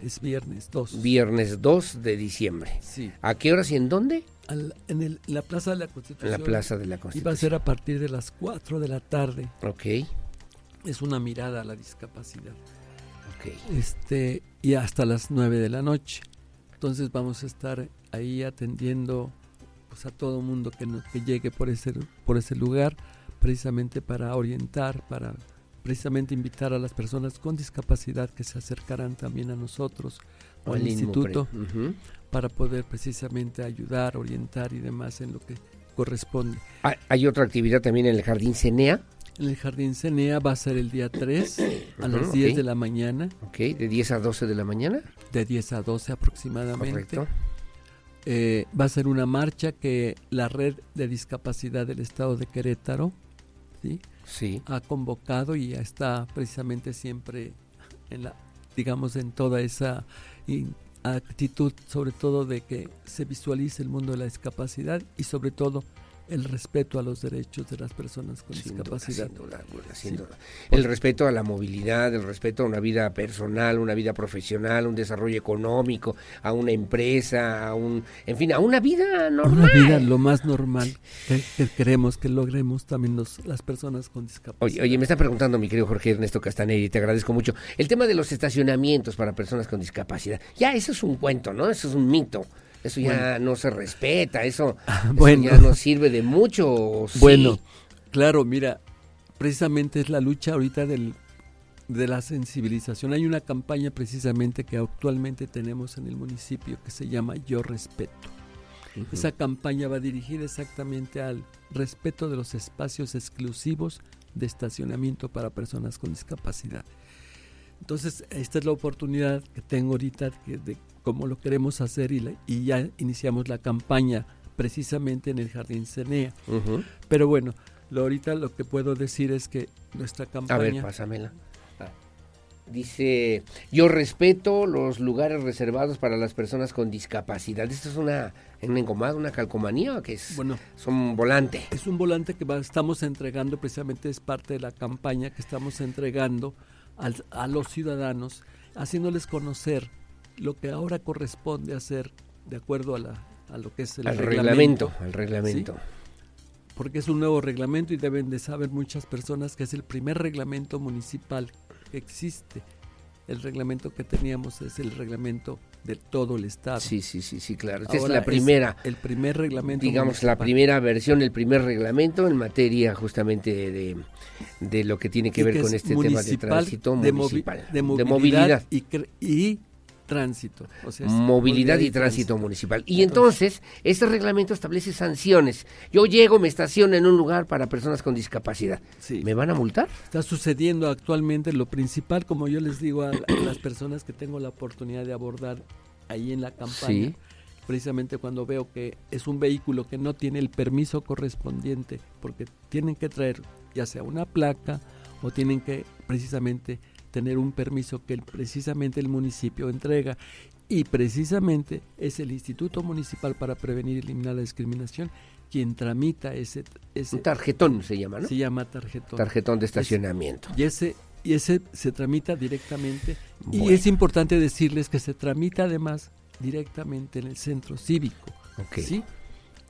[SPEAKER 25] Es viernes 2.
[SPEAKER 2] Viernes 2 de diciembre.
[SPEAKER 25] Sí.
[SPEAKER 2] ¿A qué horas y en dónde?
[SPEAKER 25] Al- en, el- en la Plaza de la Constitución.
[SPEAKER 2] En la Plaza de la
[SPEAKER 25] Y va a
[SPEAKER 2] Constitución.
[SPEAKER 25] ser a partir de las 4 de la tarde.
[SPEAKER 2] Ok.
[SPEAKER 25] Es una mirada a la discapacidad.
[SPEAKER 2] Ok.
[SPEAKER 25] Este, y hasta las 9 de la noche. Entonces vamos a estar ahí atendiendo pues, a todo mundo que, no- que llegue por ese, por ese lugar, precisamente para orientar, para precisamente invitar a las personas con discapacidad que se acercarán también a nosotros o
[SPEAKER 2] Al
[SPEAKER 25] instituto para poder precisamente ayudar, orientar y demás en lo que corresponde.
[SPEAKER 2] Ah, Hay otra actividad también en el Jardín Cenea.
[SPEAKER 25] En el Jardín Cenea va a ser el día 3 a las
[SPEAKER 2] Ujú,
[SPEAKER 25] 10
[SPEAKER 2] ok.
[SPEAKER 25] de la mañana.
[SPEAKER 2] Ok, de 10 a 12 de la mañana.
[SPEAKER 25] De 10 a 12 aproximadamente.
[SPEAKER 2] Correcto.
[SPEAKER 25] Eh, va a ser una marcha que la red de discapacidad del estado de Querétaro ¿sí? Ha convocado y está precisamente siempre en la digamos en toda esa actitud sobre todo de que se visualice el mundo de la discapacidad y sobre todo el respeto a los derechos de las personas con
[SPEAKER 2] Sin duda,
[SPEAKER 25] discapacidad.
[SPEAKER 2] sin duda sin
[SPEAKER 25] Sí.
[SPEAKER 2] duda. El respeto a la movilidad, el respeto a una vida personal, una vida profesional, un desarrollo económico, a una empresa, a un, en fin, a una vida normal.
[SPEAKER 25] Una vida lo más normal que, que queremos que logremos también los, las personas con discapacidad.
[SPEAKER 2] Oye, oye, me está preguntando mi querido Jorge Ernesto Castaneri, y te agradezco mucho. El tema de los estacionamientos para personas con discapacidad. Ya, eso es un cuento, ¿no? Eso es un mito. Eso ya
[SPEAKER 25] Bueno.
[SPEAKER 2] no se respeta, eso, ya no sirve de mucho.
[SPEAKER 25] Bueno, claro, mira, precisamente es la lucha ahorita del, de la sensibilización. Hay una campaña precisamente que actualmente tenemos en el municipio que se llama Yo Respeto. Esa campaña va dirigida exactamente al respeto de los espacios exclusivos de estacionamiento para personas con discapacidad. Entonces, esta es la oportunidad que tengo ahorita de cómo lo queremos hacer y, la- y ya iniciamos la campaña precisamente en el Jardín Cenea. Pero bueno, lo ahorita lo que puedo decir es que nuestra
[SPEAKER 2] A
[SPEAKER 25] campaña...
[SPEAKER 2] ver, pásamela. Ah. Dice, yo respeto los lugares reservados para las personas con discapacidad. ¿Esto es una, un engomado, una calcomanía o qué es?
[SPEAKER 25] Bueno,
[SPEAKER 2] es un volante.
[SPEAKER 25] Es un volante que va- estamos entregando, precisamente es parte de la campaña que estamos entregando al- a los ciudadanos, haciéndoles conocer lo que ahora corresponde hacer de acuerdo a, la, a lo que es el
[SPEAKER 2] Al
[SPEAKER 25] reglamento.
[SPEAKER 2] al reglamento.
[SPEAKER 25] ¿sí? Porque es un nuevo reglamento y deben de saber muchas personas que es el primer reglamento municipal que existe. El reglamento que teníamos es el reglamento de todo el estado.
[SPEAKER 2] Sí, sí, sí, sí, claro. Esta es la primera.
[SPEAKER 25] el primer reglamento.
[SPEAKER 2] digamos, la primera versión, el primer reglamento en materia justamente de, de lo que tiene que
[SPEAKER 25] y
[SPEAKER 2] ver
[SPEAKER 25] que
[SPEAKER 2] con
[SPEAKER 25] es
[SPEAKER 2] este tema de
[SPEAKER 25] municipal,
[SPEAKER 2] tránsito
[SPEAKER 25] de movi-
[SPEAKER 2] municipal.
[SPEAKER 25] de movilidad, Y, cre- y tránsito. O sea, es
[SPEAKER 2] Movilidad y tránsito municipal. Y entonces, este reglamento establece sanciones. Yo llego, me estaciono en un lugar para personas con discapacidad. ¿Me van a multar?
[SPEAKER 25] Está sucediendo actualmente lo principal, como yo les digo a, la- a las personas que tengo la oportunidad de abordar ahí en la campaña,
[SPEAKER 2] Sí.
[SPEAKER 25] precisamente cuando veo que es un vehículo que no tiene el permiso correspondiente, porque tienen que traer ya sea una placa o tienen que precisamente tener un permiso que precisamente el municipio entrega y precisamente es el Instituto Municipal para Prevenir y Eliminar la Discriminación quien tramita ese, ese
[SPEAKER 2] Un tarjetón se llama, ¿no?
[SPEAKER 25] se llama tarjetón.
[SPEAKER 2] Tarjetón de
[SPEAKER 25] Es-
[SPEAKER 2] estacionamiento.
[SPEAKER 25] y ese y ese se tramita directamente y es importante decirles que se tramita además directamente en el centro cívico.
[SPEAKER 2] Ok.
[SPEAKER 25] ¿sí?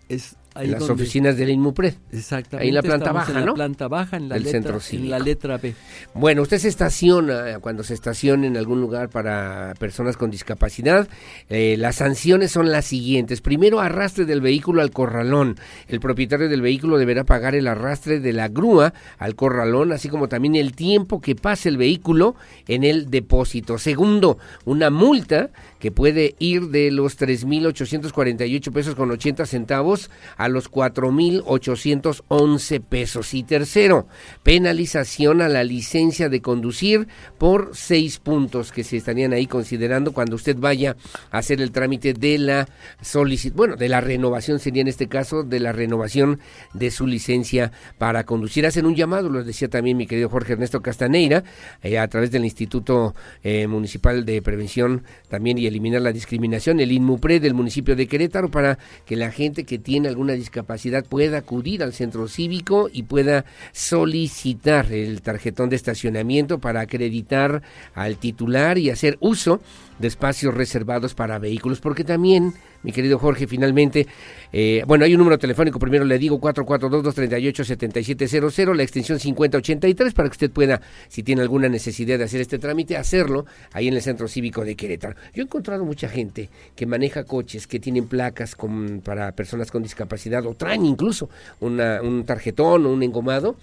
[SPEAKER 25] Es ahí
[SPEAKER 2] En las
[SPEAKER 25] donde-
[SPEAKER 2] oficinas del INMUPRED.
[SPEAKER 25] Exactamente.
[SPEAKER 2] Ahí en la planta baja,
[SPEAKER 25] en la
[SPEAKER 2] ¿no?
[SPEAKER 25] planta baja, en la
[SPEAKER 2] Del
[SPEAKER 25] letra, en la letra B.
[SPEAKER 2] Bueno, usted se estaciona, cuando se estaciona en algún lugar para personas con discapacidad, eh, las sanciones son las siguientes. Primero, arrastre del vehículo al corralón. El propietario del vehículo deberá pagar el arrastre de la grúa al corralón, así como también el tiempo que pase el vehículo en el depósito. Segundo, una multa que puede ir de los 3.848 pesos con 80 centavos a los 4.811 pesos. Y tercero, penalización a la licencia de conducir por seis puntos que se estarían ahí considerando cuando usted vaya a hacer el trámite de la solicitud, bueno, de la renovación sería en este caso de la renovación de su licencia para conducir. Hacen un llamado, lo decía también mi querido Jorge Ernesto Castaneira, eh, a través del Instituto eh, Municipal de Prevención también y eliminar la discriminación, el INMUPRE del municipio de Querétaro, para que la gente que tiene alguna discapacidad pueda acudir al centro cívico y pueda solicitar el tarjetón de estacionamiento para acreditar al titular y hacer uso de espacios reservados para vehículos, porque también, mi querido Jorge, finalmente, eh, bueno, hay un número telefónico, primero le digo 442-238-7700, la extensión 5083, para que usted pueda, si tiene alguna necesidad de hacer este trámite, hacerlo ahí en el Centro Cívico de Querétaro. Yo he encontrado mucha gente que maneja coches, que tienen placas con, para personas con discapacidad, o traen incluso una, un tarjetón o un engomado,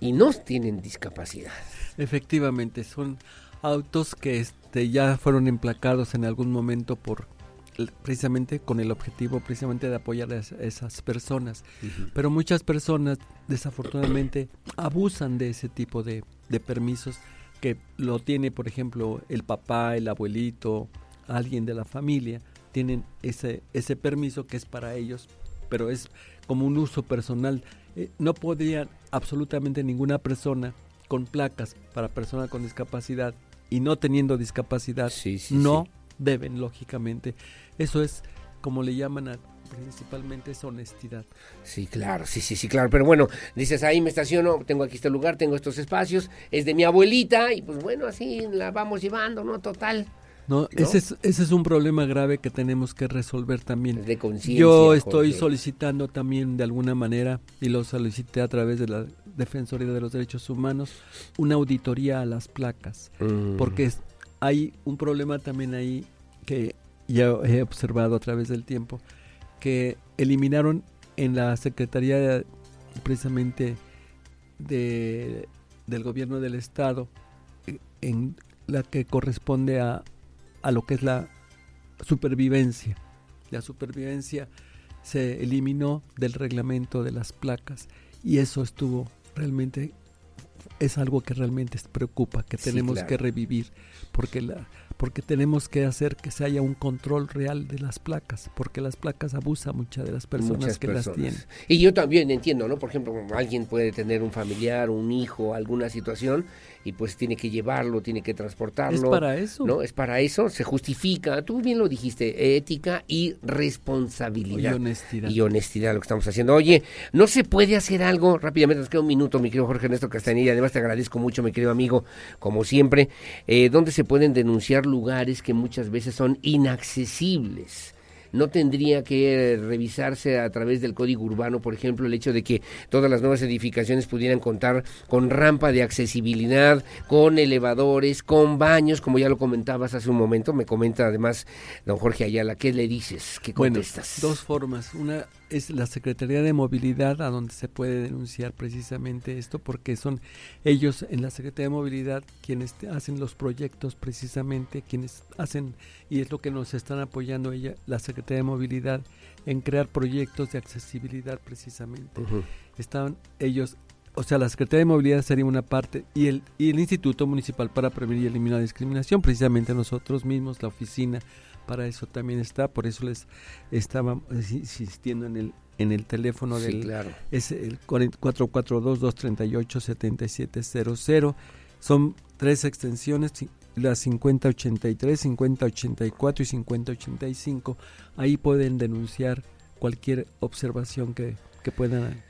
[SPEAKER 2] y no tienen discapacidad.
[SPEAKER 25] Efectivamente, son autos que este, ya fueron emplacados en algún momento por precisamente con el objetivo precisamente de apoyar a esas personas. Pero muchas personas desafortunadamente abusan de ese tipo de, de, permisos que lo tiene, por ejemplo, el papá, el abuelito, alguien de la familia, tienen ese, ese permiso que es para ellos, pero es como un uso personal. Eh, no podría absolutamente ninguna persona con placas para persona con discapacidad y no teniendo discapacidad no deben, lógicamente. Eso es como le llaman a, principalmente es honestidad.
[SPEAKER 2] Sí, claro, sí, sí, sí, claro. Pero bueno, dices, ahí me estaciono, tengo aquí este lugar, tengo estos espacios, es de mi abuelita y pues bueno, así la vamos llevando, ¿no? Total.
[SPEAKER 25] No, Ese, es, ese es un problema grave que tenemos que resolver también.
[SPEAKER 2] De conciencia.
[SPEAKER 25] Yo estoy solicitando también de alguna manera, y lo solicité a través de la Defensoría de los Derechos Humanos, una auditoría a las placas.
[SPEAKER 2] Mm.
[SPEAKER 25] Porque hay un problema también ahí que ya he observado a través del tiempo, que eliminaron en la Secretaría precisamente de, del Gobierno del Estado, en la que corresponde a a lo que es la supervivencia. La supervivencia se eliminó del reglamento de las placas y eso estuvo realmente es algo que realmente preocupa, que tenemos que revivir, porque la, porque tenemos que hacer que se haya un control real de las placas, porque las placas abusan muchas de las personas que las tienen.
[SPEAKER 2] Y yo también entiendo, ¿no? Por ejemplo, alguien puede tener un familiar, un hijo, alguna situación y pues tiene que llevarlo, tiene que transportarlo. Es
[SPEAKER 25] para eso.
[SPEAKER 2] ¿No? Es para eso, se justifica, tú bien lo dijiste, ética y responsabilidad.
[SPEAKER 25] Y honestidad.
[SPEAKER 2] Y honestidad lo que estamos haciendo. Oye, ¿no se puede hacer algo? Rápidamente, nos queda un minuto, mi querido Jorge Ernesto Castanilla, además te agradezco mucho, mi querido amigo, como siempre, eh, ¿dónde se pueden denunciar lugares que muchas veces son inaccesibles no tendría que revisarse a través del código urbano, por ejemplo, el hecho de que todas las nuevas edificaciones pudieran contar con rampa de accesibilidad, con elevadores, con baños, como ya lo comentabas hace un momento, me comenta además don Jorge Ayala, ¿qué le dices? ¿Qué contestas?
[SPEAKER 25] dos formas, una es la Secretaría de Movilidad a donde se puede denunciar precisamente esto porque son ellos en la Secretaría de Movilidad quienes hacen los proyectos precisamente, quienes hacen y es lo que nos están apoyando ella, la Secretaría de Movilidad en crear proyectos de accesibilidad precisamente. Están ellos o sea, la Secretaría de Movilidad sería una parte y el, y el Instituto Municipal para Prevenir y Eliminar la Discriminación, precisamente nosotros mismos, la oficina para eso también está, por eso les estaba insistiendo en el en el teléfono del
[SPEAKER 2] claro.
[SPEAKER 25] es el 442-238-7700. Son tres extensiones, las 5083, 5084 y 5085. Ahí pueden denunciar cualquier observación que, que puedan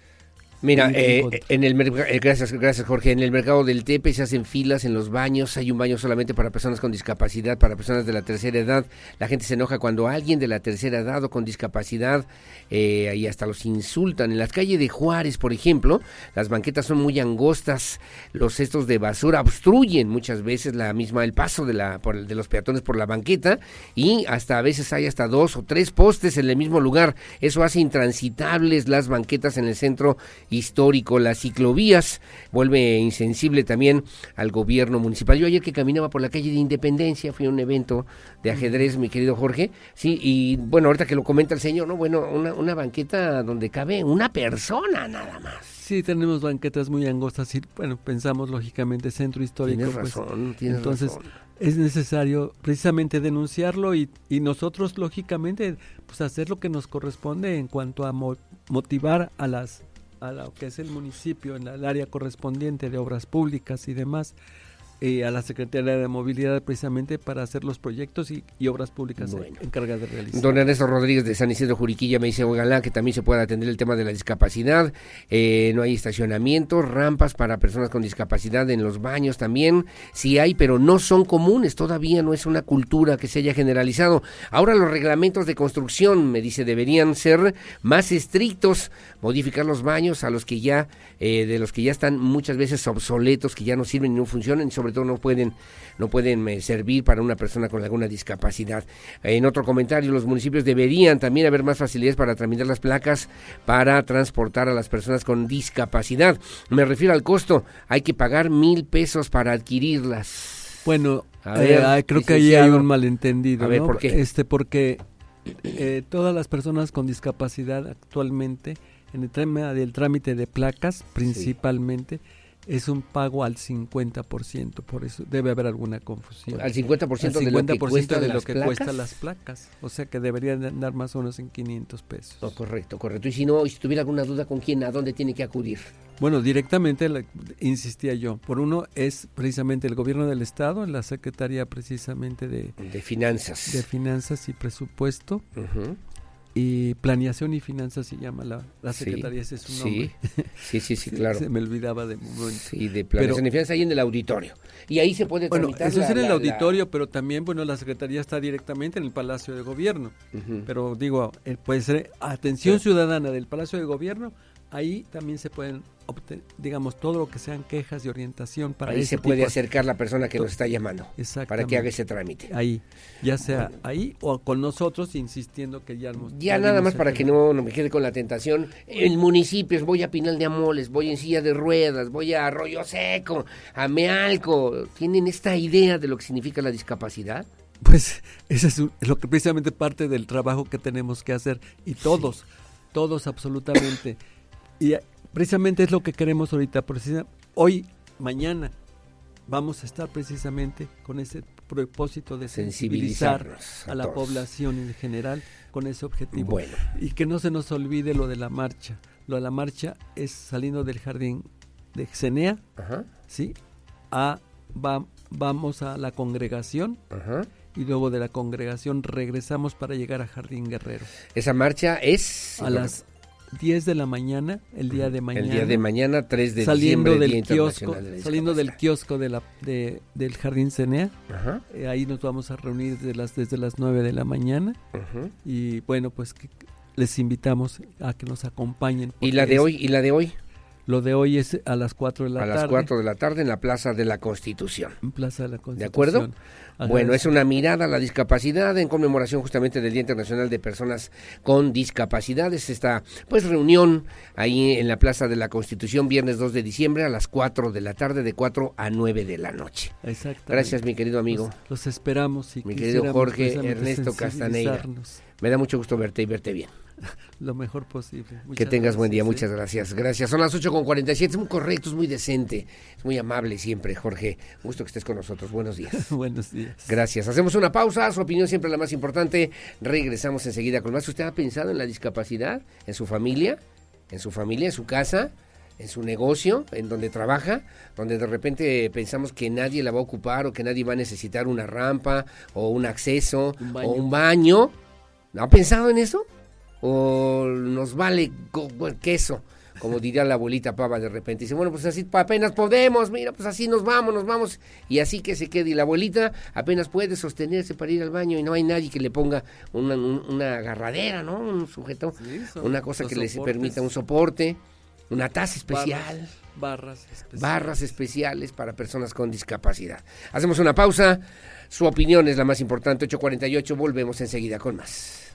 [SPEAKER 2] Mira, eh, en el eh, gracias, gracias Jorge. En el mercado del Tepe se hacen filas en los baños. Hay un baño solamente para personas con discapacidad, para personas de la tercera edad. La gente se enoja cuando alguien de la tercera edad o con discapacidad eh, y hasta los insultan. En las calles de Juárez, por ejemplo, las banquetas son muy angostas. Los cestos de basura obstruyen muchas veces la misma el paso de la de los peatones por la banqueta y hasta a veces hay hasta dos o tres postes en el mismo lugar. Eso hace intransitables las banquetas en el centro histórico, las ciclovías, vuelve insensible también al gobierno municipal. Yo ayer que caminaba por la calle de Independencia, fui a un evento de ajedrez, mi querido Jorge, sí, y bueno, ahorita que lo comenta el señor, ¿no? Bueno, una, una banqueta donde cabe una persona nada más.
[SPEAKER 25] Sí, tenemos banquetas muy angostas y bueno, pensamos lógicamente centro histórico.
[SPEAKER 2] Tienes
[SPEAKER 25] pues,
[SPEAKER 2] razón, tienes
[SPEAKER 25] entonces,
[SPEAKER 2] razón.
[SPEAKER 25] es necesario precisamente denunciarlo y, y nosotros lógicamente pues hacer lo que nos corresponde en cuanto a motivar a las a lo que es el municipio en el área correspondiente de obras públicas y demás eh, a la Secretaría de Movilidad precisamente para hacer los proyectos y, obras públicas encargadas de realizar.
[SPEAKER 2] Don Ernesto Rodríguez de San Isidro Juriquilla me dice, oigan, que también se pueda atender el tema de la discapacidad, eh, no hay estacionamientos, rampas para personas con discapacidad en los baños también, sí hay, pero no son comunes, todavía no es una cultura que se haya generalizado. Ahora los reglamentos de construcción, me dice, deberían ser más estrictos, modificar los baños a los que ya, eh, de los que ya están muchas veces obsoletos, que ya no sirven y no funcionan, y sobre todo no pueden, no pueden eh, servir para una persona con alguna discapacidad. En otro comentario, los municipios deberían también haber más facilidades para tramitar las placas para transportar a las personas con discapacidad. Me refiero al costo, hay que pagar mil pesos para adquirirlas.
[SPEAKER 25] Bueno, eh, creo que ahí hay un malentendido. A ver, ¿por qué? Este, porque eh, todas las personas con discapacidad actualmente, en el tema del trámite de placas principalmente, es un pago al 50%, por eso debe haber alguna confusión.
[SPEAKER 2] Al 50%, de lo que, cuesta
[SPEAKER 25] de lo que cuestan las placas, o sea que deberían andar más o menos en 500 pesos.
[SPEAKER 2] correcto, correcto. Y si no, si tuviera alguna duda, ¿con quién, a dónde tiene que acudir?
[SPEAKER 25] Bueno, directamente, insistía yo, por uno es precisamente el gobierno del Estado, la Secretaría precisamente de...
[SPEAKER 2] De Finanzas.
[SPEAKER 25] De Finanzas y Presupuesto y planeación y finanzas se llama la, la secretaría, ese es su nombre.
[SPEAKER 2] Sí, sí, sí, claro.
[SPEAKER 25] Se me olvidaba de momento.
[SPEAKER 2] Sí, de planeación y finanzas ahí en el auditorio. Y ahí se puede
[SPEAKER 25] Bueno, eso es en el auditorio, pero también, bueno, la secretaría está directamente en el Palacio de Gobierno. Pero digo, eh, puede ser atención ciudadana del Palacio de Gobierno, ahí también se pueden digamos, todo lo que sean quejas de orientación para
[SPEAKER 2] Ahí se puede acercar la persona que nos está llamando para que haga ese trámite.
[SPEAKER 25] Ahí, ya sea ahí o con nosotros insistiendo que ya
[SPEAKER 2] Ya nada más para que no, me quede con la tentación. En municipios, voy a Pinal de Amoles, voy en silla de ruedas, voy a Arroyo Seco, a Mealco. ¿Tienen esta idea de lo que significa la discapacidad?
[SPEAKER 25] Pues ese es, lo que precisamente parte del trabajo que tenemos que hacer y todos, todos absolutamente. Y precisamente es lo que queremos ahorita. Hoy, mañana, vamos a estar precisamente con ese propósito de sensibilizar a, la población en general con ese objetivo.
[SPEAKER 2] Bueno.
[SPEAKER 25] Y que no se nos olvide lo de la marcha. Lo de la marcha es saliendo del jardín de Xenea, ¿sí? A, vamos a la congregación. y luego de la congregación regresamos para llegar a Jardín Guerrero.
[SPEAKER 2] Esa marcha es
[SPEAKER 25] a las 10 de la mañana, el día de mañana.
[SPEAKER 2] El día de mañana, 3 de
[SPEAKER 25] saliendo
[SPEAKER 2] diciembre,
[SPEAKER 25] del kiosco, Saliendo del kiosco de la, de, del Jardín Cenea. Eh, ahí nos vamos a reunir desde las, desde las 9 de la mañana. Y bueno, pues les invitamos a que nos acompañen.
[SPEAKER 2] ¿Y la de hoy? ¿Y la de hoy?
[SPEAKER 25] Lo de hoy es a las 4 de la tarde.
[SPEAKER 2] A las 4 de la tarde en la Plaza de la Constitución.
[SPEAKER 25] En Plaza de la Constitución.
[SPEAKER 2] ¿De acuerdo? Bueno, es una mirada a la discapacidad en conmemoración justamente del Día Internacional de Personas con Discapacidades. Esta pues reunión ahí en la Plaza de la Constitución, viernes 2 de diciembre a las 4 de la tarde, de 4 a 9 de la noche.
[SPEAKER 25] Exacto.
[SPEAKER 2] Gracias, mi querido amigo.
[SPEAKER 25] Los, esperamos. Y
[SPEAKER 2] mi querido Jorge Ernesto Castaneira. Me da mucho gusto verte y verte bien.
[SPEAKER 25] lo mejor posible.
[SPEAKER 2] que tengas buen día, muchas gracias. Gracias. Son las 8 con 47, es muy correcto, es muy decente, es muy amable siempre, Jorge. Gusto que estés con nosotros. Buenos días.
[SPEAKER 25] Buenos días.
[SPEAKER 2] Gracias. Hacemos una pausa, su opinión siempre la más importante. Regresamos enseguida con más. ¿Usted ha pensado en la discapacidad, en su familia, en su familia, en su casa? en su negocio, en donde trabaja, donde de repente pensamos que nadie la va a ocupar o que nadie va a necesitar una rampa o un acceso o un baño. ¿No ha pensado en eso? O nos vale queso, como diría la abuelita Pava de repente. Dice, bueno, pues así apenas podemos, mira, pues así nos vamos, nos vamos, y así que se quede. Y la abuelita apenas puede sostenerse para ir al baño y no hay nadie que le ponga una, una agarradera, ¿no? Un sujeto, una cosa que les permita un soporte, una taza especial.
[SPEAKER 25] Barras, especiales.
[SPEAKER 2] Barras especiales para personas con discapacidad. Hacemos una pausa. Su opinión es la más importante. 848. Volvemos enseguida con más.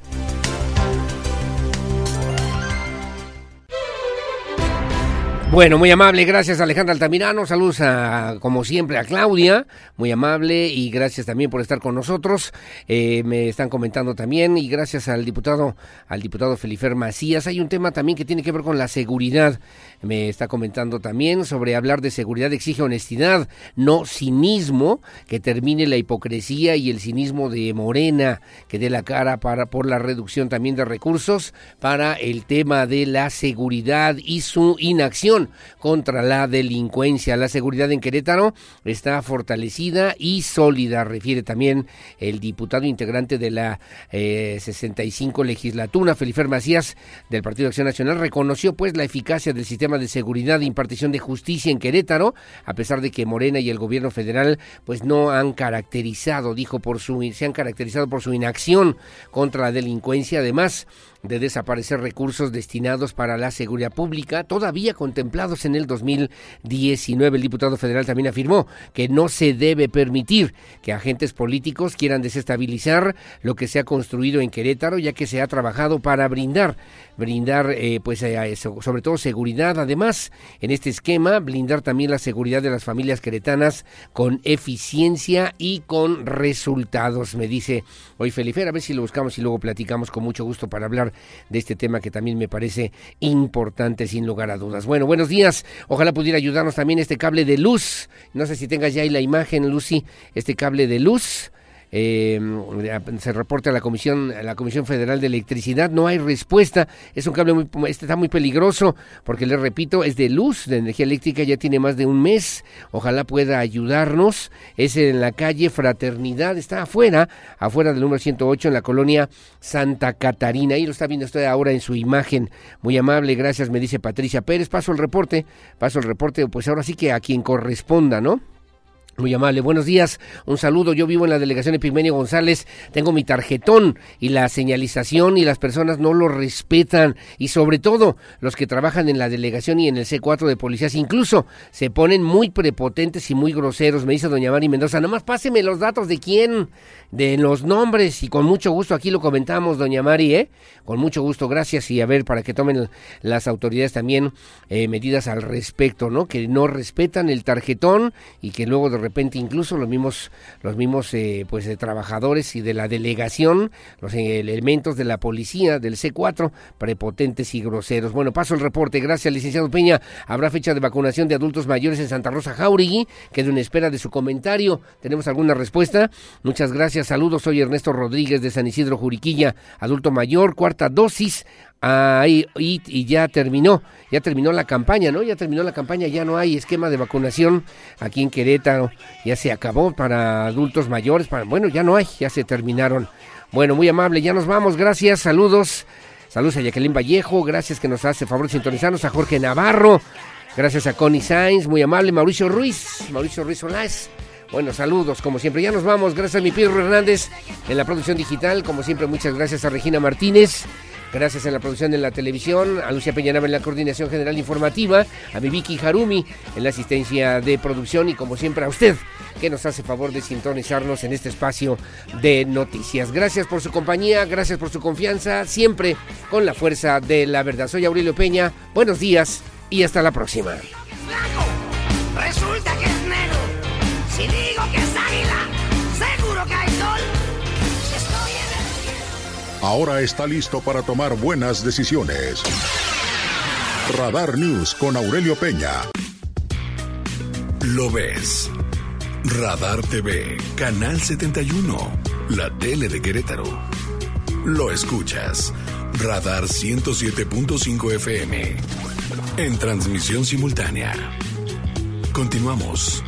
[SPEAKER 2] Bueno, muy amable, gracias Alejandra Altamirano, saludos a, como siempre a Claudia, muy amable y gracias también por estar con nosotros. Eh, me están comentando también y gracias al diputado, al diputado Felifer Macías. Hay un tema también que tiene que ver con la seguridad. Me está comentando también sobre hablar de seguridad exige honestidad, no cinismo, que termine la hipocresía y el cinismo de Morena, que dé la cara para por la reducción también de recursos para el tema de la seguridad y su inacción. Contra la delincuencia. La seguridad en Querétaro está fortalecida y sólida, refiere también el diputado integrante de la 65 eh, legislatura, Felifer Macías, del Partido Acción Nacional, reconoció pues la eficacia del sistema de seguridad e impartición de justicia en Querétaro, a pesar de que Morena y el gobierno federal pues no han caracterizado, dijo por su se han caracterizado por su inacción contra la delincuencia, además de desaparecer recursos destinados para la seguridad pública, todavía contemplados en el 2019. El diputado federal también afirmó que no se debe permitir que agentes políticos quieran desestabilizar lo que se ha construido en Querétaro, ya que se ha trabajado para brindar, brindar, eh, pues, eh, sobre todo seguridad. Además, en este esquema, blindar también la seguridad de las familias queretanas con eficiencia y con resultados, me dice hoy Felifer. A ver si lo buscamos y luego platicamos con mucho gusto para hablar de este tema que también me parece importante sin lugar a dudas. Bueno, buenos días. Ojalá pudiera ayudarnos también este cable de luz. No sé si tengas ya ahí la imagen, Lucy, este cable de luz eh, se reporta a la Comisión, la Comisión Federal de Electricidad, no hay respuesta, es un cable muy, este está muy peligroso, porque les repito, es de luz, de energía eléctrica, ya tiene más de un mes, ojalá pueda ayudarnos, es en la calle Fraternidad, está afuera, afuera del número 108 en la colonia Santa Catarina, ahí lo está viendo usted ahora en su imagen, muy amable, gracias, me dice Patricia Pérez, paso el reporte, paso el reporte, pues ahora sí que a quien corresponda, ¿no? Muy amable, buenos días, un saludo, yo vivo en la delegación Epigmenio González, tengo mi tarjetón y la señalización y las personas no lo respetan. Y sobre todo los que trabajan en la delegación y en el C4 de policías incluso se ponen muy prepotentes y muy groseros, me dice doña Mari Mendoza, nomás páseme los datos de quién, de los nombres y con mucho gusto aquí lo comentamos doña Mari, ¿eh? con mucho gusto, gracias y a ver para que tomen las autoridades también eh, medidas al respecto, ¿no? Que no respetan el tarjetón y que luego de repente incluso los mismos, los mismos eh, pues de trabajadores y de la delegación, los eh, elementos de la policía del C4, prepotentes y groseros. Bueno, paso el reporte. Gracias, licenciado Peña. Habrá fecha de vacunación de adultos mayores en Santa Rosa Jauregui. Quedo en espera de su comentario. ¿Tenemos alguna respuesta? Muchas gracias. Saludos. Soy Ernesto Rodríguez de San Isidro Juriquilla, adulto mayor, cuarta dosis Ahí, y, ya terminó, ya terminó la campaña, ¿no? Ya terminó la campaña, ya no hay esquema de vacunación aquí en Querétaro, ya se acabó para adultos mayores, para, bueno, ya no hay, ya se terminaron. Bueno, muy amable, ya nos vamos, gracias, saludos, saludos a Jacqueline Vallejo, gracias que nos hace favor de sintonizarnos, a Jorge Navarro, gracias a Connie Sainz, muy amable, Mauricio Ruiz, Mauricio Ruiz Solás. Bueno, saludos, como siempre. Ya nos vamos. Gracias a mi Pirro Hernández en la producción digital. Como siempre, muchas gracias a Regina Martínez. Gracias en la producción de la televisión, a Lucia Peñanaba en la coordinación general informativa, a mi Vicky Harumi en la asistencia de producción y como siempre a usted que nos hace favor de sintonizarnos en este espacio de noticias. Gracias por su compañía, gracias por su confianza, siempre con la fuerza de la verdad. Soy Aurelio Peña, buenos días y hasta la próxima.
[SPEAKER 10] Resulta que. Si digo que es águila, seguro que hay sol.
[SPEAKER 1] ahora está listo para tomar buenas decisiones. Radar News con Aurelio Peña.
[SPEAKER 20] Lo ves. Radar TV, Canal 71, la tele de Querétaro. Lo escuchas. Radar 107.5 FM. En transmisión simultánea. Continuamos.